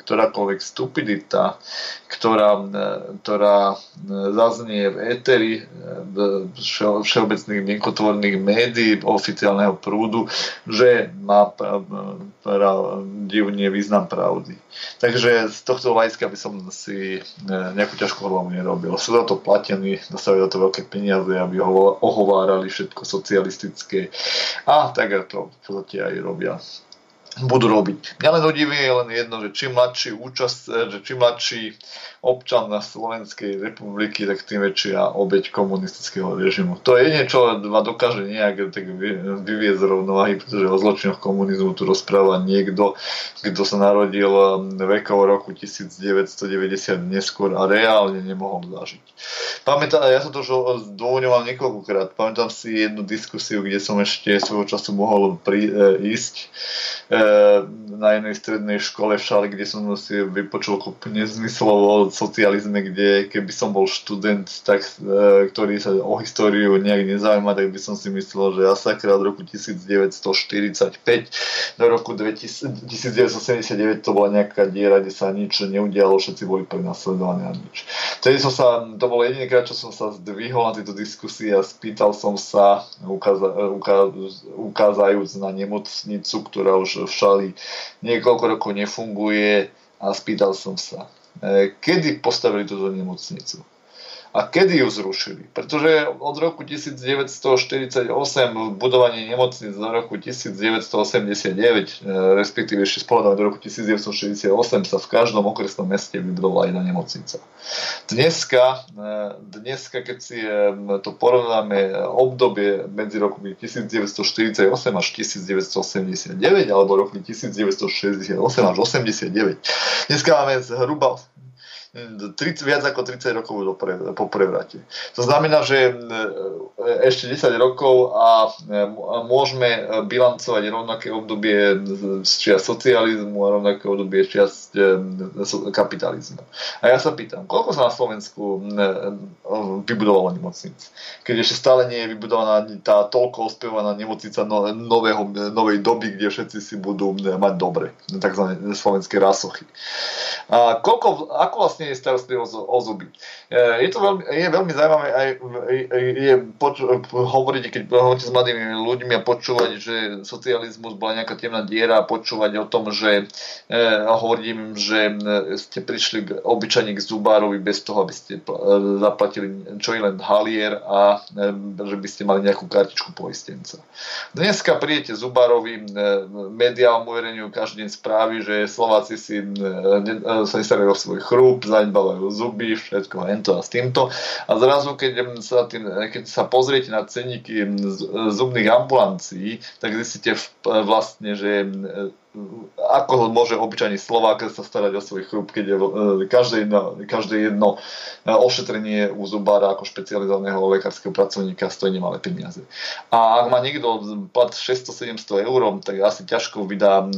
ktorákoľvek stupidita, ktorá, e, ktorá e, zaznie v éteri e, všeobecných mienkotvorných médií oficiálneho prúdu, že má divne význam pravdy. Takže z tohto hľadiska by som si nejakú ťažkú hlavu nerobil. Sú za to platení, dostávajú za to veľké peniaze, aby ho ohovárali všetko socialistické. A tak to v podstate aj robia budú robiť. Mňa len udiví len jedno, že čím mladší účast, že čím mladší občan na Slovenskej republiky, tak tým väčšia obeď komunistického režimu. To je niečo, ma dokáže nejak tak vyvieť z rovnováhy, pretože o zločinoch komunizmu tu rozpráva niekto, kto sa narodil vekov roku 1990 neskôr a reálne nemohol zažiť. Pamätám, ja som to už zdôvodňoval niekoľkokrát. Pamätám si jednu diskusiu, kde som ešte svojho času mohol pri, e, ísť e, na jednej strednej škole v Šale, kde som si vypočul nezmyslov o socializme, kde keby som bol študent, tak, e, ktorý sa o históriu nejak nezaujíma, tak by som si myslel, že Asakra od roku 1945 do roku 2000, 1979 to bola nejaká diera, kde sa nič neudialo, všetci boli prenasledovaní a nič. Tedy som sa, to bolo jedinýkrát, čo som sa zdvihol na tieto diskusie a spýtal som sa, ukáza, ukáz, ukázajúc na nemocnicu, ktorá už v Šali niekoľko rokov nefunguje a spýtal som sa, kedy postavili túto nemocnicu a kedy ju zrušili. Pretože od roku 1948 budovanie nemocnic do roku 1989, e, respektíve ešte s do roku 1968 sa v každom okresnom meste vybudovala jedna nemocnica. Dneska, e, dneska keď si e, to porovnáme obdobie medzi rokmi 1948 až 1989 alebo roky 1968 až 89, dneska máme zhruba 30, viac ako 30 rokov dopre, po prevrate. To znamená, že e, ešte 10 rokov a e, môžeme bilancovať rovnaké obdobie z čia socializmu a rovnaké obdobie čias e, kapitalizmu. A ja sa pýtam, koľko sa na Slovensku vybudovalo nemocnic? Keď ešte stále nie je vybudovaná tá toľko ospievaná nemocnica no, nového, novej doby, kde všetci si budú mať dobre, takzvané slovenské rasochy. A koľko, ako vlastne vlastne je starostlivosť o, zuby. Je to veľmi, je veľmi zaujímavé aj je, poč- hovoriť, keď hovoríte s mladými ľuďmi a počúvať, že socializmus bola nejaká temná diera a počúvať o tom, že e, hovorím, že ste prišli k, obyčajne k zubárovi bez toho, aby ste zaplatili čo je len halier a e, že by ste mali nejakú kartičku poistenca. Dneska prídete zubárovi, e, médiá uverejňujú každý deň správy, že Slováci si sa nestarajú o svoj chrúb, zanedbávajú zuby, všetko a to a s týmto. A zrazu, keď sa, tým, keď sa pozriete na ceníky zubných ambulancií, tak zistíte vlastne, že ako môže obyčajný Slovák sa starať o svoj chrup, keď je e, každé jedno, každé jedno e, ošetrenie u zubára ako špecializovaného lekárskeho pracovníka stojí nemalé peniaze. A ak má niekto plat 600-700 eur, tak asi ťažko vydá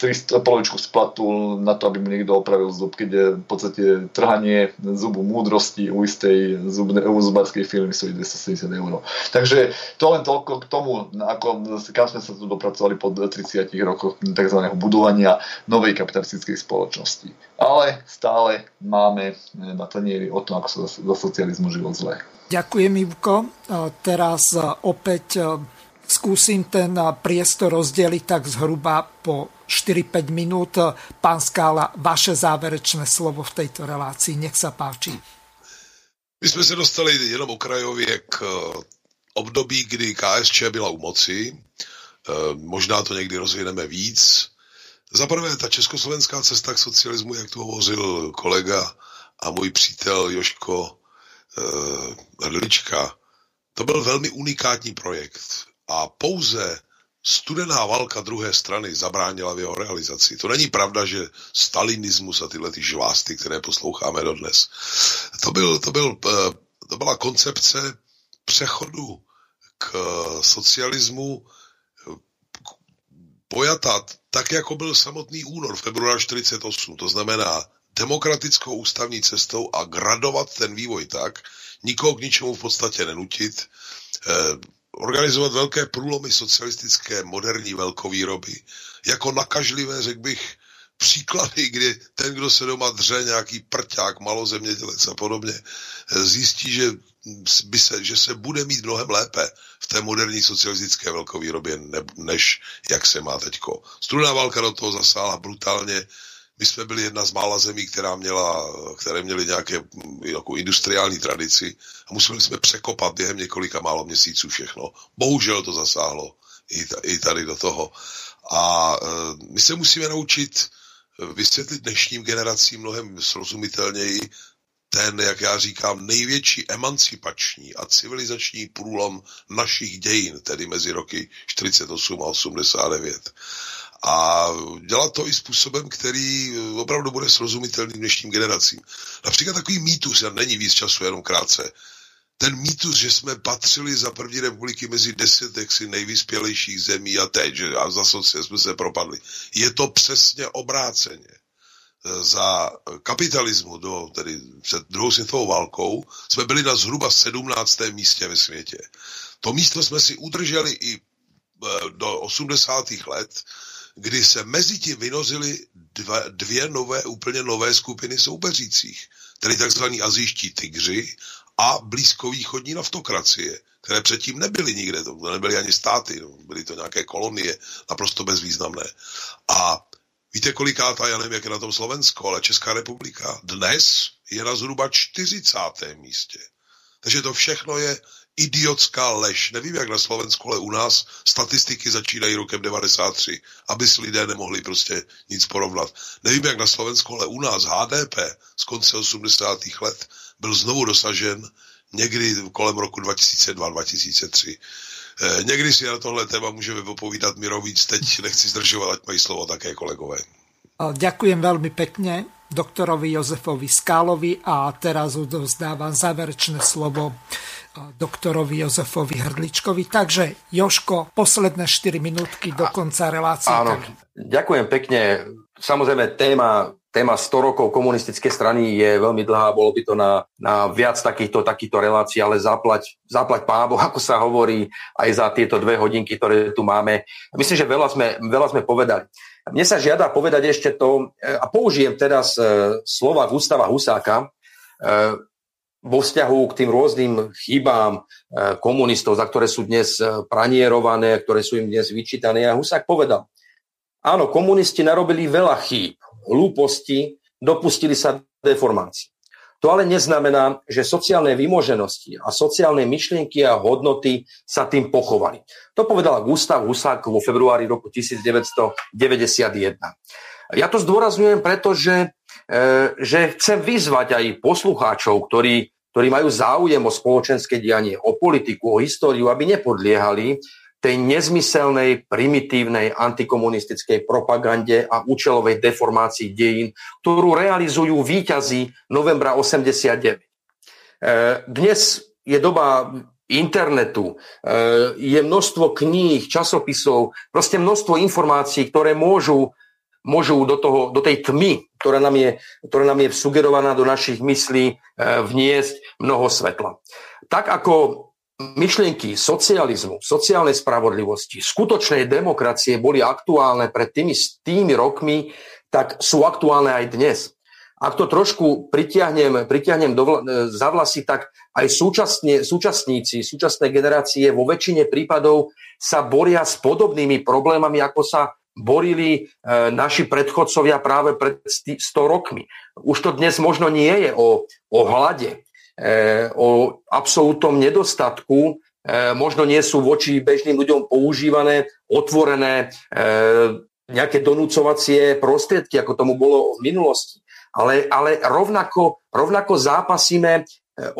300, e, polovičku splatu na to, aby mu niekto opravil zub, keď je v podstate trhanie zubu múdrosti u istej zubne, u zubárskej firmy stojí 270 eur. Takže to len toľko k tomu, ako kam sme sa tu dopracovali po 30 rokoch rokoch tzv. budovania novej kapitalistickej spoločnosti. Ale stále máme na tanieri o tom, ako sa za socializmu život zle. Ďakujem, Ivko. Teraz opäť skúsim ten priestor rozdeliť tak zhruba po 4-5 minút. Pán Skála, vaše záverečné slovo v tejto relácii. Nech sa páči. My jsme se dostali jenom okrajově k období, kdy KSČ byla u moci Eh, možná to někdy rozvineme víc. Za prvé, ta československá cesta k socialismu, jak tu hovořil kolega a můj přítel Joško eh, Hrdlička, to byl velmi unikátní projekt. A pouze studená válka druhé strany zabránila v jeho realizaci. To není pravda, že stalinismus a tyhle ty žvásty, které posloucháme dodnes. To, byl, to, byl, eh, to byla koncepce přechodu k socialismu pojata tak, jako byl samotný únor, február 48, to znamená demokratickou ústavní cestou a gradovat ten vývoj tak, nikoho k ničemu v podstatě nenutit, eh, organizovat velké průlomy socialistické moderní velkovýroby, jako nakažlivé, řekl bych, příklady, kdy ten, kdo se doma dře, nějaký prťák, malozemědělec a podobně, zjistí, že, by se, že se bude mít mnohem lépe v té moderní socialistické velkovýrobě, ne, než jak se má teďko. Studená válka do toho zasáhla brutálně. My jsme byli jedna z mála zemí, která měla, které měly nějaké jako industriální tradici a museli jsme překopat během několika málo měsíců všechno. Bohužel to zasáhlo i, i tady do toho. A e, my se musíme naučit vysvětlit dnešním generacím mnohem srozumitelněji ten, jak já říkám, největší emancipační a civilizační průlom našich dějin, tedy mezi roky 48 a 89. A dělat to i způsobem, který opravdu bude srozumitelný dnešním generacím. Například takový mýtus, já není víc času, jenom krátce, ten mýtus, že jsme patřili za první republiky mezi deset jaksi nejvyspělejších zemí a teď, že a za socialismu jsme se propadli. Je to přesně obráceně. Za kapitalismu, do, tedy před druhou světovou válkou, jsme byli na zhruba 17. místě ve světě. To místo jsme si udrželi i e, do 80. let, kdy se mezi tím vynozily dva, dvě nové, úplně nové skupiny soupeřících, tedy takzvaní azijští tygři a blízkovýchodní naftokracie, které předtím nebyly nikde, to nebyly ani státy, no, byly to nějaké kolonie, naprosto bezvýznamné. A víte kolikátá, já nevím, jak je na tom Slovensko, ale Česká republika dnes je na zhruba 40. místě. Takže to všechno je idiotská lež. Nevím, jak na Slovensku, ale u nás statistiky začínají rokem 93, aby si lidé nemohli prostě nic porovnat. Nevím, jak na Slovensku, ale u nás HDP z konce 80. let byl znovu dosažen někdy kolem roku 2002-2003. Eh, někdy si na tohle téma můžeme popovídat Mirovíc, teď nechci zdržovat, ať mají slovo také kolegové. Ďakujem veľmi pekne doktorovi Jozefovi Skálovi a teraz odovzdávam záverečné slovo doktorovi Jozefovi Hrdličkovi. Takže Joško, posledné 4 minútky do konca relácie. Áno, ďakujem pekne. Samozrejme, téma téma 100 rokov komunistickej strany je veľmi dlhá, bolo by to na, na viac takýchto, takýchto relácií, ale zaplať, zaplať pábo, [laughs] ako sa hovorí, aj za tieto dve hodinky, ktoré tu máme. Myslím, že veľa sme, veľa sme povedali. Mne sa žiada povedať ešte to, a použijem teraz slova Gustava Husáka, vo vzťahu k tým rôznym chybám komunistov, za ktoré sú dnes pranierované, ktoré sú im dnes vyčítané. A Husák povedal, áno, komunisti narobili veľa chýb, hlúposti, dopustili sa deformácií. To ale neznamená, že sociálne vymoženosti a sociálne myšlienky a hodnoty sa tým pochovali. To povedal Gustav Husák vo februári roku 1991. Ja to zdôrazňujem, pretože e, že chcem vyzvať aj poslucháčov, ktorí, ktorí majú záujem o spoločenské dianie, o politiku, o históriu, aby nepodliehali tej nezmyselnej, primitívnej antikomunistickej propagande a účelovej deformácii dejín, ktorú realizujú výťazí novembra 89. E, dnes je doba internetu, e, je množstvo kníh, časopisov, proste množstvo informácií, ktoré môžu, môžu do, toho, do tej tmy, ktorá nám, je, ktorá nám je sugerovaná do našich myslí, e, vniesť mnoho svetla. Tak ako myšlienky socializmu, sociálnej spravodlivosti, skutočnej demokracie boli aktuálne pred tými, tými rokmi, tak sú aktuálne aj dnes. Ak to trošku pritiahnem, pritiahnem do, vla, za vlasy, tak aj súčasne, súčasníci, súčasné generácie vo väčšine prípadov sa boria s podobnými problémami, ako sa borili e, naši predchodcovia práve pred 100 rokmi. Už to dnes možno nie je o, o hlade, Eh, o absolútnom nedostatku, eh, možno nie sú voči bežným ľuďom používané otvorené nejaké donúcovacie prostriedky, ako tomu bolo v minulosti. Ale, ale rovnako, rovnako zápasíme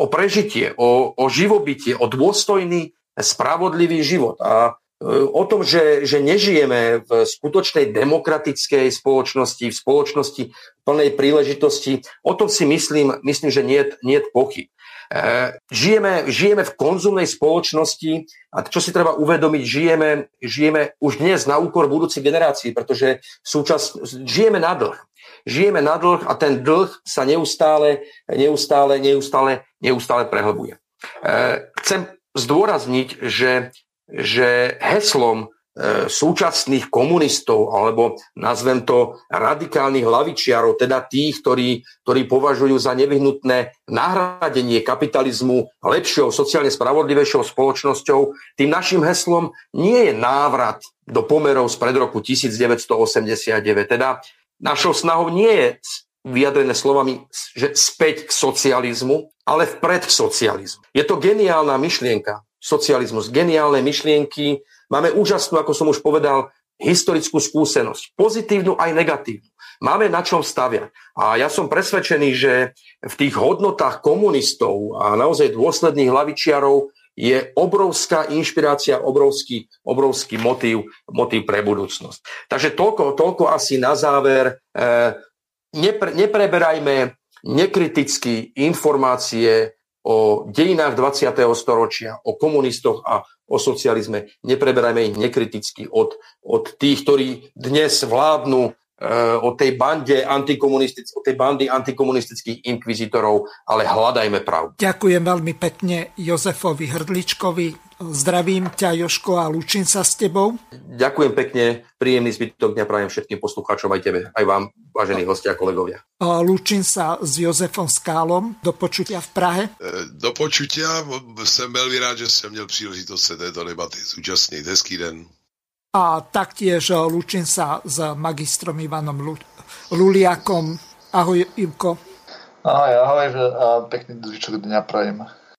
o prežitie, o, o živobytie, o dôstojný, spravodlivý život. A o tom, že, že nežijeme v skutočnej demokratickej spoločnosti, v spoločnosti plnej príležitosti, o tom si myslím, myslím že nie, je pochyb. E, žijeme, žijeme v konzumnej spoločnosti a čo si treba uvedomiť, žijeme, žijeme už dnes na úkor budúcich generácií, pretože súčas, žijeme na dlh. Žijeme na dlh a ten dlh sa neustále, neustále, neustále, neustále prehlbuje. E, chcem zdôrazniť, že že heslom e, súčasných komunistov, alebo nazvem to radikálnych hlavičiarov, teda tých, ktorí, ktorí považujú za nevyhnutné nahradenie kapitalizmu lepšou, sociálne spravodlivejšou spoločnosťou, tým našim heslom nie je návrat do pomerov z pred roku 1989. Teda našou snahou nie je vyjadrené slovami, že späť k socializmu, ale vpred k socializmu. Je to geniálna myšlienka, socializmus, geniálne myšlienky. Máme úžasnú, ako som už povedal, historickú skúsenosť, pozitívnu aj negatívnu. Máme na čom staviať. A ja som presvedčený, že v tých hodnotách komunistov a naozaj dôsledných hlavičiarov je obrovská inšpirácia, obrovský, obrovský motív, motív pre budúcnosť. Takže toľko, toľko asi na záver. E, nepre, nepreberajme nekriticky informácie o dejinách 20. storočia, o komunistoch a o socializme. Nepreberajme ich nekriticky od, od tých, ktorí dnes vládnu eh, o tej bande antikomunistic- o tej bandy antikomunistických inkvizitorov, ale hľadajme pravdu. Ďakujem veľmi pekne Jozefovi Hrdličkovi, Zdravím ťa, Joško, a lúčim sa s tebou. Ďakujem pekne, príjemný zbytok dňa prajem všetkým poslucháčom, aj tebe, aj vám, vážení hostia a kolegovia. Lúčim sa s Jozefom Skálom. Do počutia v Prahe. E, do počutia. Jsem veľmi rád, že jsem měl příležitost se této debaty zúčastnit. Hezký den. A taktiež lúčim sa s magistrom Ivanom Luliakom. Ahoj, Ivko. Ahoj, ahoj a pekný zvyčok dňa prajem.